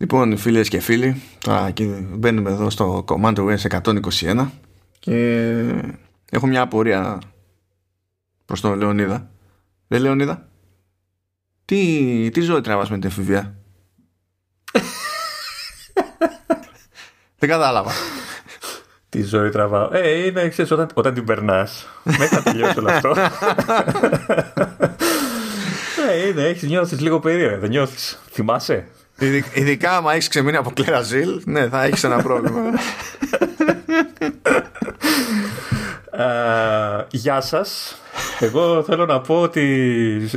Λοιπόν, φίλες και φίλοι, τώρα μπαίνουμε εδώ στο Command OS 121 και έχω μια απορία προς τον Λεωνίδα. Δεν Λεωνίδα, τι, τι ζωή τραβάς με την εφηβεία; Δεν κατάλαβα. Τι ζωή τραβάω. Ε, είναι, ξέρεις, όταν, όταν την περνάς. Μέχρι να τελειώσει όλο αυτό. ε, είναι, έχεις νιώθεις λίγο περίεργα, δεν νιώθεις. Θυμάσαι; Ειδικά άμα έχεις ξεμείνει από Κλέρα Ζήλ, ναι, θα έχεις ένα πρόβλημα. Uh, γεια σας. Εγώ θέλω να πω ότι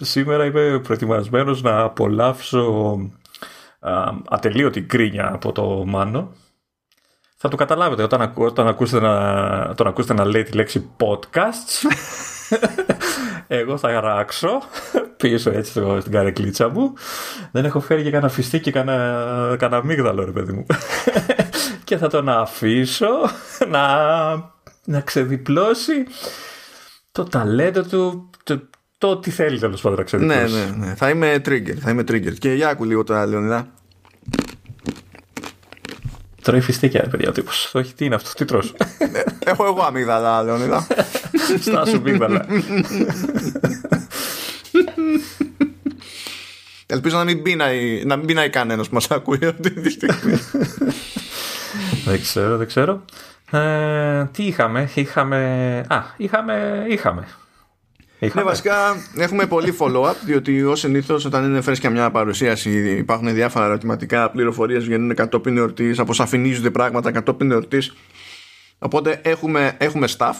σήμερα είμαι προετοιμασμένος να απολαύσω uh, ατελείωτη κρίνια από το Μάνο. Θα το καταλάβετε όταν, ακού, όταν ακούσετε να, τον ακούσετε να λέει τη λέξη podcasts εγώ θα γράξω πίσω έτσι στην καρεκλίτσα μου δεν έχω φέρει και κανένα φιστί και κανένα, κανένα αμύγδαλο ρε παιδί μου και θα τον αφήσω να, να ξεδιπλώσει το ταλέντο του το, το τι θέλει τέλος πάντων να ξεδιπλώσει ναι, ναι, ναι. Θα είμαι trigger, θα είμαι trigger. Και για άκου λίγο τώρα Λεωνιδά Τρώει φιστίκια, παιδιά, ο τύπος. Όχι, τι είναι αυτός, τι τρως; Ναι, έχω εγώ αμύγδαλα, Λεωνίδα. Στάσου αμύγδαλα. Ελπίζω να μην πίνει, να μην πίνει κανένας που μας ακούει αυτή τη στιγμή. δεν ξέρω, δεν ξέρω. Ε, τι είχαμε, είχαμε... Α, είχαμε, είχαμε. Ναι, βασικά έχουμε πολύ follow-up, διότι ως συνήθως όταν είναι φρέσκια μια παρουσίαση υπάρχουν διάφορα ερωτηματικά, πληροφορίες βγαίνουν κατόπιν εορτής, αποσαφηνίζονται πράγματα κατόπιν εορτής. Οπότε έχουμε, έχουμε staff,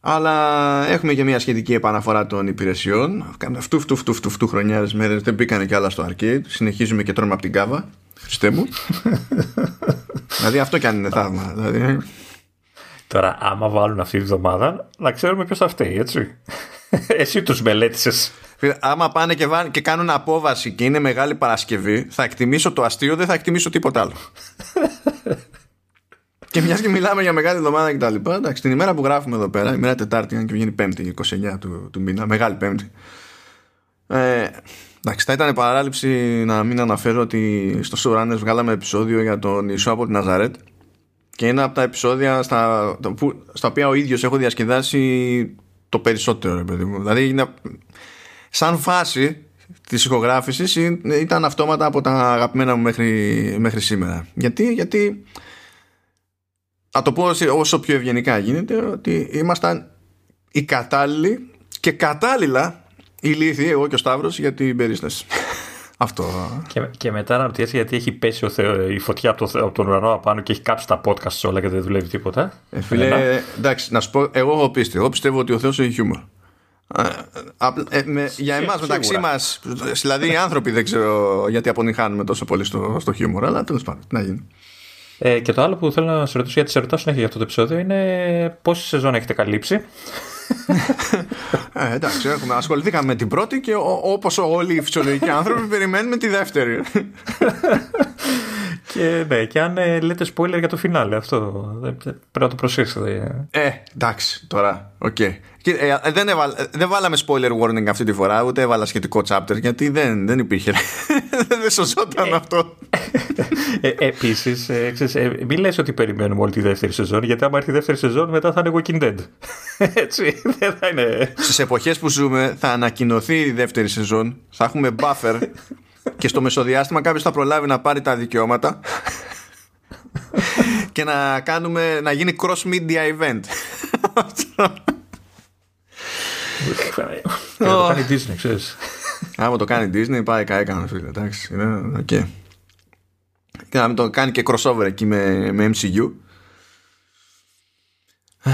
αλλά έχουμε και μια σχετική επαναφορά των υπηρεσιών. Αυτού, αυτού, αυτού, αυτού, αυτού χρονιάρε μέρες δεν μπήκανε κι άλλα στο arcade. Συνεχίζουμε και τρώμε από την κάβα. Χριστέ μου. δηλαδή αυτό κι αν είναι θαύμα. Δηλαδή. Τώρα, άμα βάλουν αυτή τη βδομάδα, να ξέρουμε ποιος θα φταίει, έτσι. Εσύ τους μελέτησες. Άμα πάνε και, και κάνουν απόβαση και είναι μεγάλη Παρασκευή, θα εκτιμήσω το αστείο, δεν θα εκτιμήσω τίποτα άλλο. και μιας και μιλάμε για μεγάλη εβδομάδα και τα λοιπά, εντάξει, την ημέρα που γράφουμε εδώ πέρα, ημέρα Τετάρτη, αν και βγαίνει Πέμπτη, 29 του, του μήνα, μεγάλη Πέμπτη. Ε, εντάξει, θα ήταν παράληψη να μην αναφέρω ότι στο Showrunners βγάλαμε επεισόδιο για τον Ισό από την Ναζαρέτ και είναι από τα επεισόδια στα, που, στα οποία ο ίδιος έχω διασκεδάσει το περισσότερο παιδί μου. δηλαδή είναι, σαν φάση της ηχογράφησης ήταν αυτόματα από τα αγαπημένα μου μέχρι, μέχρι σήμερα γιατί, γιατί να το πω όσο πιο ευγενικά γίνεται ότι ήμασταν οι κατάλληλοι και κατάλληλα ηλίθιοι εγώ και ο Σταύρος για την περίσταση αυτό. Και, και μετά να ρωτήσει γιατί έχει πέσει ο Θεό, η φωτιά από, το, από τον ουρανό απάνω και έχει κάψει τα podcast όλα και δεν δουλεύει τίποτα. Ε, φίλε, εντάξει, να σου πω, εγώ έχω πίστη. Εγώ πιστεύω ότι ο Θεός έχει χιούμορ. Ε, με, για εμάς μεταξύ μας, δηλαδή οι άνθρωποι δεν ξέρω γιατί αποτυγχάνουμε τόσο πολύ στο, στο χιούμορ, αλλά τέλος πάντων, να γίνει. Ε, και το άλλο που θέλω να σε ρωτήσω, γιατί σε ρωτάω συνέχεια για αυτό το επεισόδιο, είναι πόση σεζόν έχετε καλύψει; Ε, εντάξει, έχουμε, ασχοληθήκαμε με την πρώτη και όπως όλοι οι φυσιολογικοί άνθρωποι περιμένουμε τη δεύτερη. και, ναι, και αν ε, λέτε spoiler για το φινάλε, αυτό πρέπει να το προσέξετε. Ε, εντάξει, τώρα, OK. Okay. Ε, δεν, έβαλ, δεν βάλαμε spoiler warning αυτή τη φορά, ούτε έβαλα σχετικό chapter γιατί δεν, δεν υπήρχε. δεν σωζόταν ε, αυτό. ε, Επίσης, ε, μην λες ότι περιμένουμε όλη τη δεύτερη σεζόν, γιατί άμα έρθει η δεύτερη σεζόν μετά θα είναι Walking Dead. Έτσι, δεν θα είναι. Στις εποχές που ζούμε θα ανακοινωθεί η δεύτερη σεζόν, θα έχουμε buffer και στο μεσοδιάστημα κάποιος θα προλάβει να πάρει τα δικαιώματα και να κάνουμε να γίνει cross media event. το κάνει Disney, ξέρεις. Άμα το κάνει Disney, πάει καέκανα, φίλε. Εντάξει, είναι οκ. Και να το κάνει και crossover εκεί με, με MCU.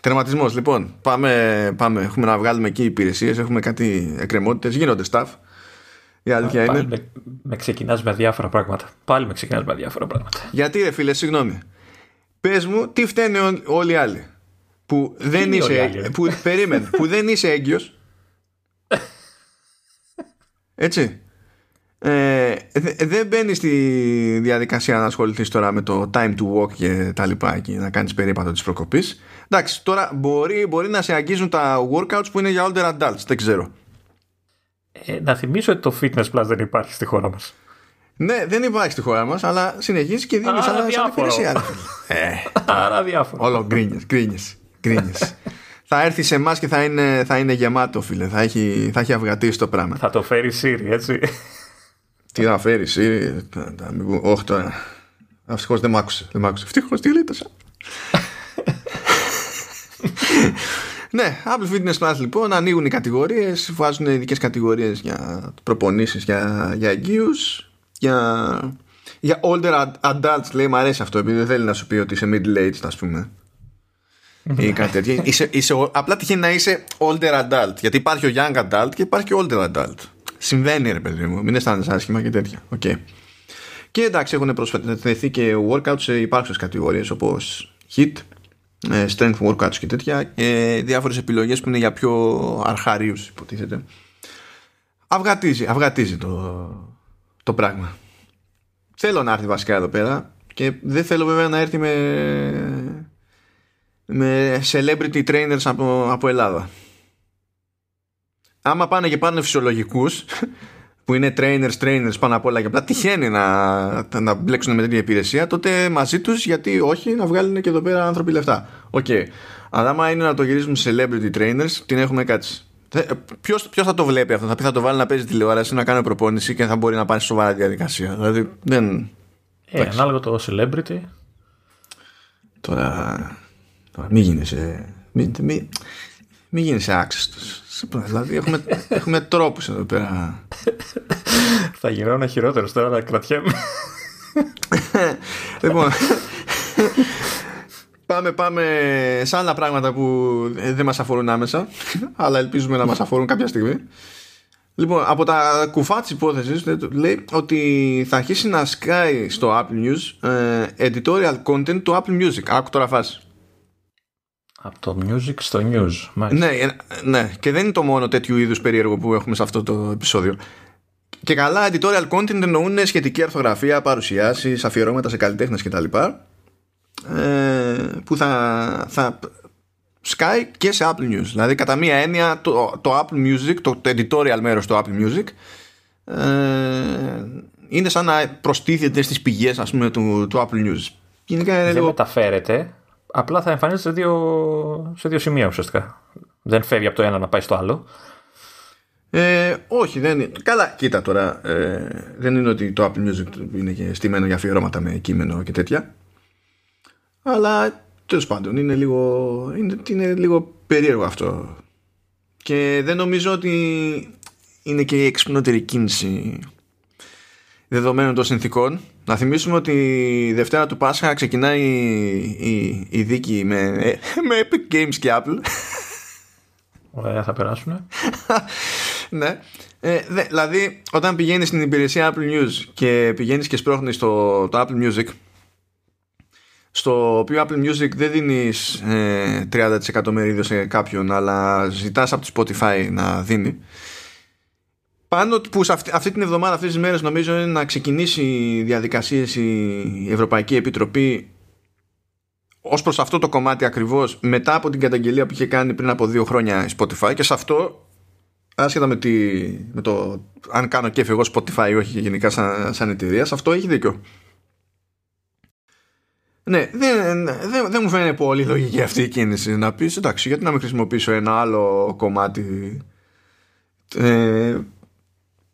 Τερματισμός, λοιπόν. Πάμε, πάμε. Έχουμε να βγάλουμε εκεί υπηρεσίες, έχουμε κάτι εκκρεμότητες, γίνονται staff. Η αλήθεια Πάλι είναι. Με, με ξεκινάς με διάφορα πράγματα. Πάλι με ξεκινάς με διάφορα πράγματα. Γιατί ρε φίλε, συγγνώμη. Πες μου, τι φταίνε όλοι οι άλλοι; Που δεν είσαι, που, περίμενε, που δεν είσαι έγκυος. Έτσι. Ε, δεν μπαίνεις στη διαδικασία να ασχοληθείς τώρα με το time to walk και τα λοιπά και να κάνεις περίπατο της προκοπής. Εντάξει τώρα μπορεί, μπορεί να σε αγγίζουν τα workouts που είναι για older adults δεν ξέρω. Ε, να θυμίσω ότι το fitness plus δεν υπάρχει στη χώρα μας. Ναι, δεν υπάρχει στη χώρα μας, αλλά συνεχίζεις και δίνεις σαν, σαν υπηρεσία. ε, Άρα διάφορο. Όλο γκρίνιες, γκρίνιες. θα έρθει σε εμάς και θα είναι, θα είναι γεμάτο, φίλε. Θα έχει, θα έχει αυγατήσει το πράγμα. Θα το φέρει Siri, έτσι. Τι θα φέρει Siri. Όχι τώρα. Ευτυχώς δεν μ' άκουσε. Δεν μ' άκουσε. Ευτυχώς τη γλίτωσα. ναι, Apple Fitness Plus λοιπόν ανοίγουν οι κατηγορίες, βάζουν ειδικές κατηγορίες για προπονήσεις για, για εγγύους, για, για older adults λέει, μου αρέσει αυτό επειδή δεν θέλει να σου πει ότι είσαι middle aged ας πούμε ή κάτι τέτοιο. Είσαι, είσαι, απλά τυχαίνει να είσαι older adult γιατί υπάρχει ο young adult και υπάρχει και older adult. Συμβαίνει ρε παιδί μου, μην αισθάνεσαι άσχημα και τέτοια. Okay. Και εντάξει έχουν προσφερθεί και workouts σε υπάρχουσες κατηγορίες όπως HIT, ε, strength workouts και τέτοια και διάφορες επιλογές που είναι για πιο αρχαρίους υποτίθεται. Αυγατίζει, αυγατίζει το, το πράγμα. Θέλω να έρθει βασικά εδώ πέρα και δεν θέλω βέβαια να έρθει με, με celebrity trainers από, από Ελλάδα. Άμα πάνε και πάνε φυσιολογικούς που είναι trainers, trainers πάνω απ' όλα και απλά τυχαίνει να, να μπλέξουν με τέτοια υπηρεσία, τότε μαζί τους γιατί όχι να βγάλουν και εδώ πέρα άνθρωποι λεφτά. OK. Okay. Αλλά άμα είναι να το γυρίσουμε celebrity trainers, την έχουμε κάτσει. Ποιος ποιος θα το βλέπει αυτό, θα πει θα το βάλει να παίζει τηλεόραση, να κάνει προπόνηση και θα μπορεί να πάει σε σοβαρά διαδικασία. Δηλαδή δεν. Ε, ανάλογα το celebrity. Τώρα. Τώρα μην γίνεσαι. Μην, μην, μην γίνεσαι άξιστο. Δηλαδή έχουμε, έχουμε τρόπους εδώ πέρα. θα γινόταν χειρότερος τώρα να κρατιέμαι. λοιπόν. Πάμε, πάμε σε άλλα πράγματα που δεν μας αφορούν άμεσα αλλά ελπίζουμε να μας αφορούν κάποια στιγμή. Λοιπόν, από τα κουφά της υπόθεσης λέει ότι θα αρχίσει να σκάει στο Apple News ε, editorial content του Apple Music. Άκου τώρα φάση. Από το music στο news. Ναι, ε, ναι, και δεν είναι το μόνο τέτοιου είδους περίεργο που έχουμε σε αυτό το επεισόδιο. Και καλά, editorial content εννοούν σχετική αρθογραφία, παρουσιάσεις, αφιερώματα σε καλλιτέχνες κτλ. Ε, που θα, θα σκάει και σε Apple News. Δηλαδή κατά μία έννοια το, το Apple Music, το, editorial μέρος του Apple Music ε, είναι σαν να προστίθεται στις πηγές ας πούμε του, του Apple News. Γενικά είναι Δεν λίγο... μεταφέρεται, απλά θα εμφανίζεται σε δύο, σε δύο σημεία ουσιαστικά. Δεν φεύγει από το ένα να πάει στο άλλο. Ε, όχι, δεν είναι. Καλά, κοίτα τώρα. Ε, δεν είναι ότι το Apple Music είναι και στημένο για αφιερώματα με κείμενο και τέτοια. Αλλά τέλος πάντων είναι λίγο, είναι, είναι λίγο περίεργο αυτό. Και δεν νομίζω ότι είναι και η εξυπνότερη κίνηση δεδομένων των συνθήκων. Να θυμίσουμε ότι η Δευτέρα του Πάσχα ξεκινάει η, η, δίκη με, με Epic Games και Apple. Ωραία, θα περάσουν. ναι. Ε, δε, δηλαδή, όταν πηγαίνεις στην υπηρεσία Apple News και πηγαίνεις και σπρώχνεις το, το Apple Music στο οποίο Apple Music δεν δίνεις ε, 30% μερίδιο σε κάποιον αλλά ζητάς από το Spotify να δίνει πάνω που σε αυτή, αυτή την εβδομάδα αυτές τις μέρες νομίζω είναι να ξεκινήσει διαδικασίες η Ευρωπαϊκή Επιτροπή ως προς αυτό το κομμάτι ακριβώς μετά από την καταγγελία που είχε κάνει πριν από δύο χρόνια η Spotify. Και σε αυτό άσχετα με, τη, με το αν κάνω κέφι εγώ Spotify ή όχι γενικά σαν, σαν εταιρεία σε αυτό έχει δίκιο. Ναι, δεν, δεν, δεν μου φαίνεται πολύ λογική αυτή η κίνηση να πεις εντάξει, γιατί να μην χρησιμοποιήσω ένα άλλο κομμάτι. Ε,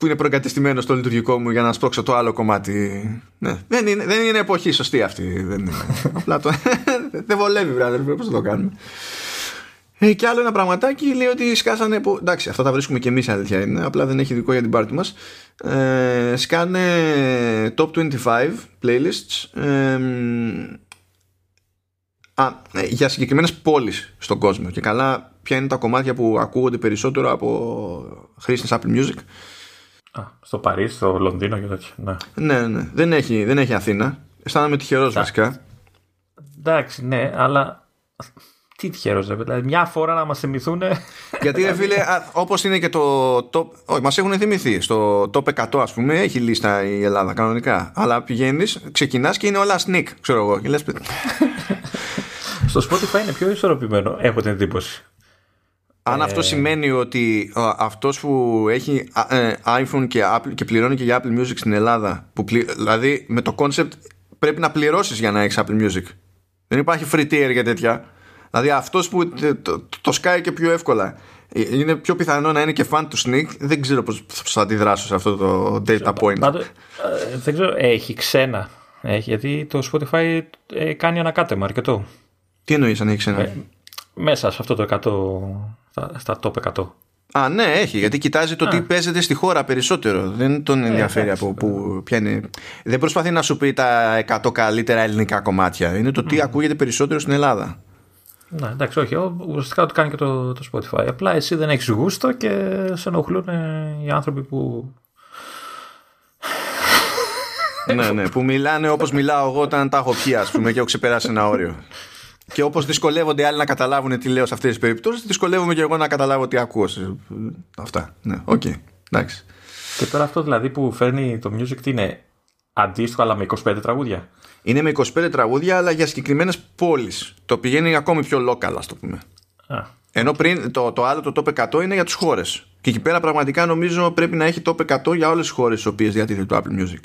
που είναι προεγκατεστημένος στο λειτουργικό μου για να σπρώξω το άλλο κομμάτι. Ναι, δεν είναι, δεν είναι εποχή σωστή αυτή. Δεν είναι. Απλά το. δεν βολεύει, βράδυ, πώς θα το κάνουμε. Ε, και άλλο ένα πραγματάκι λέει ότι σκάσανε. Που, εντάξει, αυτά τα βρίσκουμε και εμείς αλήθεια είναι. Απλά δεν έχει δικό για την πάρτι μας. Ε, σκάνε top 25 playlists ε, α, ε, για συγκεκριμένες πόλεις στον κόσμο. Και καλά, ποια είναι τα κομμάτια που ακούγονται περισσότερο από χρήστες Apple Music. Α, στο Παρίσι, στο Λονδίνο και τέτοια. Ναι, ναι, ναι. Δεν, έχει, δεν έχει Αθήνα. Αισθάνομαι τυχερό βασικά. Εντάξει, ναι, αλλά τι τυχερό, δηλαδή μια φορά να μας θυμηθούν. Γιατί, ρε φίλε, όπως είναι και το top. Όχι, μας έχουν θυμηθεί. Στο top 100, ας πούμε, έχει λίστα η Ελλάδα κανονικά. Αλλά πηγαίνεις, ξεκινάς και είναι όλα sneak, ξέρω εγώ. Και λες, Στο Spotify είναι πιο ισορροπημένο, έχω την εντύπωση. Αν αυτό σημαίνει ότι α, αυτός που έχει ε, iPhone και, Apple, και πληρώνει και για Apple Music στην Ελλάδα που δηλαδή με το concept πρέπει να πληρώσεις για να έχεις Apple Music. Δεν υπάρχει free tier για τέτοια. Δηλαδή αυτός που το, το, το σκάει και πιο εύκολα. Είναι πιο πιθανό να είναι και fan του Sneak. Δεν ξέρω πώς θα αντιδράσω σε αυτό το data point. Πάντω, ε, δεν ξέρω, έχει ξένα. Έχει, γιατί το Spotify ε, κάνει ανακάτεμα αρκετό. Τι εννοείς αν έχει ξένα; Ε, μέσα σε αυτό το 100 στα, top 100 Α, ναι, έχει, γιατί κοιτάζει το τι παίζεται στη χώρα περισσότερο. Δεν τον ενδιαφέρει από πού πιάνει. Δεν προσπαθεί να σου πει τα 100 καλύτερα ελληνικά κομμάτια. Είναι το τι ακούγεται περισσότερο στην Ελλάδα. Ναι, εντάξει, όχι. Ουσιαστικά το κάνει και το, το Spotify. Απλά εσύ δεν έχεις γούστο και σε ενοχλούν οι άνθρωποι που. ναι, ναι, που μιλάνε όπως μιλάω εγώ όταν τα έχω πιει, ας πούμε, και έχω ξεπεράσει ένα όριο. Και όπως δυσκολεύονται οι άλλοι να καταλάβουν τι λέω σε αυτές τις περιπτώσεις, δυσκολεύομαι και εγώ να καταλάβω τι ακούω. Αυτά. Ναι, ok. Okay. Εντάξει. Και τώρα αυτό δηλαδή που φέρνει το music τι είναι αντίστοιχο αλλά με 25 τραγούδια; Είναι με 25 τραγούδια αλλά για συγκεκριμένες πόλεις. Το πηγαίνει ακόμη πιο local, ας το πούμε. Α. Ενώ πριν το, το άλλο το top 100 είναι για τις χώρες. Και εκεί πέρα πραγματικά νομίζω πρέπει να έχει top 100 για όλες τις χώρες στις οποίες διατίθεται το Apple Music.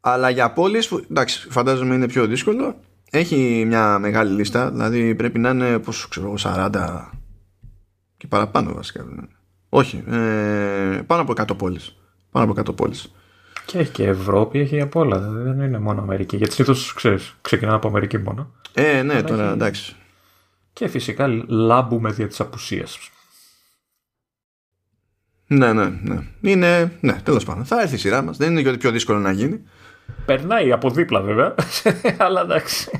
Αλλά για πόλεις, εντάξει, φαντάζομαι είναι πιο δύσκολο έχει μια μεγάλη λίστα, δηλαδή πρέπει να είναι πόσο ξέρω 40 και παραπάνω βασικά. Όχι, ε, πάνω από 100 πόλεις. Πάνω από 100 πόλεις. Και έχει και Ευρώπη, έχει από όλα. Δεν είναι μόνο Αμερική. Γιατί συνήθως ξεκινά από Αμερική μόνο. Ε, ναι, τώρα έχει... εντάξει. Και φυσικά λάμπουμε δια της απουσίας. Ναι, ναι, ναι. Είναι, ναι, τέλος πάντων. Θα έρθει η σειρά μας. Δεν είναι και ότι πιο δύσκολο να γίνει. Περνάει από δίπλα βέβαια, αλλά εντάξει.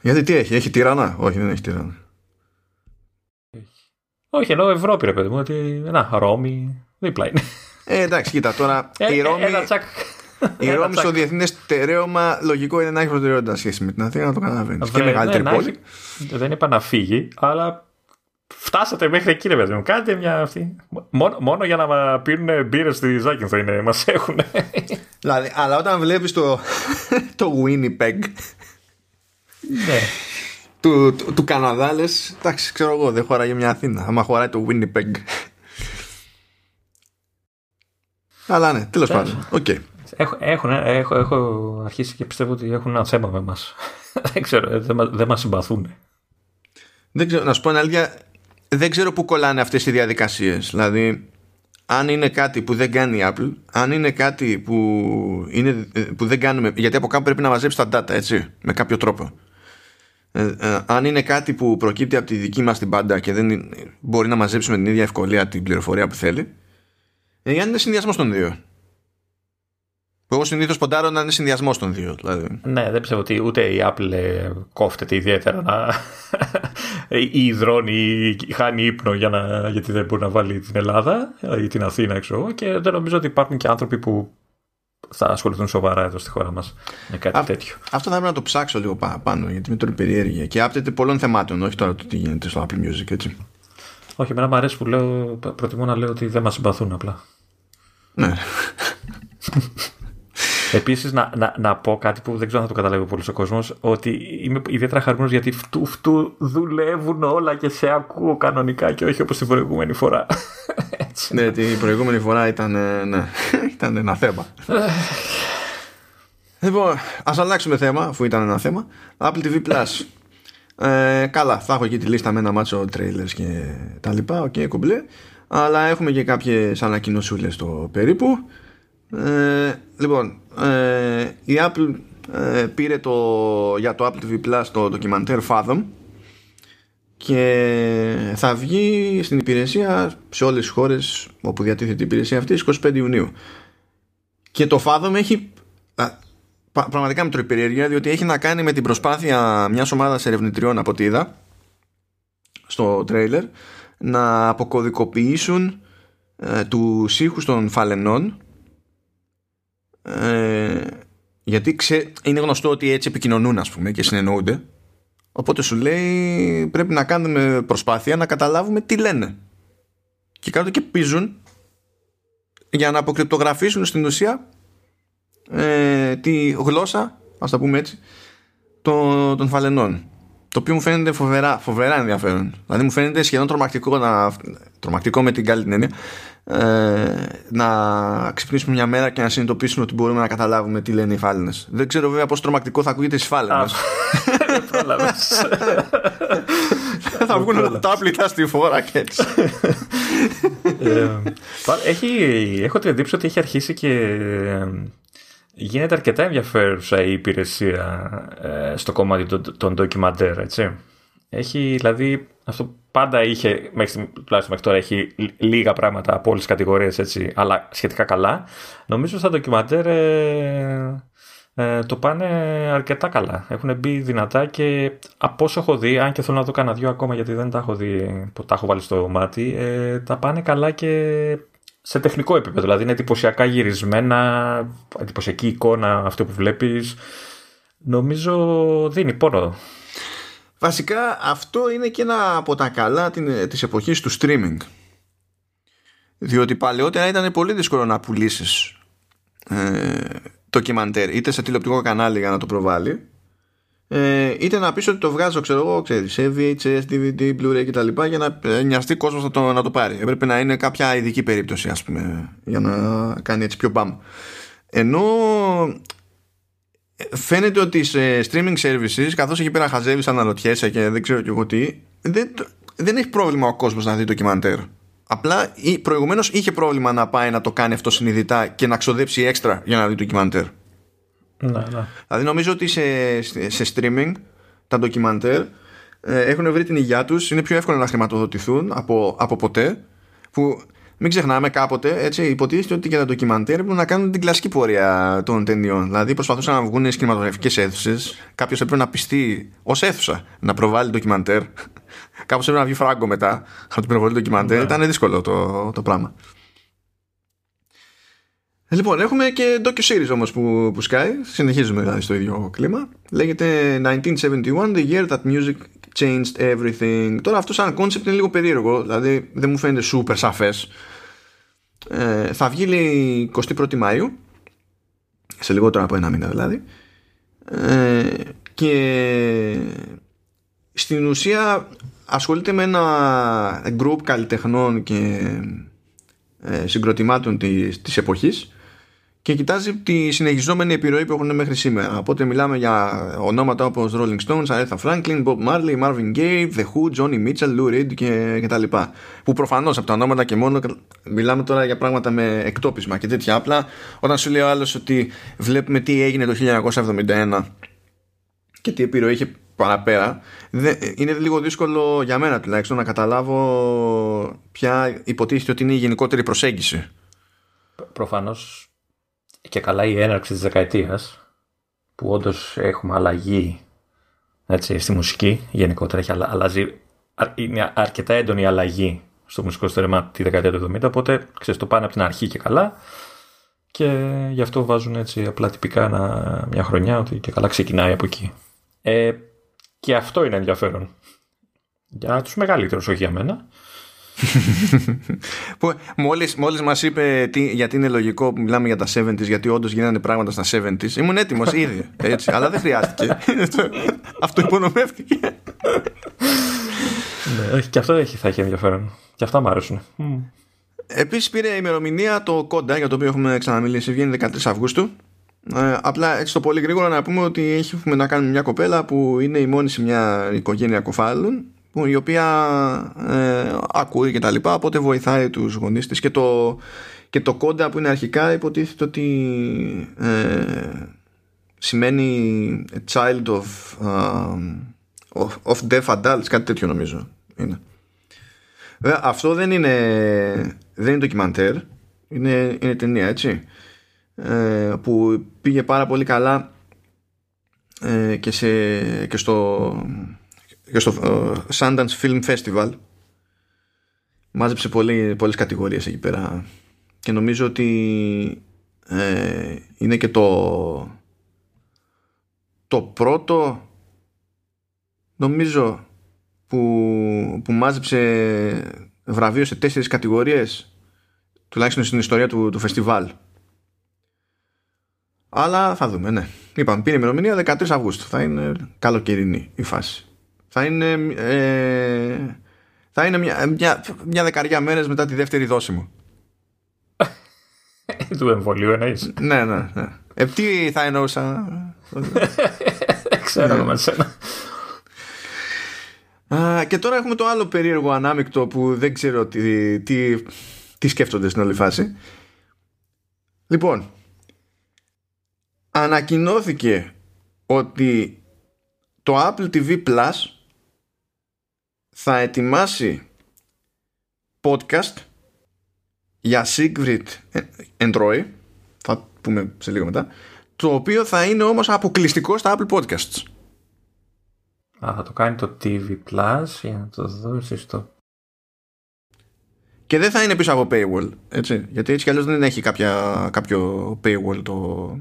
Γιατί τι έχει, έχει τυράνα. Όχι, δεν έχει τυράνα. Όχι, ενώ Ευρώπη ρε παιδί μου, ότι να, Ρώμη, δίπλα είναι. Ε, εντάξει, κοίτα τώρα. Ε, η Ρώμη, ένα τσακ. Η Ρώμη στο διεθνές στερέωμα λογικό είναι να έχει προτεραιότητα σχέση με την Αθήνα, να το καταλαβαίνεις. Και μεγαλύτερη ναι, πόλη. Δεν είπα να φύγει, αλλά φτάσατε μέχρι εκεί, ρε παιδί μου. Κάντε μια αυτή. Μόνο, μόνο για να πίνουν μπύρες στη Ζάκιν θα είναι, μας έχουν. Δηλαδή, αλλά όταν βλέπεις το, το Winnipeg. Ναι. Του, του, του Καναδά λες, εντάξει, ξέρω εγώ, δεν χωράει μια Αθήνα. Άμα χωράει το Winnipeg. Αλλά ναι, τέλος πάντων. Okay. Έχω, έχω, έχω, έχω αρχίσει και πιστεύω ότι έχουν ένα θέμα με εμάς. δεν ξέρω, δεν, δεν μας συμπαθούν. Δεν ξέρω, να σου πω ένα αλήθεια, δεν ξέρω πού κολλάνε αυτές οι διαδικασίες. Δηλαδή, αν είναι κάτι που δεν κάνει η Apple, αν είναι κάτι που, είναι, που δεν κάνουμε, γιατί από κάπου πρέπει να μαζέψει τα data, έτσι, με κάποιο τρόπο. Ε, ε, αν είναι κάτι που προκύπτει από τη δική μας την πάντα και δεν μπορεί να μαζέψει με την ίδια ευκολία την πληροφορία που θέλει, ε, αν είναι συνδυασμός των δύο. Εγώ συνήθως ποντάρω να είναι συνδυασμός των δύο. Δηλαδή. Ναι, δεν πιστεύω ότι ούτε η Apple ε, κόφτεται ιδιαίτερα να ή υδρώνει ή χάνει ύπνο για να... γιατί δεν μπορεί να βάλει την Ελλάδα ή την Αθήνα, ξέρω Και δεν νομίζω ότι υπάρχουν και άνθρωποι που θα ασχοληθούν σοβαρά εδώ στη χώρα μας με κάτι Α, τέτοιο. Αυτό θα πρέπει να το ψάξω λίγο πάνω γιατί με τον περιέργεια και άπτεται πολλών θεμάτων, όχι τώρα το τι γίνεται στο Apple Music, έτσι. Όχι, εμένα μου αρέσει που λέω, προτιμώ να λέω ότι δεν μας συμπαθούν απλά. Ναι. Επίσης, να, να, να πω κάτι που δεν ξέρω αν θα το καταλάβει πολύ ο κόσμος, ότι είμαι ιδιαίτερα χαρούμενος γιατί φτού, φτού δουλεύουν όλα και σε ακούω κανονικά και όχι όπως την προηγούμενη φορά. Έτσι. Ναι, την προηγούμενη φορά ήταν, ναι, ήταν ένα θέμα. λοιπόν, ας αλλάξουμε θέμα, αφού ήταν ένα θέμα. Apple TV Plus. Ε, καλά, θα έχω εκεί τη λίστα με ένα μάτσο trailers και τα λοιπά. Ok, okay, κομπλέ. Αλλά έχουμε και κάποιες ανακοινωσούλες στο περίπου. Ε, λοιπόν, ε, η Apple ε, πήρε το, για το Apple TV Plus το ντοκιμαντέρ Fathom και θα βγει στην υπηρεσία σε όλες τις χώρες όπου διατίθεται η υπηρεσία αυτή 25 Ιουνίου. Και το Fathom έχει πραγματικά με περιέργεια διότι έχει να κάνει με την προσπάθεια μιας ομάδας ερευνητριών από ό,τι είδα στο τρέιλερ να αποκωδικοποιήσουν ε, τους ήχους των φαλενών ε, γιατί ξέ, είναι γνωστό ότι έτσι επικοινωνούν ας πούμε και συνεννοούνται. Οπότε σου λέει πρέπει να κάνουμε προσπάθεια να καταλάβουμε τι λένε. Και κάτω και πίζουν για να αποκρυπτογραφήσουν στην ουσία ε, τη γλώσσα ας τα πούμε έτσι των, των φαλενών το οποίο μου φαίνεται φοβερά, φοβερά ενδιαφέρον. Δηλαδή μου φαίνεται σχεδόν τρομακτικό, να, τρομακτικό με την καλή την έννοια, ε, να ξυπνήσουμε μια μέρα και να συνειδητοποιήσουμε ότι μπορούμε να καταλάβουμε τι λένε οι φάλαινες. Δεν ξέρω βέβαια πόσο τρομακτικό θα ακούγεται στις φάλαινες. θα βγουν τα άπλυτα στη φόρα και έτσι. Ε, έχει, έχω την εντύπωση ότι έχει αρχίσει και ε, γίνεται αρκετά ενδιαφέρουσα η υπηρεσία ε, στο κομμάτι των, ντοκιμαντέρ, έτσι. Έχει, δηλαδή, αυτό πάντα είχε, μέχρι, τουλάχιστον μέχρι τώρα, έχει λίγα πράγματα από όλες τις κατηγορίες, έτσι, αλλά σχετικά καλά. Νομίζω στα ντοκιμαντέρ ε, ε, το πάνε αρκετά καλά. Έχουν μπει δυνατά και από όσο έχω δει, αν και θέλω να δω κανένα δυο ακόμα γιατί δεν τα έχω δει, που τα έχω βάλει στο μάτι, ε, τα πάνε καλά και σε τεχνικό επίπεδο. Δηλαδή είναι εντυπωσιακά γυρισμένα, εντυπωσιακή εικόνα αυτό που βλέπεις. Νομίζω δίνει πόνο. Βασικά αυτό είναι και ένα από τα καλά της εποχής του streaming. Διότι παλαιότερα ήταν πολύ δύσκολο να πουλήσεις ε, ντοκιμαντέρ είτε σε τηλεοπτικό κανάλι για να το προβάλλει ε, είτε να πεις ότι το βγάζω ξέρω εγώ ξέρεις, σε VHS, DVD, Blu-ray κτλ για να ε, νοιαστεί κόσμος να το, να το πάρει. Έπρεπε να είναι κάποια ειδική περίπτωση ας πούμε για να κάνει έτσι πιο μπαμ. Ενώ ε, φαίνεται ότι σε streaming services καθώς εκεί πέρα χαζεύεις αναλωτιέσαι και δεν ξέρω και εγώ τι δεν, δεν έχει πρόβλημα ο κόσμος να δει ντοκιμαντέρ. Απλά προηγουμένως είχε πρόβλημα να πάει να το κάνει αυτό συνειδητά και να ξοδέψει έξτρα για να δει ντοκιμαντέρ. Ναι, ναι. Δηλαδή νομίζω ότι σε, σε streaming τα ντοκιμαντέρ ε, έχουν βρει την υγειά τους, είναι πιο εύκολο να χρηματοδοτηθούν από, από ποτέ. Που μην ξεχνάμε κάποτε, έτσι, υποτίθεται ότι και τα ντοκιμαντέρ μπορούν να κάνουν την κλασική πορεία των ταινιών. Δηλαδή προσπαθούσαν να βγουν στι κινηματογραφικές αίθουσες. Κάποιος έπρεπε να πιστεί ως αίθουσα να προβάλλει ντοκιμαντέρ. Κάπω έπρεπε να βγει φράγκο μετά από την προβολή ντοκιμαντέρ. Ναι. Ήταν δύσκολο το, το πράγμα. Λοιπόν, έχουμε και docu series όμως που, που σκάει. Συνεχίζουμε δηλαδή στο ίδιο κλίμα. Λέγεται 1971, the year that music changed everything. Τώρα αυτό σαν concept είναι λίγο περίεργο, δηλαδή δεν μου φαίνεται super σαφές. Ε, θα βγει λέει 21η Μαΐου, σε λιγότερο από ένα μήνα δηλαδή. Ε, και στην ουσία ασχολείται με ένα group καλλιτεχνών και ε, συγκροτημάτων της, της εποχής και κοιτάζει τη συνεχιζόμενη επιρροή που έχουν μέχρι σήμερα. Οπότε μιλάμε για ονόματα όπως Rolling Stones, Aretha Franklin, Bob Marley, Marvin Gaye, The Who, Johnny Mitchell, Lou Reed και, και τα λοιπά. Που προφανώς από τα ονόματα και μόνο μιλάμε τώρα για πράγματα με εκτόπισμα και τέτοια. Απλά όταν σου λέει ο άλλος ότι βλέπουμε τι έγινε το 1971 και τι επιρροή είχε παραπέρα είναι λίγο δύσκολο για μένα τουλάχιστον να καταλάβω ποια υποτίθεται ότι είναι η γενικότερη προσέγγιση. Προφανώς και καλά η έναρξη της δεκαετίας που όντως έχουμε αλλαγή έτσι, στη μουσική γενικότερα έχει αλλάζει είναι αρκετά έντονη αλλαγή στο μουσικό στερεμά τη δεκαετία του 70 οπότε ξέρεις το πάνε από την αρχή και καλά και γι' αυτό βάζουν έτσι απλά τυπικά ένα, μια χρονιά ότι και καλά ξεκινάει από εκεί. Ε, και αυτό είναι ενδιαφέρον. Για τους μεγαλύτερους όχι για μένα. που μόλις, μόλις μας είπε τι, γιατί είναι λογικό που μιλάμε για τα 70s γιατί όντως γίνανε πράγματα στα 70s ήμουν έτοιμος ήδη έτσι, αλλά δεν χρειάστηκε. Αυτό υπονομεύτηκε. Ναι, και αυτό έχει, θα έχει ενδιαφέρον. Και αυτά μου αρέσουν Επίσης πήρε ημερομηνία το κόντα για το οποίο έχουμε ξαναμιλήσει βγαίνει 13 Αυγούστου. Ε, απλά έτσι το πολύ γρήγορα να πούμε ότι έχουμε να κάνουμε μια κοπέλα που είναι η μόνη σε μια οικογένεια κοφάλων η οποία ε, ακούει και τα λοιπά οπότε βοηθάει τους γονείς της. Και το, και το κόντα που είναι αρχικά υποτίθεται ότι ε, σημαίνει child of, uh, of, of deaf adults κάτι τέτοιο νομίζω είναι. Βέβαια, αυτό δεν είναι δεν είναι ντοκιμαντέρ. Είναι, είναι ταινία έτσι. Ε, που πήγε πάρα πολύ καλά ε, και, σε, και στο για στο uh, Sundance Film Festival. Μάζεψε πολύ, πολλές κατηγορίες εκεί πέρα. Και νομίζω ότι ε, είναι και το το πρώτο νομίζω που, που μάζεψε βραβείο σε τέσσερις κατηγορίες τουλάχιστον στην ιστορία του, του φεστιβάλ. Αλλά θα δούμε ναι. Είπαμε πήρε ημερομηνία 13 Αυγούστου. Θα είναι καλοκαιρινή η φάση Θα είναι, ε, θα είναι μια, μια, μια δεκαριά μέρες μετά τη δεύτερη δόση μου. του εμβολίου εννοείς. ναι, ναι, ναι. Ε, τι θα εννοούσα; Ξέρω με σένα. και τώρα έχουμε το άλλο περίεργο ανάμεικτο που δεν ξέρω τι, τι, τι σκέφτονται στην όλη φάση. Λοιπόν, ανακοινώθηκε ότι το Apple TV Plus θα ετοιμάσει podcast για Sigrid Android θα πούμε σε λίγο μετά. Το οποίο θα είναι όμως αποκλειστικό στα Apple Podcasts. Α, θα το κάνει το TV Plus για να το δώσει στο και δεν θα είναι πίσω από paywall έτσι, γιατί έτσι κι αλλιώς δεν έχει κάποια, κάποιο paywall το,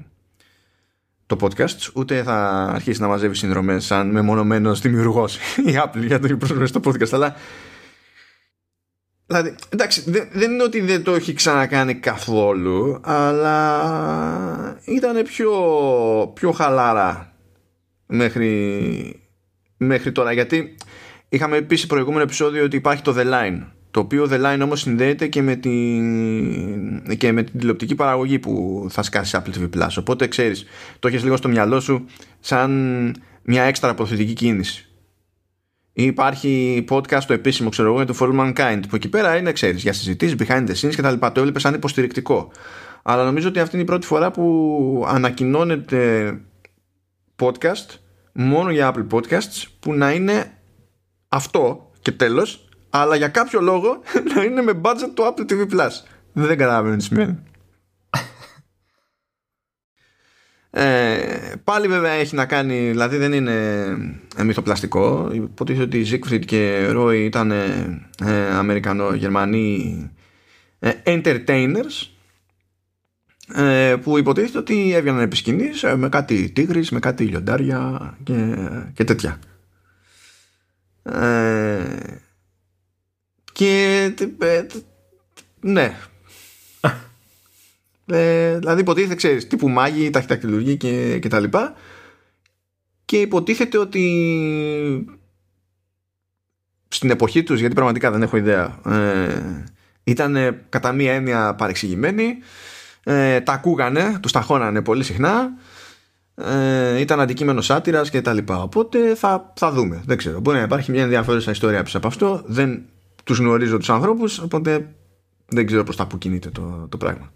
το podcast, ούτε θα αρχίσει να μαζεύεις συνδρομές σαν μεμονωμένος δημιουργός η Apple για το προσφέρει στο podcast. Αλλά. Δηλαδή, εντάξει, δεν, είναι ότι δεν το έχει ξανακάνει καθόλου, αλλά ήταν πιο, πιο χαλάρα μέχρι, μέχρι τώρα. Γιατί είχαμε πει σε προηγούμενο επεισόδιο ότι υπάρχει το The Line το οποίο The Line όμως συνδέεται και με την, και με την τηλεοπτική παραγωγή που θα σκάσει Apple TV Plus. Οπότε ξέρεις, το έχεις λίγο στο μυαλό σου σαν μια έξτρα προθετική κίνηση. Υπάρχει podcast το επίσημο ξέρω εγώ για το For Mankind που εκεί πέρα είναι ξέρεις για συζητήσεις behind the scenes και τα λοιπά το έβλεπες σαν υποστηρικτικό αλλά νομίζω ότι αυτή είναι η πρώτη φορά που ανακοινώνεται podcast μόνο για Apple Podcasts που να είναι αυτό και τέλος αλλά για κάποιο λόγο να είναι με budget το Apple TV Plus. Δεν καταλαβαίνω τι σημαίνει. Ε, πάλι βέβαια έχει να κάνει, δηλαδή δεν είναι μυθοπλαστικό. Υποτίθεται ότι Ζίκφριντ και Ρόι ήταν ε, Αμερικανο-Γερμανοί ε, entertainers ε, που υποτίθεται ότι έβγαιναν επί σκηνής, ε, με κάτι τίγρης, με κάτι λιοντάρια και, και τέτοια. Ε, και ε, ναι. ε, δηλαδή υποτίθεται, ξέρεις, τύπου μάγοι, ταχυτακτηλουργοί και, και τα λοιπά. Και υποτίθεται ότι στην εποχή τους, γιατί πραγματικά δεν έχω ιδέα, ε, ήταν κατά μία έννοια παρεξηγημένοι, ε, τα ακούγανε, τους ταχώνανε πολύ συχνά, ε, ήταν αντικείμενο σάτυρας και τα λοιπά. Οπότε θα, θα δούμε. Δεν ξέρω. Μπορεί να υπάρχει μια ενδιαφέρουσα ιστορία πίσω από αυτό. Δεν τους γνωρίζω τους ανθρώπους οπότε δεν ξέρω προς τα που κινείται το, το πράγμα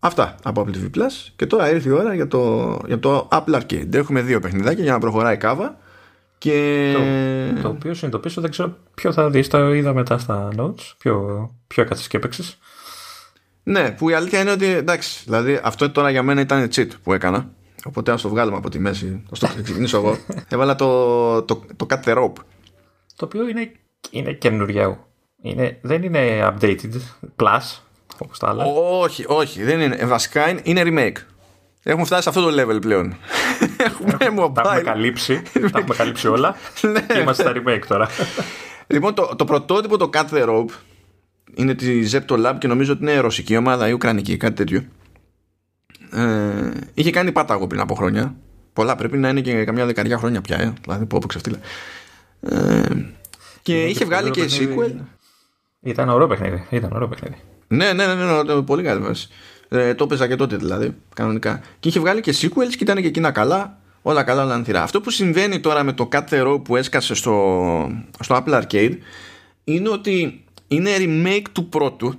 Αυτά από Apple TV Plus και τώρα ήρθε η ώρα για το, για το Apple Arcade έχουμε δύο παιχνιδάκια για να προχωράει κάβα και... το, το οποίο συνειδητοποιήσω δεν ξέρω ποιο θα δεις το είδα μετά στα notes ποιο, ποιο έκατσε και έπαιξες ναι, που η αλήθεια είναι ότι εντάξει, δηλαδή αυτό τώρα για μένα ήταν cheat που έκανα. Οπότε ας το βγάλουμε από τη μέση. Α το ξεκινήσω εγώ. Έβαλα το, το, το cut the rope το οποίο είναι, είναι καινούριο. Είναι, δεν είναι updated, plus, όπως τα άλλα. Όχι, όχι, δεν είναι. Βασικά είναι, είναι remake. Έχουμε φτάσει σε αυτό το level πλέον. έχουμε mobile. Τα έχουμε καλύψει, τα έχουμε καλύψει όλα ναι. και είμαστε στα remake τώρα. λοιπόν, το, το πρωτότυπο το Cut the Rope είναι τη Zepto Lab και νομίζω ότι είναι ρωσική ομάδα ή ουκρανική, κάτι τέτοιο. Ε, είχε κάνει πάταγο πριν από χρόνια. Πολλά πρέπει να είναι και καμιά δεκαριά χρόνια πια. Ε. Δηλαδή, πω, ξεφτύλα. Ε, και είχε βγάλει και sequel. Ήταν ωραίο παιχνίδι. Ήταν ωραίο παιχνίδι. Ναι, ναι, ναι, ναι, ναι πολύ καλό. Ε, το έπαιζα και τότε δηλαδή, κανονικά. Και είχε βγάλει και sequels και ήταν και εκείνα καλά. Όλα καλά, όλα ανθυρά. Αυτό που συμβαίνει τώρα με το Cut the Rope που έσκασε στο, στο Apple Arcade είναι ότι είναι remake του πρώτου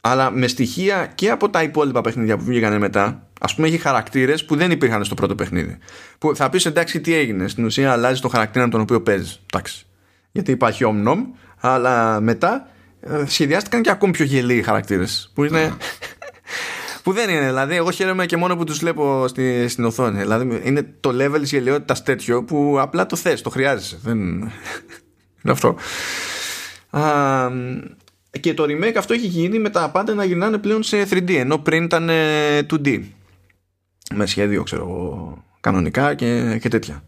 αλλά με στοιχεία και από τα υπόλοιπα παιχνίδια που βγήκαν μετά Α πούμε, έχει χαρακτήρες που δεν υπήρχαν στο πρώτο παιχνίδι. Που θα πεις εντάξει, τι έγινε. Στην ουσία, αλλάζει το χαρακτήρα με τον οποίο παίζεις. Εντάξει. Γιατί υπάρχει omnom, αλλά μετά ε, σχεδιάστηκαν και ακόμη πιο γελοί χαρακτήρες. Που είναι. που δεν είναι. Δηλαδή, εγώ χαίρομαι και μόνο που τους βλέπω στη, στην οθόνη. Δηλαδή, είναι το level της γελιότητας τέτοιο που απλά το θες, το χρειάζεσαι. Δεν... είναι αυτό. Α, και το remake αυτό έχει γίνει με τα πάντα να γυρνάνε πλέον σε 3D ενώ πριν ήταν 2D ε, με σχέδιο ξέρω εγώ κανονικά και, και τέτοια.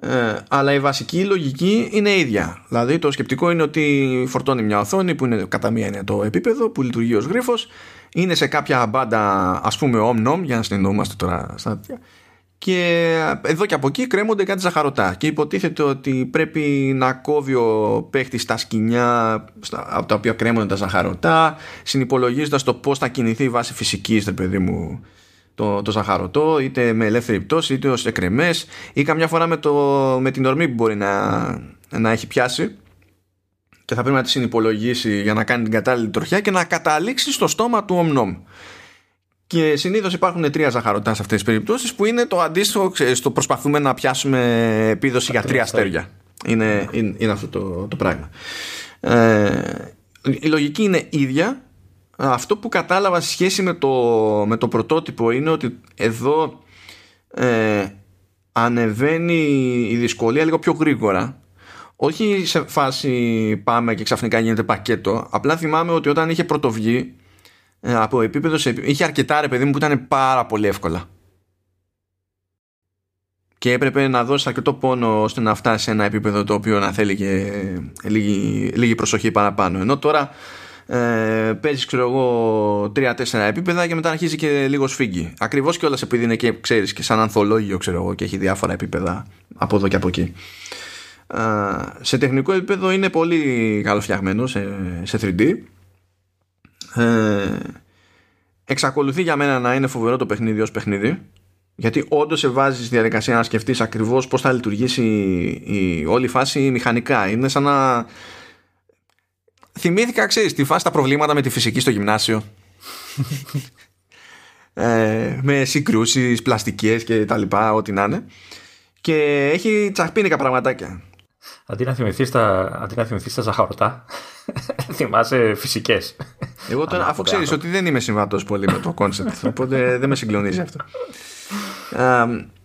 Ε, αλλά η βασική λογική είναι ίδια. Δηλαδή το σκεπτικό είναι ότι φορτώνει μια οθόνη που είναι κατά μία είναι το επίπεδο που λειτουργεί ως γρίφος είναι σε κάποια μπάντα ας πούμε om-nom για να συνεννοούμαστε τώρα στα τέτοια και εδώ και από εκεί κρέμονται κάτι ζαχαρωτά και υποτίθεται ότι πρέπει να κόβει ο παίχτης τα σκηνιά από τα οποία κρέμονται τα ζαχαρωτά συνυπολογίζοντας το πώς θα κινηθεί η βάση φυσικής ρε παιδί μου το, το ζαχαρωτό είτε με ελεύθερη πτώση είτε ως εκρεμές ή καμιά φορά με, το, με την ορμή που μπορεί να, να έχει πιάσει και θα πρέπει να τη συνυπολογίσει για να κάνει την κατάλληλη τροχιά και να καταλήξει στο στόμα του ομνόμ. Και συνήθως υπάρχουν τρία ζαχαρωτά σε αυτές τις περιπτώσεις που είναι το αντίστοιχο στο προσπαθούμε να πιάσουμε επίδοση για τρία αστέρια. Είναι, είναι, είναι αυτό το, το πράγμα. Ε, η λογική είναι ίδια. Αυτό που κατάλαβα σε σχέση με το, με το πρωτότυπο είναι ότι εδώ ε, ανεβαίνει η δυσκολία λίγο πιο γρήγορα. Όχι σε φάση πάμε και ξαφνικά γίνεται πακέτο. Απλά θυμάμαι ότι όταν είχε πρωτοβγεί ε, από επίπεδο σε επίπεδο. Είχε αρκετά ρε παιδί μου που ήταν πάρα πολύ εύκολα. Και έπρεπε να δώσει αρκετό πόνο ώστε να φτάσει σε ένα επίπεδο το οποίο να θέλει και λίγη, λίγη προσοχή παραπάνω. Ενώ τώρα ε, παίζεις, ξέρω εγώ, τρία-τέσσερα επίπεδα και μετά αρχίζει και λίγο σφίγγι. Ακριβώς κιόλας επειδή είναι και ξέρεις και σαν ανθολόγιο, ξέρω εγώ, και έχει διάφορα επίπεδα από εδώ και από εκεί. Ε, σε τεχνικό επίπεδο είναι πολύ καλοφτιαγμένο σε, σε 3D ε, εξακολουθεί για μένα να είναι φοβερό το παιχνίδι ως παιχνίδι γιατί όντως σε βάζεις στη διαδικασία να σκεφτείς ακριβώς πώς θα λειτουργήσει η, όλη φάση μηχανικά. Είναι σαν να. Θυμήθηκα, ξέρεις, τη φάση τα προβλήματα με τη φυσική στο γυμνάσιο. ε, με συγκρούσεις, πλαστικές και τα λοιπά, ό,τι να είναι. Και έχει τσαχπίνικα πραγματάκια. Αντί να θυμηθείς τα, αντί να θυμηθείς τα ζαχαρωτά, θυμάσαι φυσικές. Εγώ τώρα, αφού ξέρεις ότι δεν είμαι συμβατός πολύ με το κόνσεπτ, οπότε δεν με συγκλονίζει αυτό.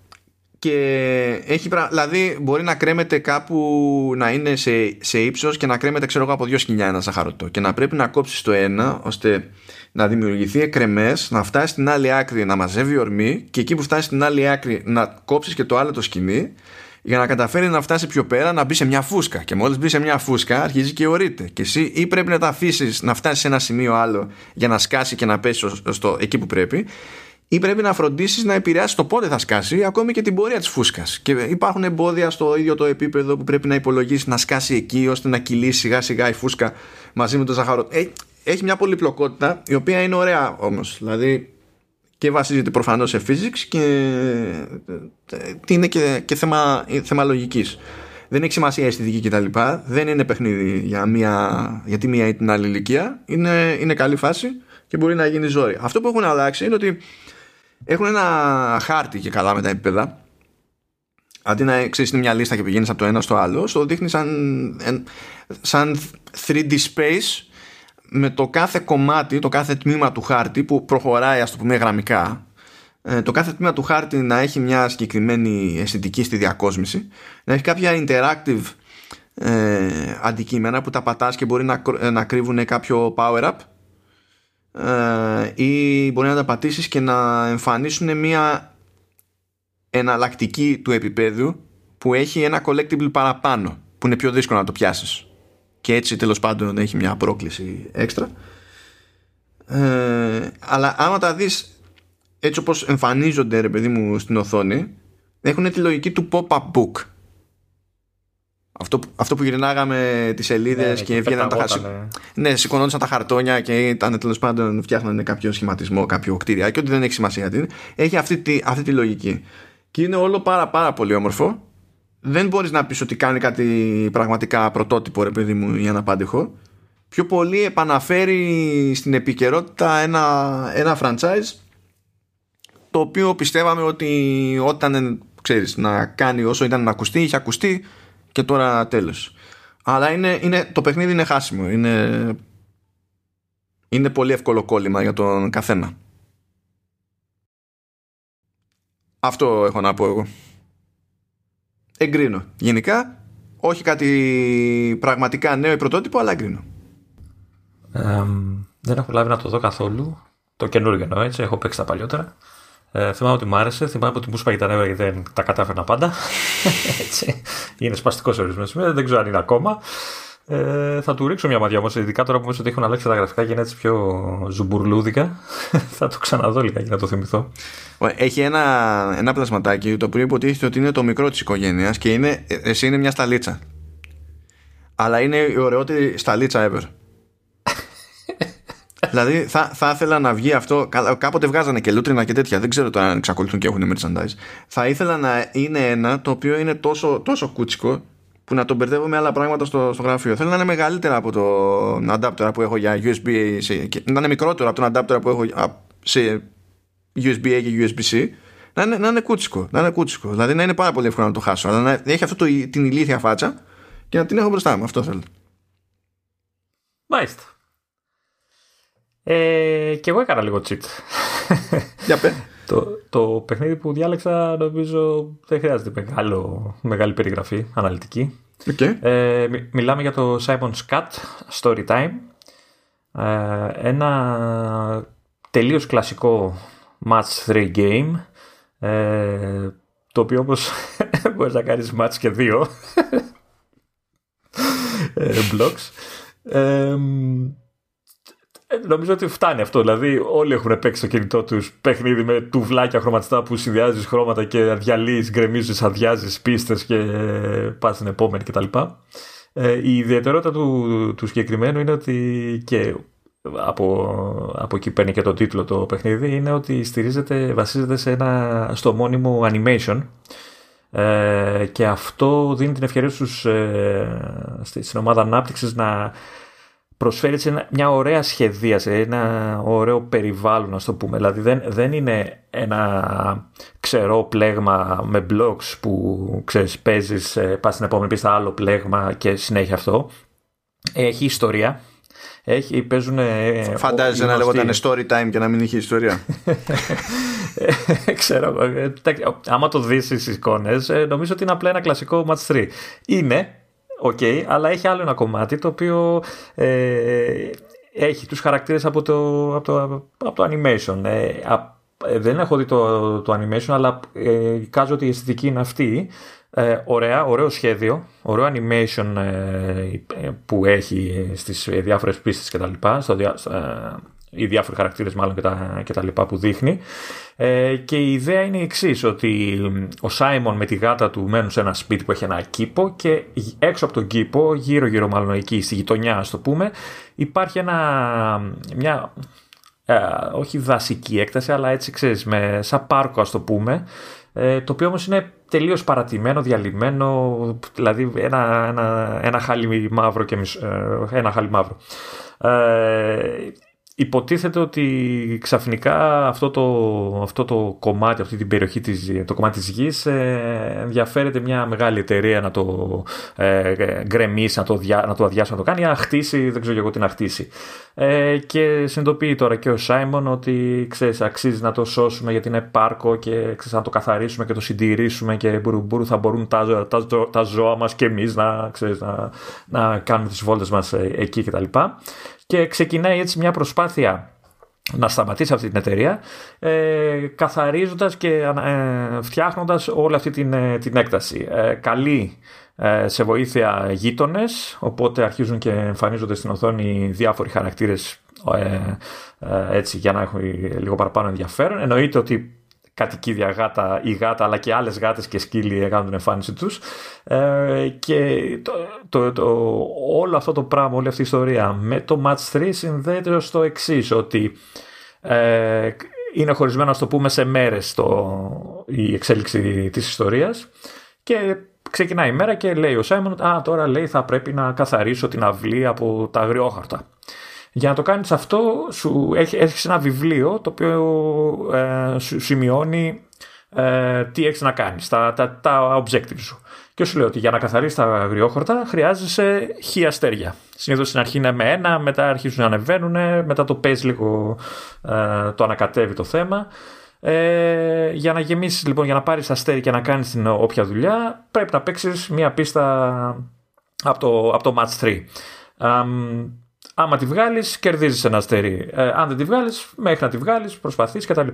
και έχει δηλαδή μπορεί να κρέμεται κάπου να είναι σε, σε ύψος και να κρέμεται ξέρω εγώ από δύο σκοινιά ένα ζαχαρωτό και να πρέπει να κόψεις το ένα ώστε να δημιουργηθεί εκρεμές, να φτάσει στην άλλη άκρη να μαζεύει ορμή και εκεί που φτάσει στην άλλη άκρη να κόψεις και το άλλο το σκοινί για να καταφέρει να φτάσει πιο πέρα να μπει σε μια φούσκα. Και μόλις μπει σε μια φούσκα, αρχίζει και ορείται. Και εσύ ή πρέπει να τα αφήσεις να φτάσεις σε ένα σημείο άλλο για να σκάσει και να πέσει στο, εκεί που πρέπει, ή πρέπει να φροντίσεις να επηρεάσεις το πότε θα σκάσει, ακόμη και την πορεία της φούσκας. Και υπάρχουν εμπόδια στο ίδιο το επίπεδο που πρέπει να υπολογίσεις να σκάσει εκεί, ώστε να κυλήσει σιγά σιγά η φούσκα μαζί με το ζαχαρό. Ε, έχει μια πολυπλοκότητα η οποία είναι ωραία όμως. Δηλαδή και βασίζεται προφανώς σε physics και ε, είναι και, και θέμα, θέμα λογικής. Δεν έχει σημασία η αισθητική κτλ. Δεν είναι παιχνίδι για, μια, για τη μία ή την άλλη ηλικία. Είναι, είναι καλή φάση και μπορεί να γίνει ζόρι. Αυτό που έχουν αλλάξει είναι ότι έχουν ένα χάρτη και καλά με τα επίπεδα. Αντί να ξέρεις είναι μια λίστα και πηγαίνεις από το ένα στο άλλο, στο δείχνει σαν, σαν 3D space με το κάθε κομμάτι, το κάθε τμήμα του χάρτη που προχωράει ας το πούμε γραμμικά ε, το κάθε τμήμα του χάρτη να έχει μια συγκεκριμένη αισθητική στη διακόσμηση να έχει κάποια interactive ε, αντικείμενα που τα πατάς και μπορεί να, ε, να κρύβουν κάποιο power up ε, ή μπορεί να τα πατήσεις και να εμφανίσουν μια εναλλακτική του επίπεδου που έχει ένα collectible παραπάνω που είναι πιο δύσκολο να το πιάσεις. Και έτσι τέλος πάντων έχει μια πρόκληση έξτρα. Ε, αλλά άμα τα δεις έτσι όπως εμφανίζονται ρε παιδί μου στην οθόνη έχουν τη λογική του pop-up book αυτό, αυτό που γυρνάγαμε τις σελίδες ναι, και, βγαίναν τα χαρτόνια. Ναι, σηκωνόντουσαν τα χαρτόνια και ήταν τέλος πάντων φτιάχνανε κάποιο σχηματισμό, κάποιο κτίρια και ότι δεν έχει σημασία τι Έχει αυτή τη, αυτή τη λογική. Και είναι όλο πάρα πάρα πολύ όμορφο δεν μπορείς να πεις ότι κάνει κάτι πραγματικά πρωτότυπο ρε παιδί μου ή αναπάντηχο πιο πολύ επαναφέρει στην επικαιρότητα ένα, ένα franchise το οποίο πιστεύαμε ότι όταν ξέρεις να κάνει όσο ήταν να ακουστεί είχε ακουστεί και τώρα τέλος αλλά είναι, είναι, το παιχνίδι είναι χάσιμο είναι, είναι πολύ εύκολο κόλλημα για τον καθένα αυτό έχω να πω εγώ εγκρίνω. Γενικά, όχι κάτι πραγματικά νέο ή πρωτότυπο, αλλά εγκρίνω. δεν έχω λάβει να το δω καθόλου. Το καινούργιο εννοώ έτσι, έχω παίξει τα παλιότερα. Ε, θυμάμαι ότι μου άρεσε, θυμάμαι ότι μου σπάγει τα νεύρα γιατί δεν τα κατάφερνα πάντα. έτσι. Είναι σπαστικός σε ορισμένες μέρε, δεν ξέρω αν είναι ακόμα. Ε, θα του ρίξω μια ματιά όμως, ειδικά τώρα που μου ότι έχουν αλλάξει τα γραφικά και είναι έτσι πιο ζουμπουρλούδικα. θα το ξαναδώ λίγα για να το θυμηθώ. Έχει ένα, ένα πλασματάκι το οποίο υποτίθεται ότι είναι το μικρό της οικογένειας και είναι, εσύ είναι μια σταλίτσα. Αλλά είναι η ωραιότερη σταλίτσα ever. Δηλαδή θα, θα ήθελα να βγει αυτό. Κάποτε βγάζανε και λούτρινα και τέτοια. Δεν ξέρω το αν εξακολουθούν και έχουν merchandise. Θα ήθελα να είναι ένα το οποίο είναι τόσο, τόσο κούτσικο που να τον μπερδεύω με άλλα πράγματα στο, στο γραφείο. Θέλω να είναι μεγαλύτερα από τον adapter που έχω για USB, σε, να είναι μικρότερο από τον adapter που έχω σε USB-A και USB-C. Να είναι, να είναι κούτσικο, να είναι κούτσικο. Δηλαδή να είναι πάρα πολύ εύκολο να το χάσω. Αλλά να έχει αυτό το, την ηλίθια φάτσα και να την έχω μπροστά μου. Αυτό θέλω. Μάλιστα. Ε, και εγώ έκανα λίγο cheat. Για πέ. το, το παιχνίδι που διάλεξα νομίζω δεν χρειάζεται μεγάλο, μεγάλη περιγραφή αναλυτική. Okay. Ε, μιλάμε για το Simon's Cut Story Time. Ε, ένα τελείως κλασικό Match 3 game ε, το οποίο όπως μπορείς να κάνεις match και δύο ε, blocks ε, νομίζω ότι φτάνει αυτό. Δηλαδή, όλοι έχουν παίξει το κινητό τους παιχνίδι με τουβλάκια χρωματιστά που συνδυάζεις χρώματα και διαλύει, γκρεμίζεις, αδειάζεις πίστες και πας στην επόμενη κτλ. Ε, η ιδιαιτερότητα του, του συγκεκριμένου είναι ότι και από, από εκεί παίρνει και το τίτλο το παιχνίδι είναι ότι στηρίζεται, βασίζεται σε ένα, στο μόνιμο animation ε, και αυτό δίνει την ευκαιρία στους, ε, στην ομάδα ανάπτυξης να προσφέρει μια ωραία σχεδίαση, ένα ωραίο περιβάλλον, ας το πούμε. Δηλαδή δεν, δεν είναι ένα ξερό πλέγμα με blocks που ξέρεις, παίζεις, ε, πας στην επόμενη πίστα άλλο πλέγμα και συνέχεια αυτό. Έχει ιστορία, έχει, παίζουν. Φαντάζεσαι να λέγονταν story time και να μην είχε ιστορία. Ξέρω. Άμα το δεις στις εικόνες, ε, νομίζω ότι είναι απλά ένα κλασικό match 3. Είναι, ok, okay, αλλά έχει άλλο ένα κομμάτι το οποίο ε, έχει τους χαρακτήρες από το, από το, από το animation. Ε, ε, δεν έχω δει το, το animation, αλλά ε, κάζω ότι η αισθητική είναι αυτή. Ε, ωραία, ωραίο σχέδιο, ωραίο animation ε, που έχει στις διάφορες πίστες και τα λοιπά, στο, ε, οι διάφοροι χαρακτήρες μάλλον και τα, και τα λοιπά που δείχνει. Ε, και η ιδέα είναι η εξής ότι ο Σάιμον με τη γάτα του μένουν σε ένα σπίτι που έχει ένα κήπο και έξω από τον κήπο, γύρω γύρω μάλλον εκεί στη γειτονιά ας το πούμε, υπάρχει ένα, μια ε, όχι δασική έκταση αλλά έτσι ξέρεις, με, σαν πάρκο ας το πούμε, ε, το οποίο όμως είναι τελείως παρατημένο, διαλυμένο, δηλαδή ένα, ένα, ένα χάλι μαύρο και ε, ένα χάλι μαύρο. Ε, υποτίθεται ότι ξαφνικά αυτό το, αυτό το κομμάτι, αυτή την περιοχή, της, το κομμάτι της γης ε, ενδιαφέρεται μια μεγάλη εταιρεία να το ε, γκρεμίσει, να το, να το αδειάσει, να το κάνει, να χτίσει, δεν ξέρω εγώ τι να χτίσει. Ε, και συνειδητοποιεί τώρα και ο Σάιμον ότι ξέρεις, αξίζει να το σώσουμε γιατί είναι πάρκο και ξέρεις, να το καθαρίσουμε και το συντηρήσουμε και μπουρου, θα μπορούν τα, τα, τα ζώα μας και εμείς να, ξέρεις, να, να κάνουμε τις βόλτες μας ε, εκεί κτλ και ξεκινάει έτσι μια προσπάθεια να σταματήσει αυτή την εταιρεία ε, καθαρίζοντας και ε, φτιάχνοντας όλη αυτή την, ε, την έκταση. Ε, καλεί ε, σε βοήθεια γείτονες, οπότε αρχίζουν και εμφανίζονται στην οθόνη διάφοροι χαρακτήρες ε, έτσι για να έχουν λίγο παραπάνω ενδιαφέρον. Εννοείται ότι κατοικίδια γάτα ή γάτα αλλά και άλλες γάτες και σκύλοι έκαναν την εμφάνιση τους ε, και το, το, το, όλο αυτό το πράγμα, όλη αυτή η ιστορία με το Match 3 συνδέεται στο εξής ότι ε, είναι χωρισμένο να το πούμε σε μέρες το, η εξέλιξη της ιστορίας και ξεκινάει η μέρα και λέει ο Σάιμον «Α, τώρα λέει θα πρέπει να καθαρίσω την αυλή από τα αγριόχαρτα». Για να το κάνεις αυτό σου έχεις ένα βιβλίο το οποίο ε, σου σημειώνει ε, τι έχεις να κάνεις, τα, τα, τα objectives σου. Και σου λέω ότι για να καθαρίσει τα αγριόχορτα χρειάζεσαι χι αστέρια. Συνήθως στην αρχή είναι με ένα, μετά αρχίζουν να ανεβαίνουν, μετά το παίζει λίγο, ε, το ανακατεύει το θέμα. Ε, για να γεμίσεις λοιπόν, για να πάρεις αστέρι και να κάνεις την όποια δουλειά, πρέπει να παίξεις μία πίστα από το, από το Match 3. Άμα τη βγάλεις κερδίζεις ένα αστέρι. Ε, αν δεν τη βγάλεις μέχρι να τη βγάλεις προσπαθείς κτλ.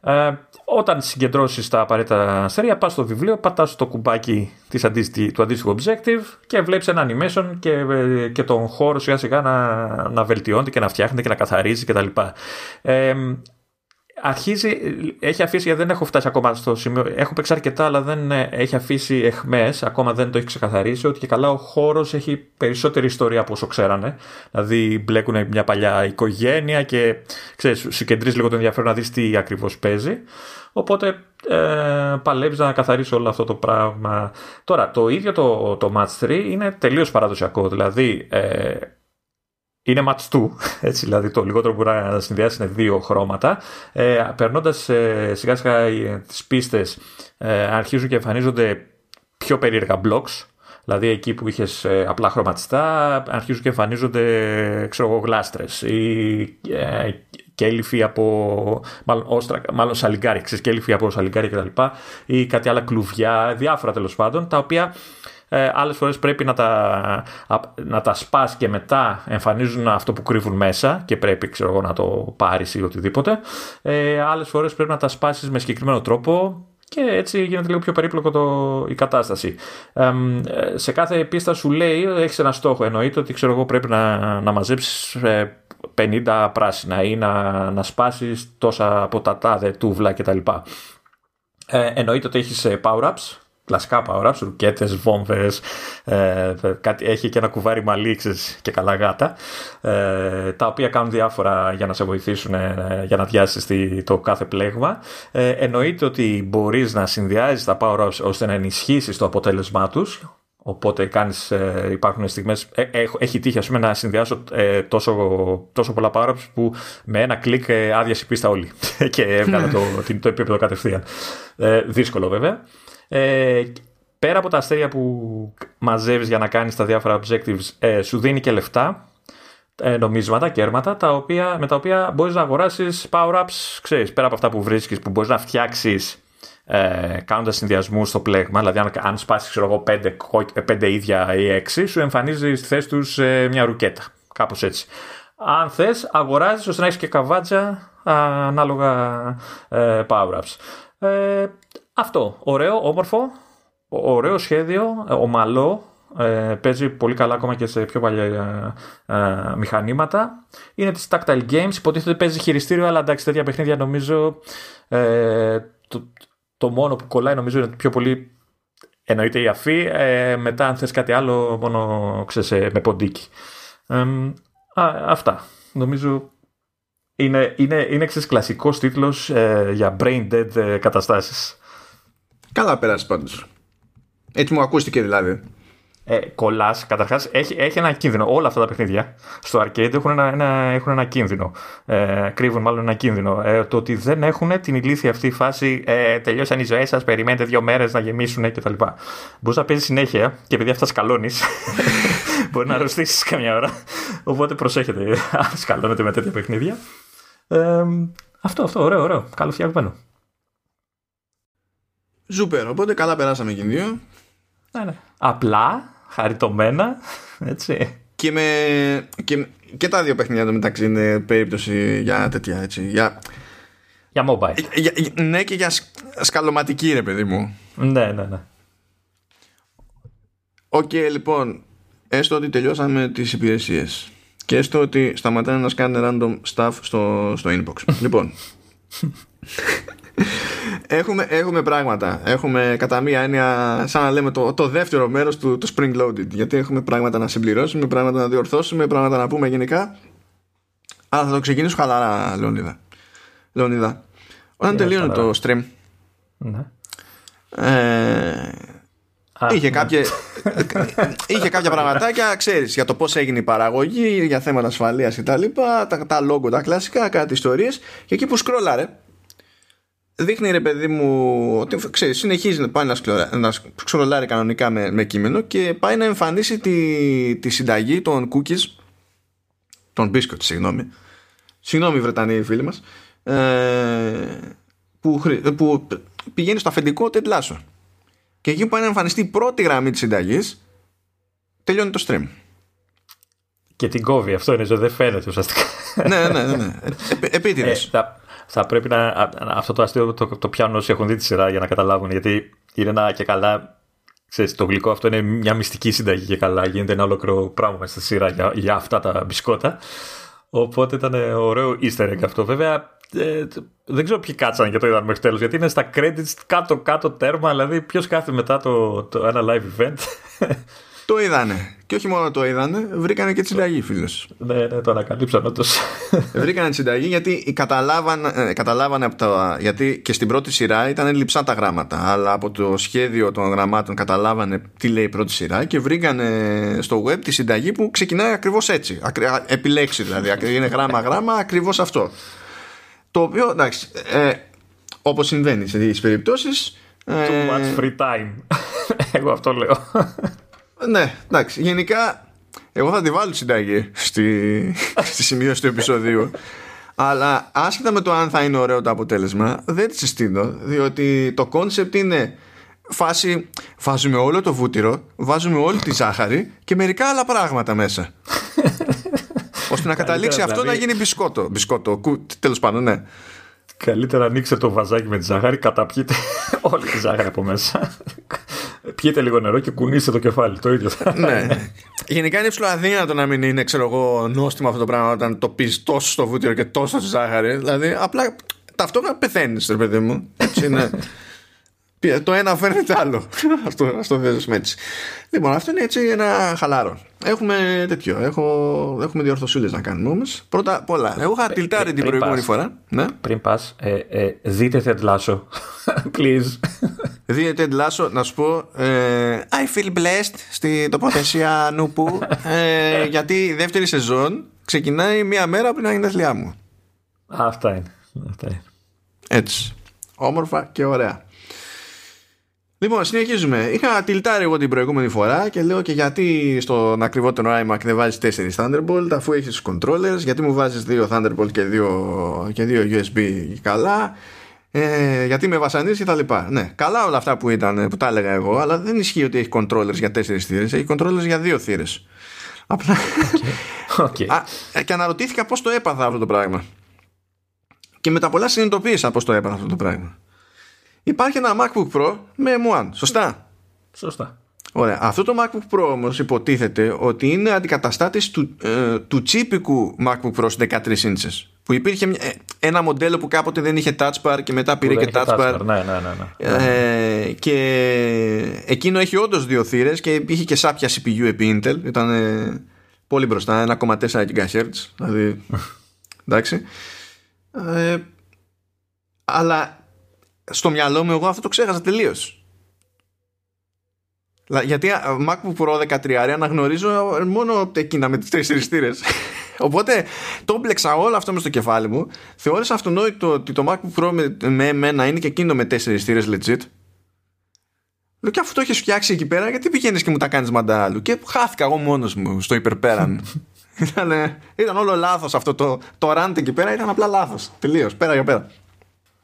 Ε, όταν συγκεντρώσεις τα απαραίτητα αστέρια, πας στο βιβλίο, πατάς το κουμπάκι της αντίστοι, του αντίστοιχου objective και βλέπεις ένα animation και, ε, και τον χώρο σιγά σιγά να, να βελτιώνεται και να φτιάχνεται και να καθαρίζει κτλ. Ε, αρχίζει, έχει αφήσει, γιατί δεν έχω φτάσει ακόμα στο σημείο, έχω παίξει αρκετά, αλλά δεν ε, έχει αφήσει εχμές, ακόμα δεν το έχει ξεκαθαρίσει, ότι και καλά ο χώρος έχει περισσότερη ιστορία από όσο ξέρανε. Δηλαδή μπλέκουν μια παλιά οικογένεια και ξέρεις, συγκεντρίζει λίγο το ενδιαφέρον να δεις τι ακριβώς παίζει. Οπότε ε, παλεύεις να καθαρίσει όλο αυτό το πράγμα. Τώρα, το ίδιο το, το Match 3 είναι τελείως παραδοσιακό. Δηλαδή, ε, είναι match 2, έτσι, δηλαδή το λιγότερο που μπορεί να συνδυάσει είναι δύο χρώματα. Ε, Περνώντας ε, σιγά σιγά ε, τις πίστες, ε, αρχίζουν και εμφανίζονται πιο περίεργα blocks. Δηλαδή εκεί που είχες ε, απλά χρωματιστά, αρχίζουν και εμφανίζονται ξέρω εγώ, γλάστρες ή ε, κέλυφοι από. Μάλλον, όστρα, μάλλον σαλιγκάρι, ξέρεις, κέλυφοι από σαλιγκάρι κτλ. Ή κάτι άλλα κλουβιά, διάφορα τέλος πάντων, τα οποία ε, άλλες φορές πρέπει να τα, να τα σπάς και μετά εμφανίζουν αυτό που κρύβουν μέσα και πρέπει ξέρω εγώ, να το πάρεις ή οτιδήποτε. Ε, άλλες φορές πρέπει να τα σπάσεις με συγκεκριμένο τρόπο και έτσι γίνεται λίγο πιο περίπλοκο το, η κατάσταση. Ε, σε κάθε πίστα σου λέει έχεις ένα στόχο. Εννοείται ότι ξέρω εγώ πρέπει να, να μαζέψεις 50 ε, πράσινα ή να, να σπάσεις τόσα από τα τάδε τούβλα κτλ. Ε, εννοείται ότι έχεις ε, power-ups κλασικά power-ups, ρουκέτες, βόμβες, ε, έχει και ένα κουβάρι μαλίξες και καλά γάτα, ε, τα οποία κάνουν διάφορα για να σε βοηθήσουν ε, για να διάσεις το κάθε πλέγμα. Ε, εννοείται ότι μπορείς να συνδυάζεις τα power-ups ώστε να ενισχύσεις το αποτέλεσμά τους, Οπότε κάνεις, ε, υπάρχουν στιγμές, ε, έχει τύχει ας πούμε, να συνδυάσω ε, τόσο, τόσο πολλά power-ups που με ένα κλικ ε, άδειασε η πίστα όλη και έβγαλε το, το επίπεδο κατευθείαν. Ε, δύσκολο βέβαια. Ε, πέρα από τα αστέρια που μαζεύεις για να κάνεις τα διάφορα objectives, ε, σου δίνει και λεφτά, ε, νομίσματα, κέρματα, τα οποία, με τα οποία μπορείς να αγοράσεις power-ups, ξέρεις, πέρα από αυτά που βρίσκεις, που μπορείς να φτιάξεις ε, κάνοντας συνδυασμούς στο πλέγμα. Δηλαδή, αν, αν σπάσεις ξέρω εγώ, πέντε, πέντε ίδια ή έξι, σου εμφανίζεις στη θέση τους ε, μια ρουκέτα. Κάπως έτσι. Αν θες, αγοράζεις ώστε να έχεις και καβάτζα ανάλογα ε, power-ups. Ε, αυτό. Ωραίο, όμορφο, ωραίο σχέδιο, ομαλό. Ε, παίζει πολύ καλά ακόμα και σε πιο παλιά ε, ε μηχανήματα. Είναι της Tactile Games. Υποτίθεται ότι παίζει χειριστήριο, αλλά εντάξει, τέτοια παιχνίδια νομίζω ε, το, το μόνο που κολλάει νομίζω είναι πιο πολύ εννοείται η αφή. Ε, μετά, αν θες κάτι άλλο, μόνο ξέρεις, ε, με ποντίκι. αυτά. Νομίζω είναι, είναι, είναι κλασικός τίτλος για brain dead καταστάσεις. Καλά πέρασε πάντως. Έτσι μου ακούστηκε δηλαδή. Ε, Κολλάς, καταρχάς έχει, έχει ένα κίνδυνο. Όλα αυτά τα παιχνίδια στο arcade έχουν ένα, ένα, έχουν ένα κίνδυνο. Ε, κρύβουν μάλλον ένα κίνδυνο. Ε, το ότι δεν έχουν την ηλίθια αυτή φάση. Ε, τελειώσαν οι ζωές σας, περιμένετε δύο μέρες να γεμίσουν κτλ. Μπορείς να παίζεις συνέχεια και επειδή αυτά σκαλώνεις, μπορεί να αρρωστήσεις καμιά ώρα. Οπότε προσέχετε αν σκαλώνετε με τέτοια παιχνίδια. Ε, αυτό, αυτό, ωραίο, ωραίο. Καλοφτιαγμένο. Ζούπερ, οπότε καλά περάσαμε και δύο. Ναι, ναι. Απλά, χαριτωμένα, έτσι. Και, με, και, και τα δύο παιχνίδια το μεταξύ είναι περίπτωση για τέτοια έτσι. Για, για mobile. Για, ναι, και για σκαλωματική ρε παιδί μου. Ναι, ναι, ναι. Ok, okay, λοιπόν, έστω ότι τελειώσαμε τις υπηρεσίες και έστω ότι σταματάνε να σκάνε random stuff στο, στο inbox. λοιπόν, έχουμε, έχουμε πράγματα. Έχουμε κατά μία έννοια, σαν να λέμε, το, το δεύτερο μέρος του, του Spring Loaded. Γιατί έχουμε πράγματα να συμπληρώσουμε, πράγματα να διορθώσουμε, πράγματα να πούμε γενικά. Αλλά θα το ξεκινήσω χαλαρά, Λεωνίδα. Λεωνίδα. Όταν τελείωνε το stream. Ναι. Ε, είχε, κάποια, είχε κάποια πραγματάκια, ξέρεις, για το πώς έγινε η παραγωγή, για θέματα ασφαλείας και τα λοιπά, τα, τα logo, τα κλασικά, κάτι ιστορίες. Και εκεί που σκρόλαρε, δείχνει ρε παιδί μου ότι ξέρεις, συνεχίζει να πάει να, να σκρολάρει κανονικά με, με κείμενο και πάει να εμφανίσει τη, τη συνταγή των cookies των biscuits συγγνώμη συγγνώμη Βρετανοί φίλοι μας ε, που, που πηγαίνει στο αφεντικό Ted και εκεί που πάει να εμφανιστεί η πρώτη γραμμή της συνταγής τελειώνει το stream και την κόβει. Αυτό είναι, δεν φαίνεται ουσιαστικά. ναι, ναι, ναι. ναι. Επίτηδες. Ε, θα, θα, πρέπει να. Αυτό το αστείο το, το πιάνουν όσοι έχουν δει τη σειρά για να καταλάβουν. Γιατί είναι ένα και καλά. Ξέρεις, το γλυκό αυτό είναι μια μυστική συνταγή και καλά. Γίνεται ένα ολόκληρο πράγμα μέσα στη σειρά για, για αυτά τα μπισκότα. Οπότε ήταν ωραίο easter egg αυτό. Βέβαια, ε, δεν ξέρω ποιοι κάτσαν και το είδαν μέχρι τέλος. Γιατί είναι στα credits κάτω-κάτω τέρμα. Δηλαδή, ποιος κάθεται μετά το, το ένα live event. Το είδανε. Και όχι μόνο το είδανε, βρήκανε και τη συνταγή, φίλο. Ναι, ναι, το ανακαλύψαν όντω. βρήκανε τη συνταγή γιατί καταλάβανε, ε, καταλάβανε από τα. Γιατί και στην πρώτη σειρά ήταν λειψά τα γράμματα. Αλλά από το σχέδιο των γραμμάτων καταλάβανε τι λέει η πρώτη σειρά και βρήκανε στο web τη συνταγή που ξεκινάει ακριβώς έτσι. Επί λέξει δηλαδή. Είναι γράμμα-γράμμα ακριβώς αυτό. Το οποίο εντάξει. Ε, Όπως συμβαίνει σε τέτοιε περιπτώσεις. Too much free time. Εγώ αυτό λέω. Ναι, εντάξει. Γενικά, εγώ θα τη βάλω συνταγή στη, στη σημείωση του επεισοδίου. Αλλά άσχετα με το αν θα είναι ωραίο το αποτέλεσμα, δεν τη συστήνω. Διότι το κόνσεπτ είναι φάση. Βάζουμε όλο το βούτυρο, βάζουμε όλη τη ζάχαρη και μερικά άλλα πράγματα μέσα. ώστε να καταλήξει αυτό να δηλαδή. γίνει μπισκότο. Μπισκότο, τέλος πάντων, ναι. Καλύτερα ανοίξτε το βαζάκι με τη ζάχαρη, καταπιείτε όλη τη ζάχαρη από μέσα. Πιείτε λίγο νερό και κουνήστε το κεφάλι. Το ίδιο θα ναι. Γενικά είναι ψηλό αδύνατο να μην είναι ξέρω εγώ, νόστιμο αυτό το πράγμα όταν το πεις τόσο στο βούτυρο και τόσο στη ζάχαρη. Δηλαδή απλά ταυτόχρονα πεθαίνεις, ρε παιδί μου. Έτσι είναι. Το ένα φέρνει το άλλο. αυτό, αυτό δέσουμε έτσι. Λοιπόν, αυτό είναι έτσι ένα χαλάρο. Έχουμε τέτοιο. Έχω, έχουμε διορθωσούλες να κάνουμε όμως. Πρώτα απ' όλα, εγώ είχα τυλτάρει την προηγούμενη φορά. Ναι. Πριν πας, ε, ε, δείτε Ted Lasso. Please. Δείτε Ted Lasso, να σου πω. Ε, I feel blessed στη τοποθεσία Νούπου. Ε, γιατί η δεύτερη σεζόν ξεκινάει μία μέρα πριν να είναι γενέθλιά μου. Αυτά είναι. Αυτά είναι. Έτσι. Όμορφα και ωραία. Λοιπόν, συνεχίζουμε. Είχα τυλτάρει εγώ την προηγούμενη φορά και λέω και γιατί στον ακριβότερο iMac δεν βάζεις 4 Thunderbolt αφού έχεις του controllers, γιατί μου βάζεις 2 Thunderbolt και 2, και 2 USB καλά. Ε, γιατί με βασανίζει και τα λοιπά. Ναι, καλά όλα αυτά που ήταν, που τα έλεγα εγώ, αλλά δεν ισχύει ότι έχει controllers για 4 θύρες, έχει controllers για 2 θύρες. Απλά. Okay. okay. Α, και αναρωτήθηκα πώς το έπαθα αυτό το πράγμα. Και με τα πολλά συνειδητοποίησα πώς το έπαθα αυτό το πράγμα. Υπάρχει ένα MacBook Pro με M1, σωστά; Σωστά. Ωραία. Αυτό το MacBook Pro όμως υποτίθεται ότι είναι αντικαταστάτης του, ε, του τσίπικου MacBook Pro 13 inches. Που υπήρχε ε, ένα μοντέλο που κάποτε δεν είχε touch bar και μετά πήρε και touch bar. Ναι, ναι, ναι, ναι. Ε, και εκείνο έχει όντως δύο θύρες και είχε και σάπια CPU επί Intel. Ήταν ε, πολύ μπροστά, 1,4 GHz. Δηλαδή. εντάξει. Ε, αλλά στο μυαλό μου εγώ αυτό το ξέχασα τελείως. Γιατί MacBook Pro 13 αναγνωρίζω μόνο εκείνα με τις τέσσερις θύρες. Οπότε το μπλεξα όλο αυτό μες στο κεφάλι μου. Θεώρησα αυτονόητο ότι το MacBook Pro με, με εμένα είναι και εκείνο με τέσσερις θύρες legit. Λέω και αφού το έχεις φτιάξει εκεί πέρα, γιατί πηγαίνεις και μου τα κάνεις μαντάλου; Και χάθηκα εγώ μόνος μου στο υπερπέραν. ήταν, ήταν όλο λάθος αυτό το, το rant εκεί πέρα, ήταν απλά λάθος. Τελείως, πέρα για πέρα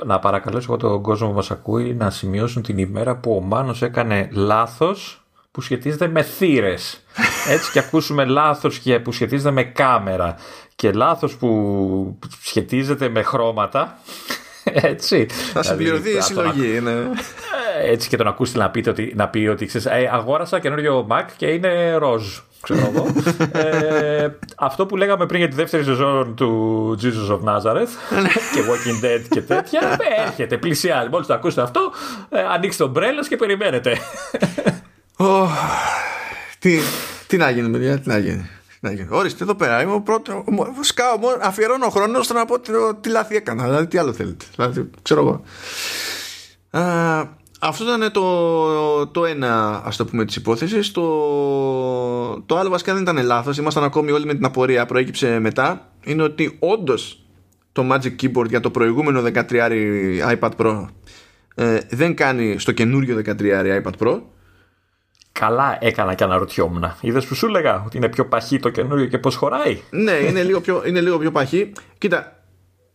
να παρακαλέσω εγώ τον κόσμο που μας ακούει να σημειώσουν την ημέρα που ο Μάνος έκανε λάθος που σχετίζεται με θύρες. Έτσι και ακούσουμε λάθος που σχετίζεται με κάμερα και λάθος που σχετίζεται με χρώματα. Έτσι. Θα συμπληρωθεί δηλαδή, η συλλογή. Ναι. Έτσι και τον ακούστε να, πείτε ότι, να πει ότι ξέρεις, ε, αγόρασα καινούριο Mac και είναι ροζ ξέρω εγώ. ε, αυτό που λέγαμε πριν για τη δεύτερη σεζόν του Jesus of Nazareth και Walking Dead και τέτοια, έρχεται, πλησιάζει. Μόλις το ακούσετε αυτό, ε, ανοίξτε τον μπρέλο και περιμένετε. oh, τι, τι να γίνει, παιδιά, τι να γίνει. Ορίστε εδώ πέρα. Είμαι ο πρώτο. Σκάω μόνο. Αφιερώνω χρόνο ώστε να πω τι, τι λάθη έκανα. Δηλαδή, τι άλλο θέλετε. Δηλαδή, ξέρω εγώ. Αυτό ήταν το, το ένα, ας το πούμε, της υπόθεσης. Το, το άλλο βασικά δεν ήταν λάθος. Ήμασταν ακόμη όλοι με την απορία. Προέκυψε μετά. Είναι ότι όντως το Magic Keyboard για το προηγούμενο 13 iPad Pro ε, δεν κάνει στο καινούριο 13 iPad Pro. Καλά έκανα και αναρωτιόμουν. Είδες που σου έλεγα ότι είναι πιο παχύ το καινούριο και πώς χωράει; ναι, είναι λίγο, πιο, είναι λίγο πιο παχύ. Κοίτα,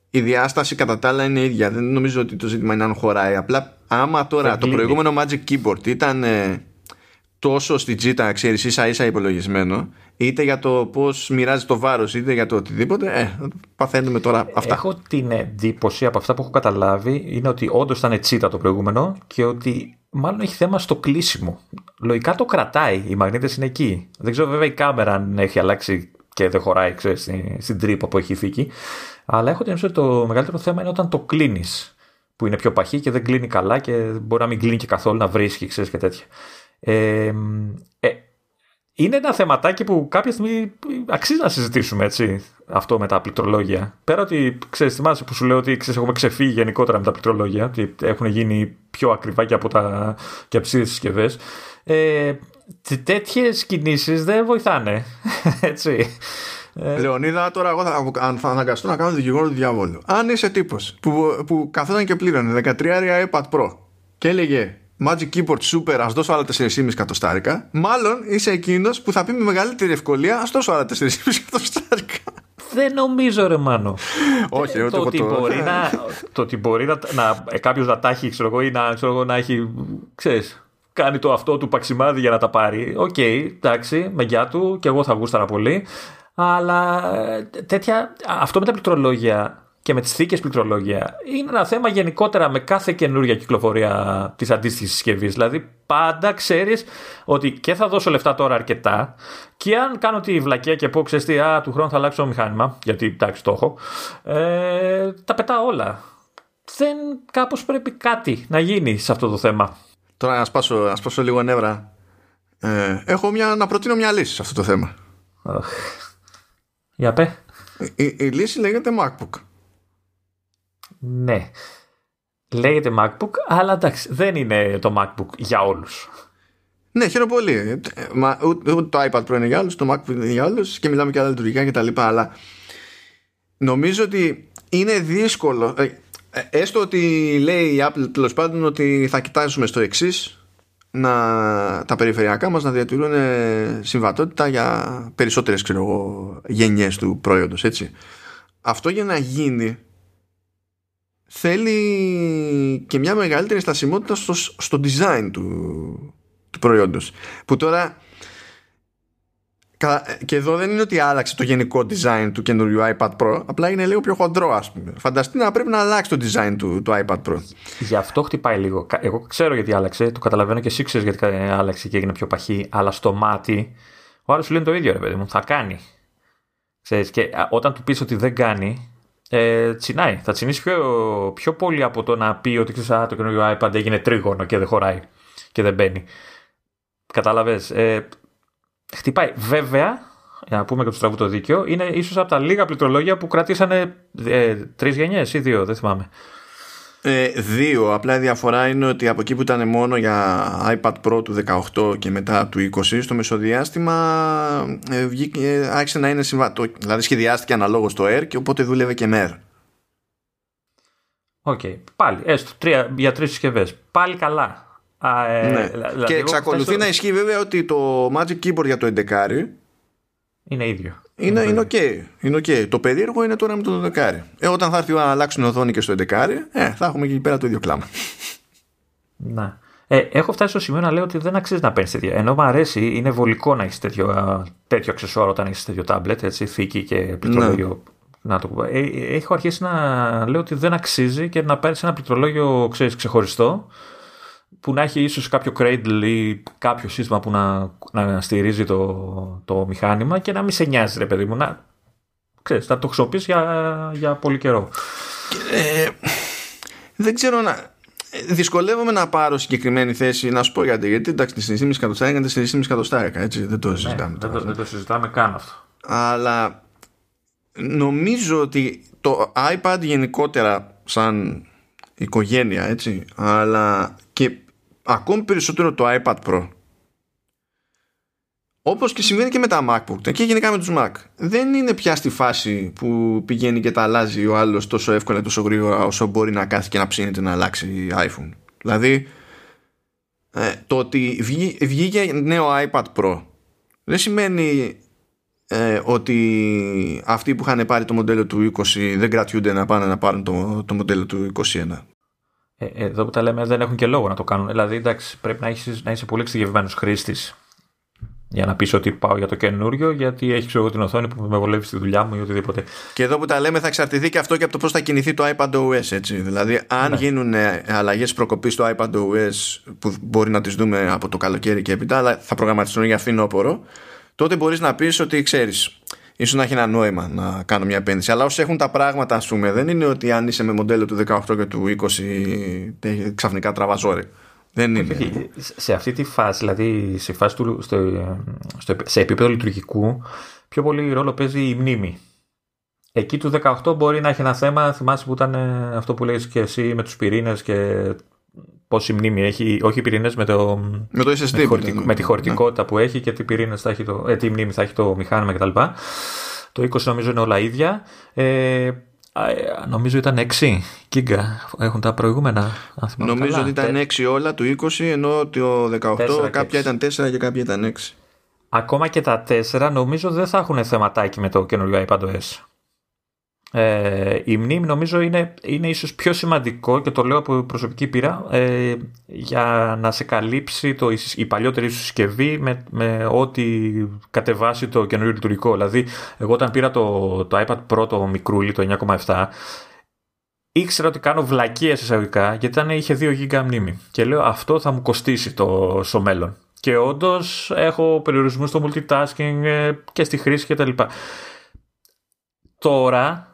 η διάσταση κατά τα άλλα είναι ίδια. Δεν νομίζω ότι το ζήτημα είναι αν χωράει. Απλά άμα τώρα το προηγούμενο Magic Keyboard ήταν ε, τόσο στην τζίτα, ξέρεις, ίσα ίσα υπολογισμένο, είτε για το πώς μοιράζει το βάρος, είτε για το οτιδήποτε, ε, παθαίνουμε τώρα αυτά. Έχω την εντύπωση από αυτά που έχω καταλάβει, είναι ότι όντως ήταν τσίτα το προηγούμενο και ότι μάλλον έχει θέμα στο κλείσιμο. Λογικά το κρατάει, οι μαγνήτες είναι εκεί. Δεν ξέρω βέβαια η κάμερα αν έχει αλλάξει και δεν χωράει ξέρεις, στην, στην τρύπα που έχει φύγει. Αλλά έχω την ότι το μεγαλύτερο θέμα είναι όταν το κλείνεις. Που είναι πιο παχύ και δεν κλείνει καλά και μπορεί να μην κλείνει και καθόλου να βρίσκει, ξέρεις και τέτοια. Ε, ε, είναι ένα θεματάκι που κάποια στιγμή αξίζει να συζητήσουμε έτσι, αυτό με τα πληκτρολόγια. Πέρα ότι ξέρεις, θυμάσαι που σου λέω ότι ξέρεις, έχουμε ξεφύγει γενικότερα με τα πληκτρολόγια, ότι έχουν γίνει πιο ακριβά και από, τα, και από τις συσκευές. Ε, Τέτοιες κινήσεις δεν βοηθάνε. Έτσι. Ε... Λεωνίδα, τώρα εγώ θα, θα αναγκαστώ να κάνω δικηγόρο του διαβόλου. Αν είσαι τύπος που, που καθόταν και πλήρωνε 13 iPad Pro και έλεγε Magic Keyboard Super, ας δώσω άλλα 4,5 εκατοστάρικα, μάλλον είσαι εκείνος που θα πει με μεγαλύτερη ευκολία, ας δώσω άλλα 4,5 εκατοστάρικα. Δεν νομίζω, ρε Μάνο. Όχι, το, ότι μπορεί να, το ότι μπορεί να, να κάποιος να τα έχει, ξέρω εγώ, ή να, ξέρω εγώ, να έχει. Ξέρεις, κάνει το αυτό του παξιμάδι για να τα πάρει. Ok, okay, εντάξει, με γεια του και εγώ θα γούσταρα πολύ. Αλλά τέτοια, αυτό με τα πληκτρολόγια και με τις θήκες πληκτρολόγια είναι ένα θέμα γενικότερα με κάθε καινούργια κυκλοφορία της αντίστοιχης συσκευής. Δηλαδή, πάντα ξέρεις ότι και θα δώσω λεφτά τώρα αρκετά, και αν κάνω τη βλακία και πω, ξέρεις τι, α, του χρόνου θα αλλάξω μηχάνημα, γιατί εντάξει το έχω, ε, τα πετάω όλα. Δεν κάπως πρέπει κάτι να γίνει σε αυτό το θέμα. Τώρα να σπάσω, να σπάσω λίγο νεύρα. Ε, έχω μια, να προτείνω μια λύση σε αυτό το θέμα. Για πέ. Η, η, λύση λέγεται MacBook. Ναι. Λέγεται MacBook, αλλά εντάξει, δεν είναι το MacBook για όλους. Ναι, χαίρομαι πολύ. Μα, ούτε, το iPad Pro είναι για όλους, το MacBook είναι για όλους και μιλάμε και άλλα λειτουργικά και τα λοιπά, αλλά νομίζω ότι είναι δύσκολο. Ε, ε, έστω ότι λέει η Apple τέλος πάντων ότι θα κοιτάσουμε στο εξής να τα περιφερειακά μας να διατηρούν συμβατότητα για περισσότερες ξέρω εγώ, γενιές του προϊόντος έτσι. Αυτό για να γίνει θέλει και μια μεγαλύτερη στασιμότητα στο, στο design του, του προϊόντος που τώρα και εδώ δεν είναι ότι άλλαξε το γενικό design του καινούριου iPad Pro, απλά είναι λίγο πιο χοντρό, ας πούμε. Φανταστείτε να πρέπει να αλλάξει το design του, του iPad Pro. Γι' αυτό χτυπάει λίγο. Εγώ ξέρω γιατί άλλαξε, το καταλαβαίνω και εσύ ξέρεις γιατί άλλαξε και έγινε πιο παχύ, αλλά στο μάτι ο άλλος σου λέει το ίδιο, ρε παιδί μου. Θα κάνει. Ξέρεις, και όταν του πεις ότι δεν κάνει, ε, τσινάει. Θα τσινήσει πιο, πιο πολύ από το να πει ότι ξέρεις, α, το καινούριο iPad έγινε τρίγωνο και δεν χωράει και δεν μπαίνει. Κατάλαβες. Ε, χτυπάει. Βέβαια, για να πούμε και το στραβού το δίκαιο, είναι ίσως από τα λίγα πληκτρολόγια που κρατήσανε ε, τρεις γενιές ή δύο, δεν θυμάμαι. Ε, δύο. Απλά η διαφορά είναι ότι από εκεί που ήταν μόνο για iPad Pro του 18 και μετά του 20, στο μεσοδιάστημα ε, ε, άρχισε να είναι συμβατό. Δηλαδή σχεδιάστηκε αναλόγως το Air και οπότε δούλευε και με Air. Ok. Okay. Πάλι, έστω τρία, για τρεις συσκευές. Πάλι καλά. Α, ε, ναι. δηλαδή και εξακολουθεί να ισχύει βέβαια ότι το Magic Keyboard για το 11 είναι ίδιο. Είναι, είναι, okay. είναι okay. Το περίεργο είναι τώρα με το 12. Ε, όταν θα έρθει να αλλάξουν οθόνη και στο 11, ε, θα έχουμε εκεί πέρα το ίδιο κλάμα. Να. Ε, έχω φτάσει στο σημείο να λέω ότι δεν αξίζει να παίρνεις τέτοια. Ενώ μου αρέσει, είναι βολικό να έχεις τέτοιο, τέτοιο αξεσουάρ όταν έχεις τέτοιο τάμπλετ, έτσι, θήκη και πληκτρολόγιο. Ναι. Να το πω. Ε, έχω αρχίσει να λέω ότι δεν αξίζει και να παίρνει ένα πληκτρολόγιο ξέρεις, ξεχωριστό που να έχει ίσως κάποιο cradle ή κάποιο σύστημα που να, να στηρίζει το, το μηχάνημα και να μην σε νοιάζει ρε παιδί μου να, ξέρεις, να το χρησιμοποιείς για, για πολύ καιρό. Ε, δεν ξέρω να δυσκολεύομαι να πάρω συγκεκριμένη θέση να σου πω γιατί γιατί εντάξει τη 4,5 εκατοστάρικα είναι 4,5 εκατοστάρικα έτσι δεν το ναι, συζητάμε δεν, το, δεν το συζητάμε καν αυτό. Αλλά νομίζω ότι το iPad γενικότερα σαν οικογένεια έτσι αλλά και ακόμη περισσότερο το iPad Pro. Όπως και συμβαίνει και με τα MacBook και γενικά με τους Mac. Δεν είναι πια στη φάση που πηγαίνει και τα αλλάζει ο άλλος τόσο εύκολα τόσο γρήγορα όσο μπορεί να κάθει και να ψήνεται να αλλάξει iPhone. Δηλαδή ε, το ότι βγήκε νέο iPad Pro δεν σημαίνει ε, ότι αυτοί που είχαν πάρει το μοντέλο του 20 δεν κρατιούνται να πάνε να πάρουν το, το μοντέλο του 21 Ε, εδώ που τα λέμε δεν έχουν και λόγο να το κάνουν. Δηλαδή, εντάξει, πρέπει να, έχεις, να είσαι πολύ εξειδικευμένος χρήστης για να πεις ότι πάω για το καινούριο, γιατί έχεις ξέρω την οθόνη που με βολεύει στη δουλειά μου ή οτιδήποτε. Και εδώ που τα λέμε θα εξαρτηθεί και αυτό και από το πώς θα κινηθεί το iPad OS. Έτσι. Δηλαδή, αν ναι. γίνουν αλλαγές προκοπής στο iPad OS που μπορεί να τις δούμε από το καλοκαίρι και έπειτα, αλλά θα προγραμματιστούν για φθινόπωρο, τότε μπορείς να πεις ότι ξέρεις, ίσως να έχει ένα νόημα να κάνω μια επένδυση. Αλλά όσοι έχουν τα πράγματα, ας πούμε, δεν είναι ότι αν είσαι με μοντέλο του 18 και του 20 ξαφνικά τραβαζόρι. Δεν είναι. Σε αυτή τη φάση, δηλαδή σε, φάση του, στο, στο, σε επίπεδο λειτουργικού, πιο πολύ ρόλο παίζει η μνήμη. Εκεί του 18 μπορεί να έχει ένα θέμα, θυμάσαι που ήταν ε, αυτό που λέει και εσύ με τους πυρήνες και πόση μνήμη έχει, όχι οι πυρήνες με, το, με, το SSD με, τη, με τη χωρητικότητα ναι. που έχει και τι, πυρήνες θα έχει το, ε, τι μνήμη θα έχει το μηχάνημα κτλ. Το 20 νομίζω είναι όλα ίδια. Ε, ε, νομίζω ήταν 6 γίγκα έχουν τα προηγούμενα. Νομίζω ότι ήταν 6 όλα του 20 ενώ το 18 κάποια ήταν 4 και κάποια ήταν 6. Ακόμα και τα 4 νομίζω δεν θα έχουν θεματάκι με το καινούριο iPadOS. Ε, η μνήμη νομίζω είναι, είναι ίσως πιο σημαντικό και το λέω από προσωπική πείρα ε, για να σε καλύψει το, η παλιότερη σου συσκευή με, με ό,τι κατεβάσει το καινούριο λειτουργικό. Δηλαδή, εγώ όταν πήρα το, το iPad Pro το μικρούλι, το 9,7 ήξερα ότι κάνω βλακίε εισαγωγικά γιατί ήταν, είχε 2 GB μνήμη και λέω αυτό θα μου κοστίσει το, στο μέλλον. Και όντως έχω περιορισμούς στο multitasking ε, και στη χρήση κτλ. Τώρα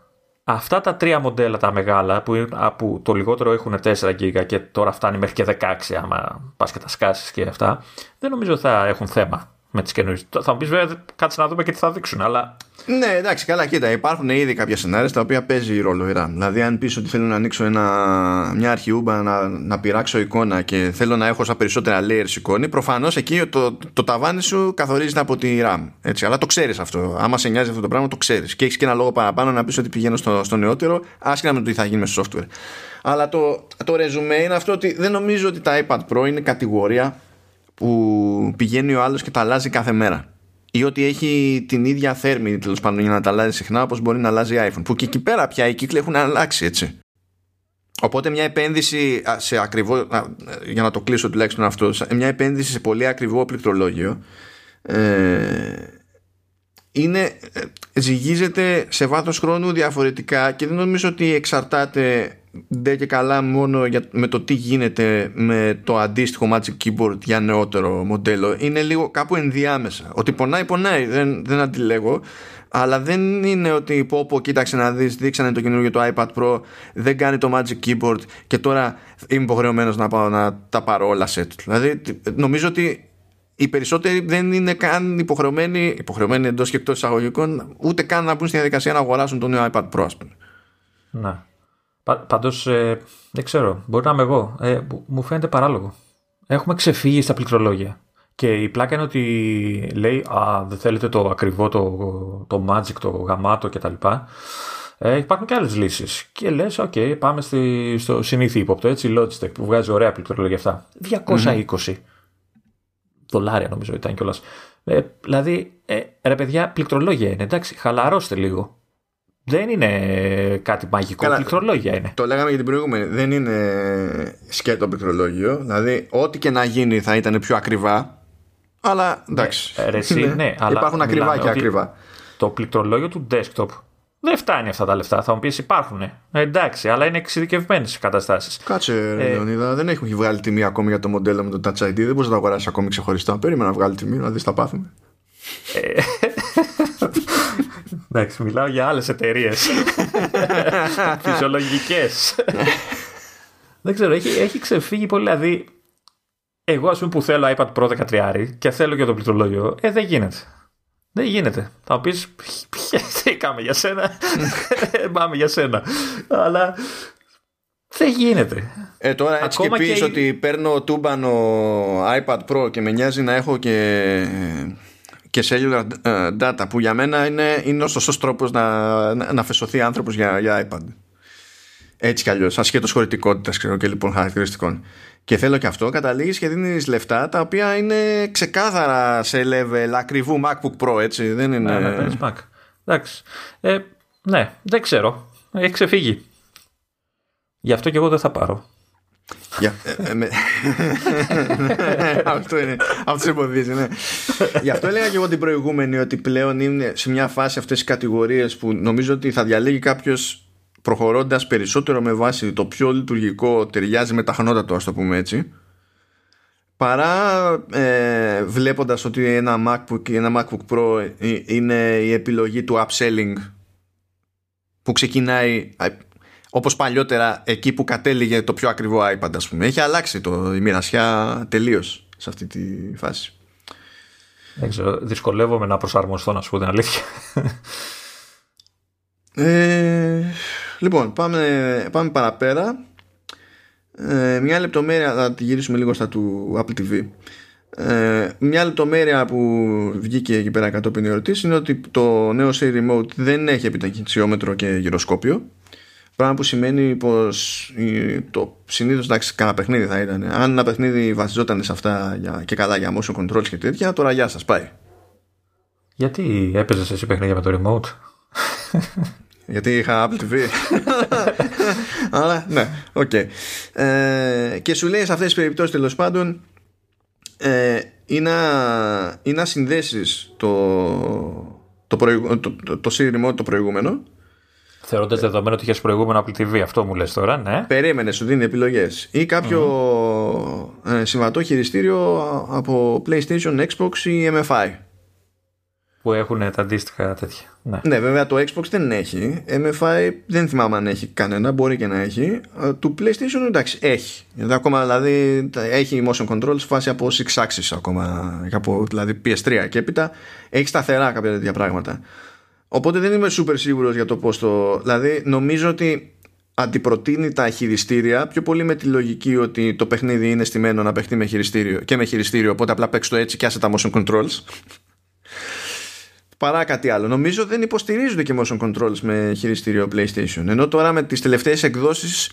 Αυτά τα τρία μοντέλα τα μεγάλα που, που το λιγότερο έχουν 4 GB και τώρα φτάνει μέχρι και 16 άμα πας και τα σκάσεις και αυτά δεν νομίζω θα έχουν θέμα με τις καινούριες. Θα μου πεις βέβαια κάτσε να δούμε και τι θα δείξουν αλλά ναι, εντάξει, καλά, κοίτα. Υπάρχουν ήδη κάποια σενάρια στα οποία παίζει ρόλο η RAM. Δηλαδή, αν πεις ότι θέλω να ανοίξω ένα, μια αρχιούμπα, να, να πειράξω εικόνα και θέλω να έχω σαν περισσότερα layers εικόνη, προφανώς εκεί το, το, ταβάνι σου καθορίζεται από τη RAM. Έτσι, αλλά το ξέρεις αυτό. Άμα σε νοιάζει αυτό το πράγμα, το ξέρεις. Και έχεις και ένα λόγο παραπάνω να πεις ότι πηγαίνω στο, στο νεότερο, άσχετα με το τι θα γίνει με στο software. Αλλά το, το resume είναι αυτό ότι δεν νομίζω ότι τα iPad Pro είναι κατηγορία που πηγαίνει ο άλλος και τα αλλάζει κάθε μέρα. Ή ότι έχει την ίδια θέρμη τέλος πάντων για να τα αλλάζει συχνά όπως μπορεί να αλλάζει iPhone. Που και εκεί πέρα πια οι κύκλοι έχουν αλλάξει έτσι. Οπότε μια επένδυση σε ακριβό για να το κλείσω τουλάχιστον αυτό μια επένδυση σε πολύ ακριβό πληκτρολόγιο ε, είναι, ε, ζυγίζεται σε βάθος χρόνου διαφορετικά και δεν νομίζω ότι εξαρτάται ντε και καλά μόνο για, με το τι γίνεται με το αντίστοιχο Magic Keyboard για νεότερο μοντέλο. Είναι λίγο κάπου ενδιάμεσα. Ότι πονάει πονάει. Δεν, δεν αντιλέγω. Αλλά δεν είναι ότι πω πω κοίταξε να δεις δείξανε το καινούργιο το iPad Pro δεν κάνει το Magic Keyboard και τώρα είμαι υποχρεωμένος να πάω να τα πάρω όλα set. Δηλαδή νομίζω ότι οι περισσότεροι δεν είναι καν υποχρεωμένοι, υποχρεωμένοι εντός και εκτός εισαγωγικών, ούτε καν να μπουν στη διαδικασία να αγοράσουν το νέο iPad Pro, ας πούμε. Να. Πάντως, ε, δεν ξέρω, μπορεί να είμαι εγώ. Ε, μου φαίνεται παράλογο. Έχουμε ξεφύγει στα πληκτρολόγια. Και η πλάκα είναι ότι λέει, Α, δεν θέλετε το ακριβό, το, το Magic, το γαμάτο κτλ. Ε, υπάρχουν και άλλες λύσεις. Και λες, OK, πάμε στη, στο συνήθι ύποπτο, έτσι, Logitech που βγάζει ωραία πληκτρολόγια αυτά. 220 δολάρια νομίζω ήταν κιόλας. Ε, δηλαδή, ε, ρε παιδιά, πληκτρολόγια είναι, εντάξει, χαλαρώστε λίγο. Δεν είναι κάτι μαγικό, Καλά, πληκτρολόγια είναι. Το λέγαμε για την προηγούμενη. Δεν είναι σκέτο πληκτρολόγιο. Δηλαδή, ό,τι και να γίνει θα ήταν πιο ακριβά. Αλλά εντάξει. Ε, ρε, ναι, ναι, αλλά υπάρχουν ακριβά και ακριβά. Το πληκτρολόγιο του desktop δεν φτάνει αυτά τα λεφτά. Θα μου πεις υπάρχουν. Ε, εντάξει, αλλά είναι εξειδικευμένες οι καταστάσεις. Κάτσε, ε, Λεωνίδα, δεν έχει βγάλει τιμή ακόμη για το μοντέλο με το Touch ID. Δεν μπορείς να το αγοράσεις ακόμη ξεχωριστά. Περίμενα να βγάλει τιμή, να δεις τα πάθουμε. Ε, εντάξει, μιλάω για άλλες εταιρείες. Φυσιολογικές. δεν ξέρω, έχει, έχει ξεφύγει πολύ. Δηλαδή, εγώ ας πούμε που θέλω iPad Pro 13 και θέλω και το πληκτρολόγιο, ε, δεν γίνεται. Δεν γίνεται. Θα πεις, τι κάμε για σένα; Πάμε για σένα. Αλλά δεν γίνεται. Ε, τώρα έτσι Ακόμα και πεις ότι παίρνω τούμπανο iPad Pro και με νοιάζει να έχω και, και cellular ε, data που για μένα είναι, είναι ο σωστός τρόπος να, να, να φεσωθεί άνθρωπος για, για iPad. Έτσι κι αλλιώς, ασχέτως χωρητικότητας και λοιπόν χαρακτηριστικών και θέλω και αυτό, καταλήγεις και δίνεις λεφτά τα οποία είναι ξεκάθαρα σε level ακριβού MacBook Pro, έτσι. Δεν είναι. Ναι, ναι, Mac. Εντάξει. Ε, ναι, δεν ξέρω. Έχει ξεφύγει. Γι' αυτό και εγώ δεν θα πάρω. αυτό είναι. Αυτό εμποδίζει, ναι. Γι' αυτό έλεγα και εγώ την προηγούμενη ότι πλέον είναι σε μια φάση αυτές οι κατηγορίες που νομίζω ότι θα διαλέγει κάποιος προχωρώντας περισσότερο με βάση το πιο λειτουργικό ταιριάζει με τα χνότα ας το πούμε έτσι παρά ε, βλέποντας ότι ένα MacBook ή ένα MacBook Pro είναι η επιλογή του upselling που ξεκινάει όπως παλιότερα εκεί που κατέληγε το πιο ακριβό iPad ας πούμε. Έχει αλλάξει το, η μοιρασιά τελείως σε αυτή τη φάση. Δεν ξέρω, δυσκολεύομαι να προσαρμοστώ να σου πω την αλήθεια. Ε, λοιπόν, πάμε, πάμε παραπέρα. Ε, μια λεπτομέρεια, θα τη γυρίσουμε λίγο στα του Apple TV. Ε, μια λεπτομέρεια που βγήκε εκεί πέρα κατόπιν ερωτή είναι ότι το νέο Siri Remote δεν έχει επιταχυνσιόμετρο και γυροσκόπιο. Πράγμα που σημαίνει πως το συνήθως εντάξει, κανένα παιχνίδι θα ήταν. Αν ένα παιχνίδι βασιζόταν σε αυτά και καλά για motion controls και τέτοια, τώρα γεια σας πάει. Γιατί έπαιζες εσύ παιχνίδια με το remote; Γιατί είχα Apple TV. Αλλά ναι, ok. Okay. Ε, και σου λέει σε αυτές τις περιπτώσεις τέλος πάντων ε, ή να, ή να συνδέσεις το, το, προηγου, το, το, το Remote το προηγούμενο Θεωρώντας δεδομένο ότι είχες προηγούμενο Apple TV, αυτό μου λες τώρα, ναι. Περίμενε, σου δίνει επιλογές. Ή κάποιο mm. συμβατό χειριστήριο από PlayStation, Xbox ή MFI που έχουν τα αντίστοιχα τέτοια. Ναι. ναι, βέβαια το Xbox δεν έχει. MFI δεν θυμάμαι αν έχει κανένα, μπορεί και να έχει. Ε, του PlayStation εντάξει, έχει. Γιατί ακόμα δηλαδή έχει motion control σε φάση από 6 axis ακόμα. Από δηλαδή PS3 και έπειτα έχει σταθερά κάποια τέτοια πράγματα. Οπότε δεν είμαι super σίγουρος για το πώς το. Δηλαδή νομίζω ότι αντιπροτείνει τα χειριστήρια πιο πολύ με τη λογική ότι το παιχνίδι είναι στημένο να παιχτεί με χειριστήριο και με χειριστήριο. Οπότε απλά παίξει το έτσι και άσε τα motion controls παρά κάτι άλλο. Νομίζω δεν υποστηρίζονται και motion controls με χειριστήριο PlayStation. Ενώ τώρα με τις τελευταίες εκδόσεις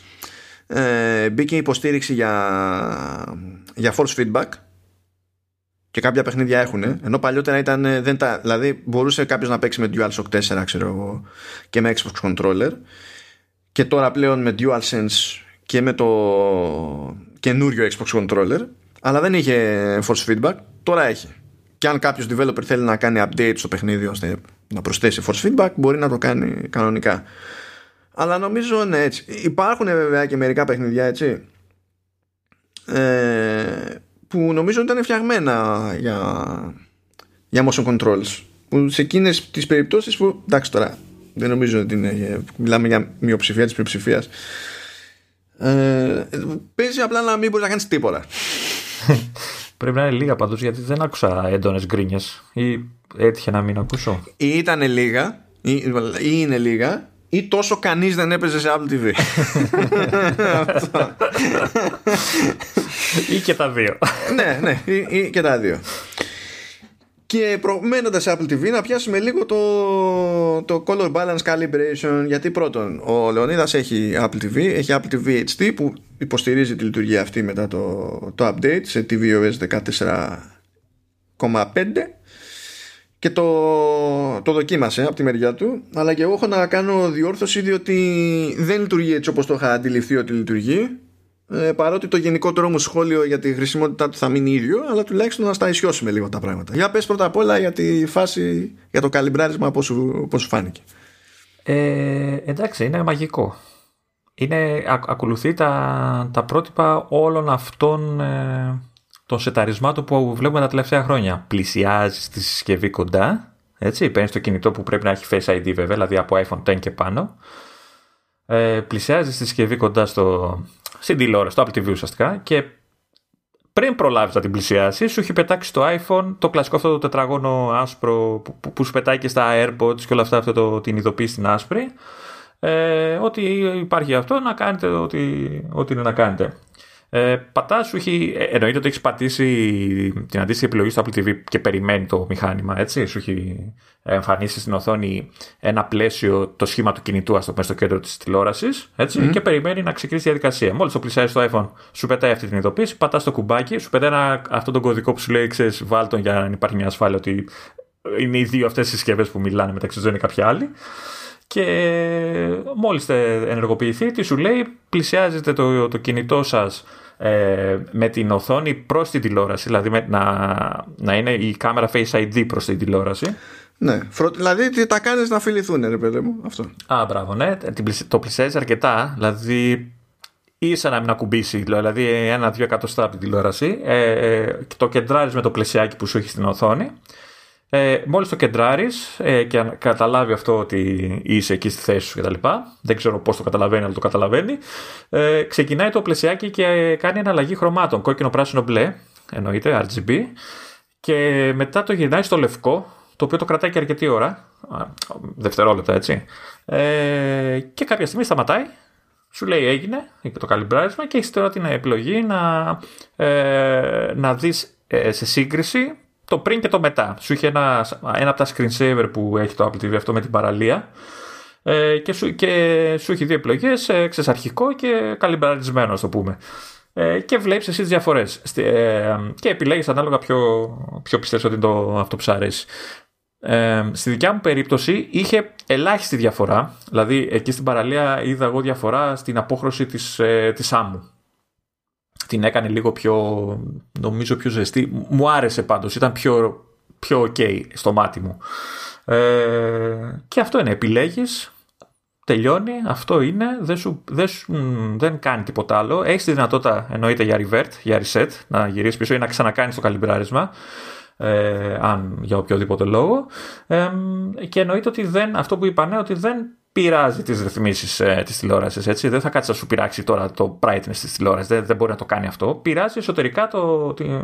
ε, μπήκε υποστήριξη για, για force feedback και κάποια παιχνίδια έχουν. Ενώ παλιότερα ήταν, ε, δεν τα, δηλαδή μπορούσε κάποιος να παίξει με DualShock 4 ξέρω εγώ, και με Xbox controller. Και τώρα πλέον με DualSense και με το καινούριο Xbox controller αλλά δεν είχε force feedback, τώρα έχει. Και αν κάποιος developer θέλει να κάνει update στο παιχνίδι ώστε να προσθέσει force feedback μπορεί να το κάνει κανονικά. Αλλά νομίζω ναι έτσι υπάρχουν βέβαια και μερικά παιχνίδια έτσι. Ε, που νομίζω ήταν φτιαγμένα για, για motion controls που σε εκείνες τις περιπτώσεις που εντάξει τώρα δεν νομίζω ότι είναι μιλάμε για μειοψηφία της πλειοψηφίας ε, παίζει απλά να μην μπορείς να κάνεις τίποτα Πρέπει να είναι λίγα πάντως γιατί δεν άκουσα έντονες γκρίνιες. Ή έτυχε να μην ακούσω; Ή ήταν λίγα, ή, ή είναι λίγα, ή τόσο κανείς δεν έπαιζε σε Apple TV. ή και τα δύο. ναι, ναι, ή, ή και τα δύο. Και μένοντα σε Apple TV να πιάσουμε λίγο το, το Color Balance Calibration γιατί πρώτον ο Λεωνίδας έχει Apple TV έχει Apple TV HD που υποστηρίζει τη λειτουργία αυτή μετά το, το update σε tvOS 14,5 και το, το δοκίμασε από τη μεριά του αλλά και εγώ έχω να κάνω διόρθωση διότι δεν λειτουργεί έτσι όπως το είχα αντιληφθεί ότι λειτουργεί ε, παρότι το γενικότερο μου σχόλιο για τη χρησιμότητά του θα μείνει ίδιο, αλλά τουλάχιστον να στα ισιώσουμε λίγο τα πράγματα. Για πες πρώτα απ' όλα για τη φάση, για το καλυμπράρισμα πώς σου, πώς σου φάνηκε. Ε, εντάξει, είναι μαγικό. Είναι, ακολουθεί τα, τα πρότυπα όλων αυτών ε, των σεταρισμάτων που βλέπουμε τα τελευταία χρόνια. Πλησιάζει στη συσκευή κοντά, έτσι, παίρνεις το κινητό που πρέπει να έχει Face ID βέβαια, δηλαδή από iPhone 10 και πάνω. Ε, πλησιάζει στη συσκευή κοντά στο, στην τηλεόραση, στο Apple TV ουσιαστικά και πριν προλάβεις να την πλησιάσεις, σου έχει πετάξει το iPhone το κλασικό αυτό το τετραγώνο άσπρο που, που, σου πετάει και στα AirPods και όλα αυτά αυτό το, την ειδοποίηση στην άσπρη. Ε, ότι υπάρχει αυτό να κάνετε ό,τι, ό,τι είναι να κάνετε. Ε, πατάς, σου έχει. Ε, εννοείται ότι έχεις πατήσει την αντίστοιχη επιλογή στο Apple TV και περιμένει το μηχάνημα, έτσι; Σου έχει εμφανίσει στην οθόνη ένα πλαίσιο, το σχήμα του κινητού, ας το πούμε, στο κέντρο της τηλεόρασης, έτσι, και περιμένει να ξεκινήσει η διαδικασία. Μόλις το πλησιάζει στο iPhone, σου πετάει αυτή την ειδοποίηση, πατάς το κουμπάκι, σου πετάει ένα, αυτόν τον κωδικό που σου λέει, ξέρεις, βάλτον για να υπάρχει μια ασφάλεια ότι είναι οι δύο αυτές οι συσκευές που μιλάνε μεταξύ τους, δεν είναι κάποια άλλη. Και μόλις ενεργοποιηθεί τι σου λέει πλησιάζετε το, το κινητό σας ε, με την οθόνη προς την τηλεόραση δηλαδή με, να, να είναι η κάμερα Face ID προς την τηλεόραση ναι, δηλαδή τα κάνεις να φιληθούν ρε παιδί μου αυτό. Α, μπράβο, ναι, το πλησιάζει αρκετά δηλαδή ίσα να μην ακουμπήσει, δηλαδή ένα-δύο εκατοστά από την τηλεόραση, ε, ε, το κεντράρεις με το πλαισιάκι που σου έχει στην οθόνη. Ε, Μόλις το κεντράρεις ε, και καταλάβει αυτό ότι είσαι εκεί στη θέση σου κτλ. Δεν ξέρω πώς το καταλαβαίνει, αλλά το καταλαβαίνει. Ε, ξεκινάει το πλαισιάκι και κάνει εναλλαγή χρωμάτων. Κόκκινο, πράσινο, μπλε. Εννοείται, RGB. Και μετά το γυρνάει στο λευκό, το οποίο το κρατάει και αρκετή ώρα. Δευτερόλεπτα, έτσι. Ε, και κάποια στιγμή σταματάει σου λέει έγινε το καλυμπράρισμα και έχεις τώρα την επιλογή να, ε, να δεις ε, σε σύγκριση το πριν και το μετά. Σου είχε ένα, ένα από τα screensaver που έχει το Apple TV αυτό με την παραλία ε, και, σου, και σου έχει δύο επιλογές, ε, ξεσαρχικό και καλυμπραρισμένο, το πούμε. Ε, και βλέπεις εσύ τις διαφορές ε, και επιλέγεις ανάλογα ποιο, ποιο πιστεύεις ότι είναι το, αυτό που σου αρέσει. Ε, στη δικιά μου περίπτωση είχε ελάχιστη διαφορά. Δηλαδή εκεί στην παραλία είδα εγώ διαφορά στην απόχρωση της, ε, της άμμου. Την έκανε λίγο πιο, νομίζω πιο ζεστή. Μου άρεσε πάντως, ήταν πιο, πιο ok στο μάτι μου. Ε, και αυτό είναι, επιλέγεις, τελειώνει, αυτό είναι, δεν, σου, δεν, δεν κάνει τίποτα άλλο. Έχεις τη δυνατότητα, εννοείται για revert, για reset, να γυρίσεις πίσω ή να ξανακάνεις το καλυμπράρισμα ε, αν για οποιοδήποτε λόγο. Ε, και εννοείται ότι δεν, αυτό που είπανε, ότι δεν πειράζει τις ρυθμίσεις ε, της τηλεόρασης. Δεν θα κάτσει να σου πειράξει τώρα το brightness της τηλεόρασης. Δεν, δεν μπορεί να το κάνει αυτό. Πειράζει εσωτερικά το, την,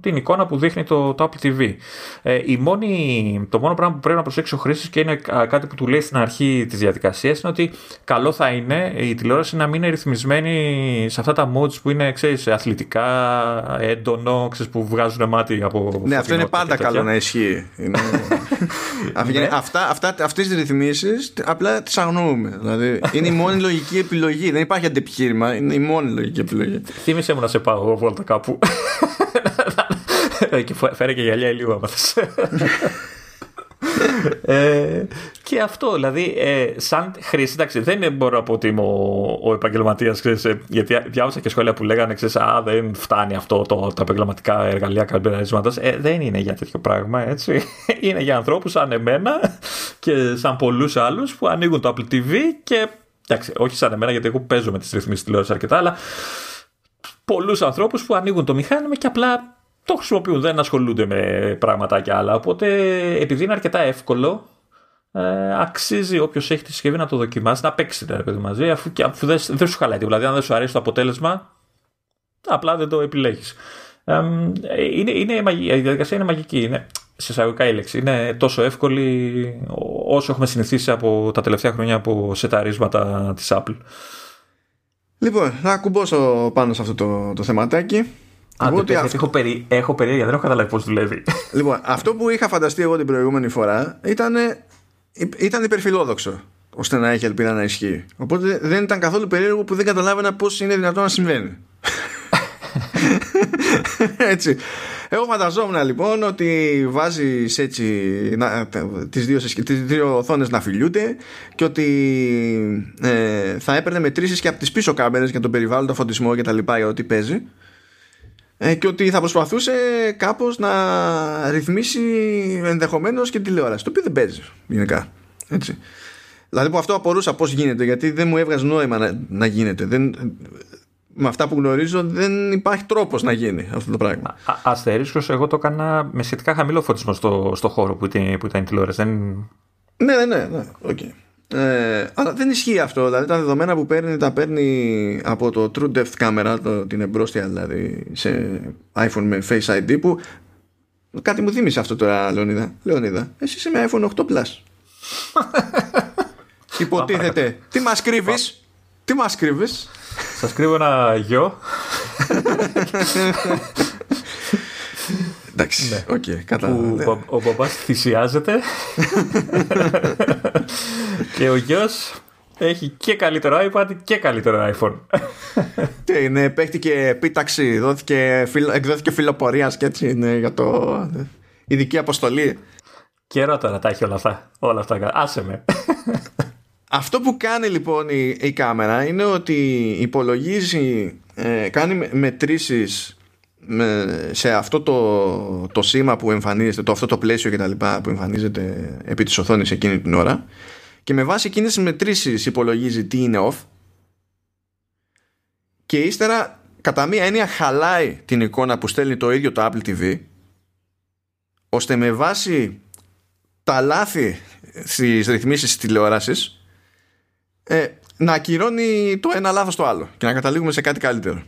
την εικόνα που δείχνει το, το Apple TV. Ε, η μόνη, το μόνο πράγμα που πρέπει να προσέξει ο χρήστης και είναι κάτι που του λέει στην αρχή της διαδικασίας είναι ότι καλό θα είναι η τηλεόραση να μην είναι ρυθμισμένη σε αυτά τα modes που είναι ξέρεις, αθλητικά, έντονο, ξέρεις, που βγάζουν μάτι από. Ναι, αυτό είναι πάντα καλό να ισχύει. Είναι... ναι. αυτά, αυτά, αυτές τις ρυθμίσεις απλά τι αγνοούμε. Δηλαδή, είναι η μόνη λογική επιλογή. Δεν υπάρχει αντεπιχείρημα. Είναι η μόνη λογική επιλογή. Θύμησε μου να σε πάω εγώ βόλτα κάπου. και φέρε και γυαλιά λίγο άμα ε, και αυτό, δηλαδή, ε, σαν χρήση, εντάξει, δεν μπορώ να πω ότι είμαι ο, ο επαγγελματίας, ε, γιατί διάβασα και σχόλια που λέγανε, ξέρεις, Α, δεν φτάνει αυτό το, τα επαγγελματικά εργαλεία καλπεραρίσματο. Ε, δεν είναι για τέτοιο πράγμα, έτσι. είναι για ανθρώπους σαν εμένα και σαν πολλούς άλλους που ανοίγουν το Apple TV και. Εντάξει, όχι σαν εμένα, γιατί εγώ παίζω με τις ρυθμίσεις τηλεόρασης αρκετά, αλλά πολλούς ανθρώπους που ανοίγουν το μηχάνημα και απλά το χρησιμοποιούν, δεν ασχολούνται με πράγματα και άλλα. Οπότε επειδή είναι αρκετά εύκολο, ε, αξίζει όποιος έχει τη συσκευή να το δοκιμάσει, να παίξει τα παιδί μαζί, αφού, και, αφού δεν, δεν σου χαλάει. Δηλαδή, αν δεν σου αρέσει το αποτέλεσμα, απλά δεν το επιλέγεις. Ε, είναι, είναι, η διαδικασία είναι μαγική. Είναι, σε εισαγωγικά η λέξη. Είναι τόσο εύκολη όσο έχουμε συνηθίσει από τα τελευταία χρόνια από σεταρίσματα της Apple. Λοιπόν, να ακουμπώσω πάνω σε αυτό το, το θεματάκι. Αν ότι αυτό... έχω, περί... έχω περίεργα, δεν έχω καταλάβει πώς δουλεύει. Λοιπόν, αυτό που είχα φανταστεί εγώ την προηγούμενη φορά ήταν, ήταν υπερφιλόδοξο ώστε να έχει ελπίδα να ισχύει. Οπότε δεν ήταν καθόλου περίεργο που δεν καταλάβαινα πώς είναι δυνατόν να συμβαίνει. έτσι. Εγώ φανταζόμουν λοιπόν ότι βάζει έτσι να, τις, δύο, τις δύο οθόνες να φιλιούνται και ότι ε, θα έπαιρνε μετρήσεις και από τις πίσω κάμερες για τον περιβάλλον, το φωτισμό και τα λοιπά για ό,τι παίζει ε, και ότι θα προσπαθούσε κάπως να ρυθμίσει ενδεχομένως και τηλεόραση το οποίο δεν παίζει γενικά έτσι. Δηλαδή που αυτό απορούσα πώς γίνεται γιατί δεν μου έβγαζε νόημα να, να γίνεται δεν, με αυτά που γνωρίζω δεν υπάρχει τρόπος να γίνει αυτό το πράγμα Αστερίσκος εγώ το έκανα με σχετικά χαμηλό φωτισμό στο, στο χώρο που ήταν, που ήταν η τηλεόραση δεν... Ναι, ναι, ναι, ναι. Okay. Ε, αλλά δεν ισχύει αυτό. Δηλαδή τα δεδομένα που παίρνει τα παίρνει από το True Depth Camera, το, την εμπρόστια δηλαδή σε iPhone με Face ID που κάτι μου θύμισε αυτό τώρα Λεωνίδα. Λεωνίδα, εσύ είσαι με iPhone 8 Plus. Υποτίθεται. Τι μας κρύβεις; Τι μας κρύβεις; Σας κρύβω ένα γιο. Εντάξει, ναι. ok, okay, ναι. ο, ο μπαμπάς θυσιάζεται και ο γιος έχει και καλύτερο iPad και καλύτερο iPhone. Τι είναι, παίχτηκε επίταξη, δόθηκε, εκδόθηκε φύλλο πορείας και έτσι είναι για το ειδική αποστολή. Καιρό τώρα τα έχει όλα αυτά. Όλα αυτά. Άσε με. αυτό που κάνει λοιπόν η, η κάμερα είναι ότι υπολογίζει, ε, κάνει μετρήσεις σε αυτό το, το σήμα που εμφανίζεται, το, αυτό το πλαίσιο και τα λοιπά που εμφανίζεται επί της οθόνης εκείνη την ώρα και με βάση εκείνες τις μετρήσεις υπολογίζει τι είναι off και ύστερα κατά μία έννοια χαλάει την εικόνα που στέλνει το ίδιο το Apple TV ώστε με βάση τα λάθη στις ρυθμίσεις της τηλεόρασης ε, να ακυρώνει το ένα λάθος το άλλο και να καταλήγουμε σε κάτι καλύτερο.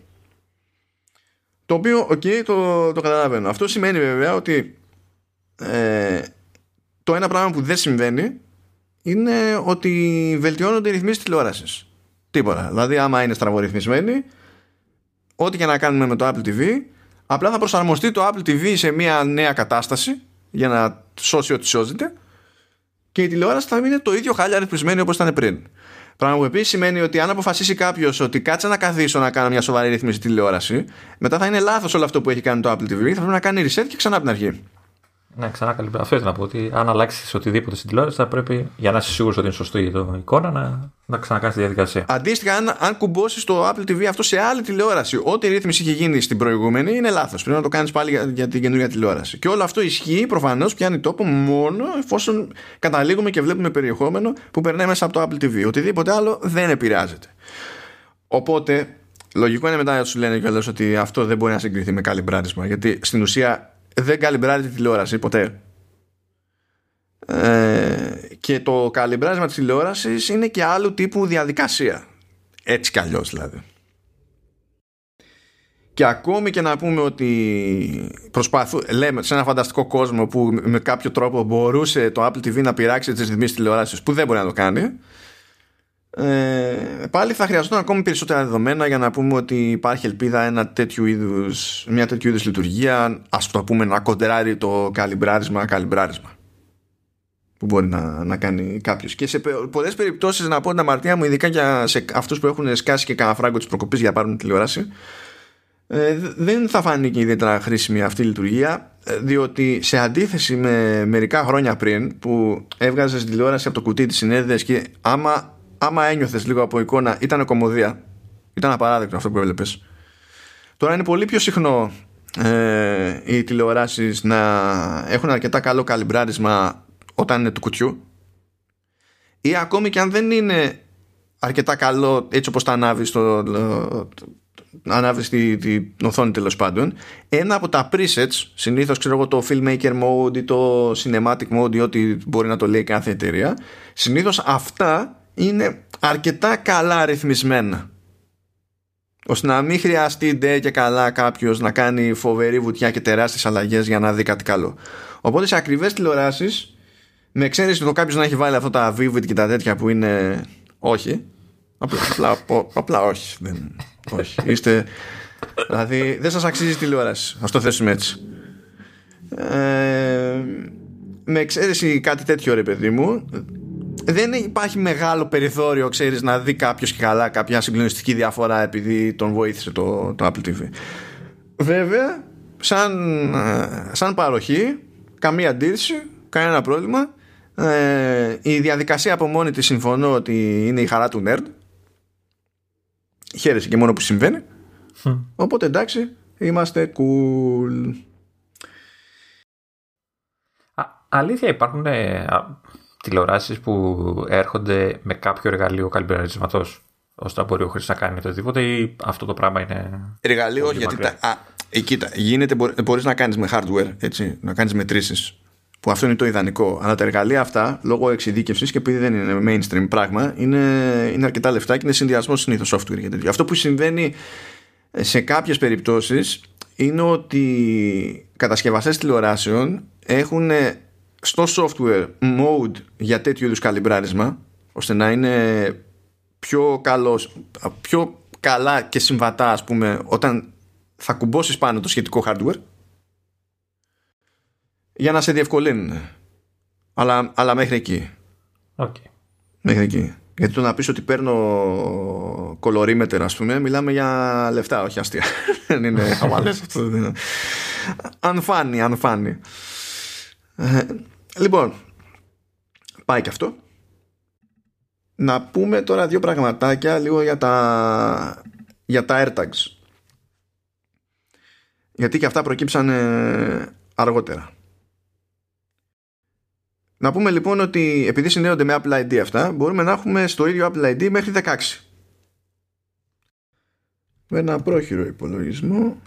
Το οποίο, οκ, το, το καταλαβαίνω. Αυτό σημαίνει βέβαια ότι ε, το ένα πράγμα που δεν συμβαίνει είναι ότι βελτιώνονται οι ρυθμίσεις τηλεόρασης. Τίποτα. Δηλαδή, άμα είναι στραβορυθμισμένη, ό,τι και να κάνουμε με το Apple TV, απλά θα προσαρμοστεί το Apple TV σε μια νέα κατάσταση για να σώσει ό,τι σώζεται και η τηλεόραση θα μείνει το ίδιο χάλια ρυθμισμένη όπως ήταν πριν. Πράγμα που επίσης σημαίνει ότι αν αποφασίσει κάποιος ότι κάτσε να καθίσω να κάνω μια σοβαρή ρύθμιση τηλεόραση, μετά θα είναι λάθος όλο αυτό που έχει κάνει το Apple TV. Θα πρέπει να κάνει reset και ξανά από την αρχή. Ναι, ξανά καλή. Αυτό ήθελα να πω ότι αν αλλάξει οτιδήποτε στην τηλεόραση θα πρέπει για να είσαι σίγουρος ότι είναι σωστή η εικόνα να, να ξανακάνεις τη διαδικασία. Αντίστοιχα, αν, αν κουμπώσεις το Apple TV αυτό σε άλλη τηλεόραση, ό,τι ρύθμιση είχε γίνει στην προηγούμενη είναι λάθος. Πρέπει να το κάνεις πάλι για, για την καινούργια τηλεόραση. Και όλο αυτό ισχύει προφανώς πιάνει τόπο μόνο εφόσον καταλήγουμε και βλέπουμε περιεχόμενο που περνάει μέσα από το Apple TV. Οτιδήποτε άλλο δεν επηρεάζεται. Οπότε, λογικό είναι μετά να σου λένε κιόλας ότι αυτό δεν μπορεί να συγκριθεί με καλυμπράρισμα. Γιατί στην ουσία δεν καλυμπράζει τη τηλεόραση ποτέ. Ε, και το καλυμπράσμα της τηλεόρασης είναι και άλλου τύπου διαδικασία. Έτσι κι αλλιώς δηλαδή. Και ακόμη και να πούμε ότι προσπαθού, λέμε σε ένα φανταστικό κόσμο που με κάποιο τρόπο μπορούσε το Apple TV να πειράξει τις ρυθμίσεις τηλεόρασης που δεν μπορεί να το κάνει ε, πάλι θα χρειαζόταν ακόμη περισσότερα δεδομένα για να πούμε ότι υπάρχει ελπίδα ένα τέτοιο είδους, μια τέτοιου είδους λειτουργία ας το πούμε να κοντεράρει το καλυμπράρισμα καλυμπράρισμα που μπορεί να, να κάνει κάποιος. Και σε πολλές περιπτώσεις να πω την αμαρτία μου ειδικά για σε αυτούς που έχουν σκάσει και κανένα φράγκο της προκοπής για να πάρουν τηλεόραση ε, δεν θα φανεί και ιδιαίτερα χρήσιμη αυτή η λειτουργία ε, διότι σε αντίθεση με μερικά χρόνια πριν που έβγαζες τηλεόραση από το κουτί της συνέδεσης και άμα άμα ένιωθες λίγο από εικόνα, ήταν κομμωδία. Ήταν απαράδεκτο αυτό που έβλεπες. Τώρα είναι πολύ πιο συχνό ε, οι τηλεοράσεις να έχουν αρκετά καλό καλυμπράρισμα όταν είναι του κουτιού ή ακόμη και αν δεν είναι αρκετά καλό έτσι όπως τα ανάβεις στο, ανάβεις τη, την οθόνη τέλος πάντων ένα από τα presets συνήθως ξέρω εγώ το filmmaker mode ή το cinematic mode ή ό,τι μπορεί να το λέει κάθε εταιρεία συνήθως αυτά είναι αρκετά καλά ρυθμισμένα ώστε να μην χρειαστεί ντε και καλά κάποιος να κάνει φοβερή βουτιά και τεράστιες αλλαγές για να δει κάτι καλό. Οπότε σε ακριβές τηλεοράσεις με εξαίρεση το κάποιος να έχει βάλει αυτά τα vivid και τα τέτοια που είναι όχι. Απλά, απλά, απλά όχι. Δεν, όχι. Είστε, δηλαδή δεν σας αξίζει τηλεόραση. Ας το θέσουμε έτσι. Ε, με εξαίρεση κάτι τέτοιο ρε παιδί μου δεν υπάρχει μεγάλο περιθώριο, ξέρεις, να δει κάποιος και καλά κάποια συγκλονιστική διαφορά επειδή τον βοήθησε το, το Apple TV. Βέβαια, σαν, ε, σαν παροχή, καμία αντίρρηση, κανένα πρόβλημα. Ε, η διαδικασία από μόνη της συμφωνώ ότι είναι η χαρά του nerd. Χαίρεσαι και μόνο που συμβαίνει. Οπότε εντάξει, είμαστε cool. Α, αλήθεια υπάρχουν ε, τηλεοράσεις που έρχονται με κάποιο εργαλείο καλυμπραρισματό ώστε να μπορεί ο χρήστη να κάνει οτιδήποτε ή αυτό το πράγμα είναι. Εργαλείο, όχι, γιατί. Τα, α, ε, κοίτα, γίνεται, μπορείς να κάνεις με hardware, έτσι, να κάνεις μετρήσεις. Που αυτό είναι το ιδανικό. Αλλά τα εργαλεία αυτά, λόγω εξειδίκευσης και επειδή δεν είναι mainstream πράγμα, είναι, είναι αρκετά λεφτά και είναι συνδυασμός συνήθως software και τέτοιο. Αυτό που συμβαίνει σε κάποιες περιπτώσεις είναι ότι κατασκευαστές τηλεοράσεων έχουν στο software mode για τέτοιου είδους καλυμπράρισμα ώστε να είναι πιο καλός, πιο καλά και συμβατά ας πούμε όταν θα κουμπώσεις πάνω το σχετικό hardware για να σε διευκολύνουν. Αλλά, αλλά μέχρι εκεί. Okay. μέχρι εκεί. Γιατί το να πεις ότι παίρνω κολορίμετρα ας πούμε μιλάμε για λεφτά όχι αστεία. Δεν είναι χαμαλές αυτό αν φάνει αν φάνει Λοιπόν, πάει και αυτό. να πούμε τώρα δύο πραγματάκια λίγο για τα, για τα AirTags. Γιατί και αυτά προκύψαν αργότερα. Να πούμε λοιπόν ότι επειδή συνδέονται με Apple ID αυτά, μπορούμε να έχουμε στο ίδιο Apple ID μέχρι 16. Με ένα πρόχειρο υπολογισμό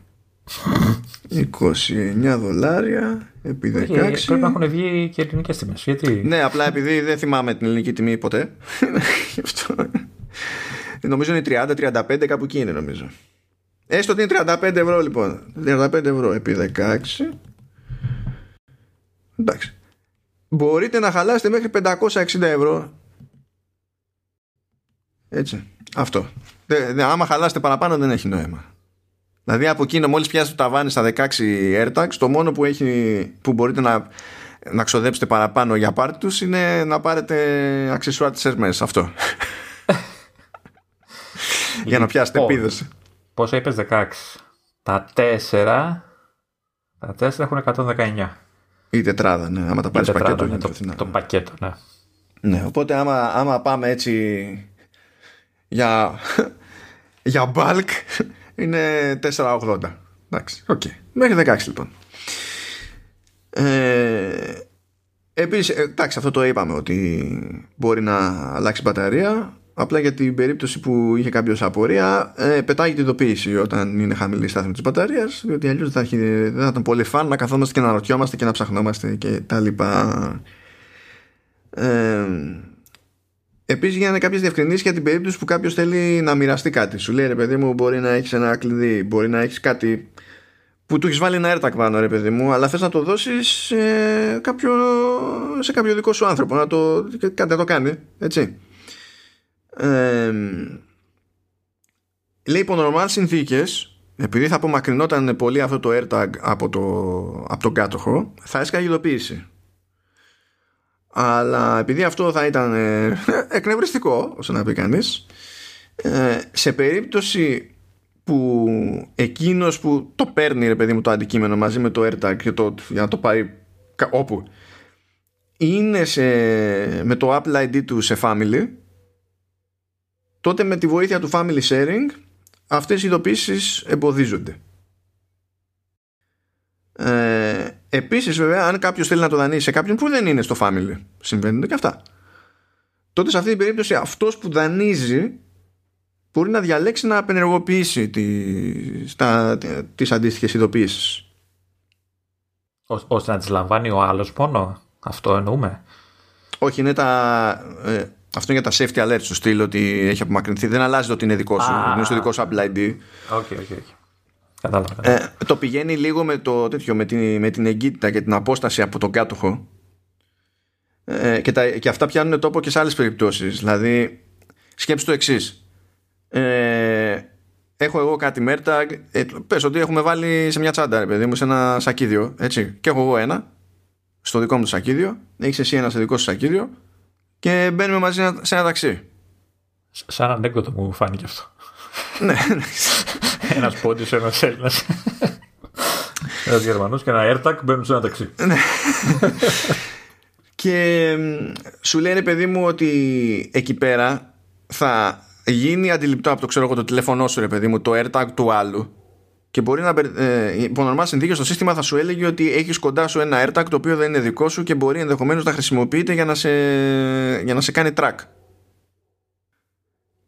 29 δολάρια επί 16. Πρέπει να έχουν βγει και ελληνικές τιμές. Γιατί... Ναι, απλά επειδή δεν θυμάμαι την ελληνική τιμή ποτέ. νομίζω είναι 30-35, κάπου εκεί είναι νομίζω. Έστω ότι είναι 35 ευρώ λοιπόν. 35 ευρώ επί 16. Εντάξει. Μπορείτε να χαλάσετε μέχρι 560 ευρώ. Έτσι. Αυτό. Δε, άμα χαλάσετε παραπάνω δεν έχει νόημα. Δηλαδή από εκείνο μόλις πιάσετε τα ταβάνι στα 16 AirTags το μόνο που, έχει, που μπορείτε να, να ξοδέψετε παραπάνω για πάρτι τους είναι να πάρετε αξισουάρ της Hermes. Αυτό. για να πιάσετε λοιπόν, επίδοση. Πόσο είπες 16. Τα 4 τα 4 έχουν 119. Η τετράδα, ναι. Άμα τα πάρεις πακέτο. Ναι, το, το, πακέτο, ναι. Ναι, οπότε άμα, άμα πάμε έτσι για, για bulk είναι 4,80. Εντάξει, ok. Okay. Μέχρι 16 λοιπόν. Ε, επίσης, ε, εντάξει, αυτό το είπαμε ότι μπορεί να αλλάξει μπαταρία. Απλά για την περίπτωση που είχε κάποιος απορία, ε, πετάγει την ειδοποίηση όταν είναι χαμηλή η στάθμη της μπαταρίας, διότι αλλιώς δεν, δεν θα ήταν πολύ fun να καθόμαστε και να ρωτιόμαστε και να ψαχνόμαστε και τα λοιπά. Ε, Επίσης, γίνανε κάποιες διευκρινήσεις για την περίπτωση που κάποιος θέλει να μοιραστεί κάτι. Σου λέει ρε παιδί μου, μπορεί να έχεις ένα κλειδί, μπορεί να έχεις κάτι που του έχεις βάλει ένα AirTag πάνω, ρε παιδί μου, αλλά θες να το δώσεις σε κάποιο, σε κάποιο δικό σου άνθρωπο. Να το, κάτι να το κάνει, έτσι. Ε, λέει υπό normal συνθήκες, επειδή θα απομακρυνόταν πολύ αυτό το AirTag από, το, από τον κάτοχο, θα έσκαγε ειδοποίηση αλλά επειδή αυτό θα ήταν ε, εκνευριστικό όσο να πει κανείς, ε, σε περίπτωση που εκείνος που το παίρνει ρε παιδί μου το αντικείμενο μαζί με το AirTag και το, για να το πάει όπου είναι σε, με το Apple ID του σε family τότε με τη βοήθεια του family sharing αυτές οι ειδοποίησεις εμποδίζονται. Ε, Επίσης, βέβαια, αν κάποιος θέλει να το δανείσει σε κάποιον που δεν είναι στο family, συμβαίνουν και αυτά. Τότε σε αυτή την περίπτωση αυτός που δανείζει μπορεί να διαλέξει να απενεργοποιήσει τις, τα, τις αντίστοιχες ειδοποίησεις. ώστε να τις λαμβάνει ο άλλος μόνο. Αυτό εννοούμε. Όχι, είναι τα, ε, αυτό είναι για τα safety alerts σου στείλω ότι έχει απομακρυνθεί. Δεν αλλάζει το ότι είναι δικός σου. είναι στο δικό σου Apple ID. Okay, okay, okay. Ε, το πηγαίνει λίγο με, το, τέτοιο, με, την, με την εγκύτητα και την απόσταση από τον κάτοχο. Ε, και, τα, και αυτά πιάνουν τόπο και σε άλλες περιπτώσεις. Δηλαδή σκέψου το εξής. Ε, έχω εγώ κάτι AirTag ε, πες ότι έχουμε βάλει σε μια τσάντα ρε παιδί μου σε ένα σακίδιο έτσι, και έχω εγώ ένα στο δικό μου το σακίδιο. Έχεις εσύ ένα στο δικό σου σακίδιο. Και μπαίνουμε μαζί σε ένα ταξί. Σαν ανέκδοτο μου φάνηκε αυτό ναι, ναι. ένας πόντι, ένας Έλληνας. ένας Γερμανός και ένα AirTag μπαίνουν σε ένα ταξί. Ναι. και σου λένε παιδί μου ότι εκεί πέρα θα γίνει αντιληπτό από το ξέρω εγώ το τηλέφωνό σου ρε παιδί μου το AirTag του άλλου και μπορεί να ε, υπό νορμάλ συνθήκες το σύστημα θα σου έλεγε ότι έχεις κοντά σου ένα AirTag το οποίο δεν είναι δικό σου και μπορεί ενδεχομένως να χρησιμοποιείται για να σε, για να σε κάνει track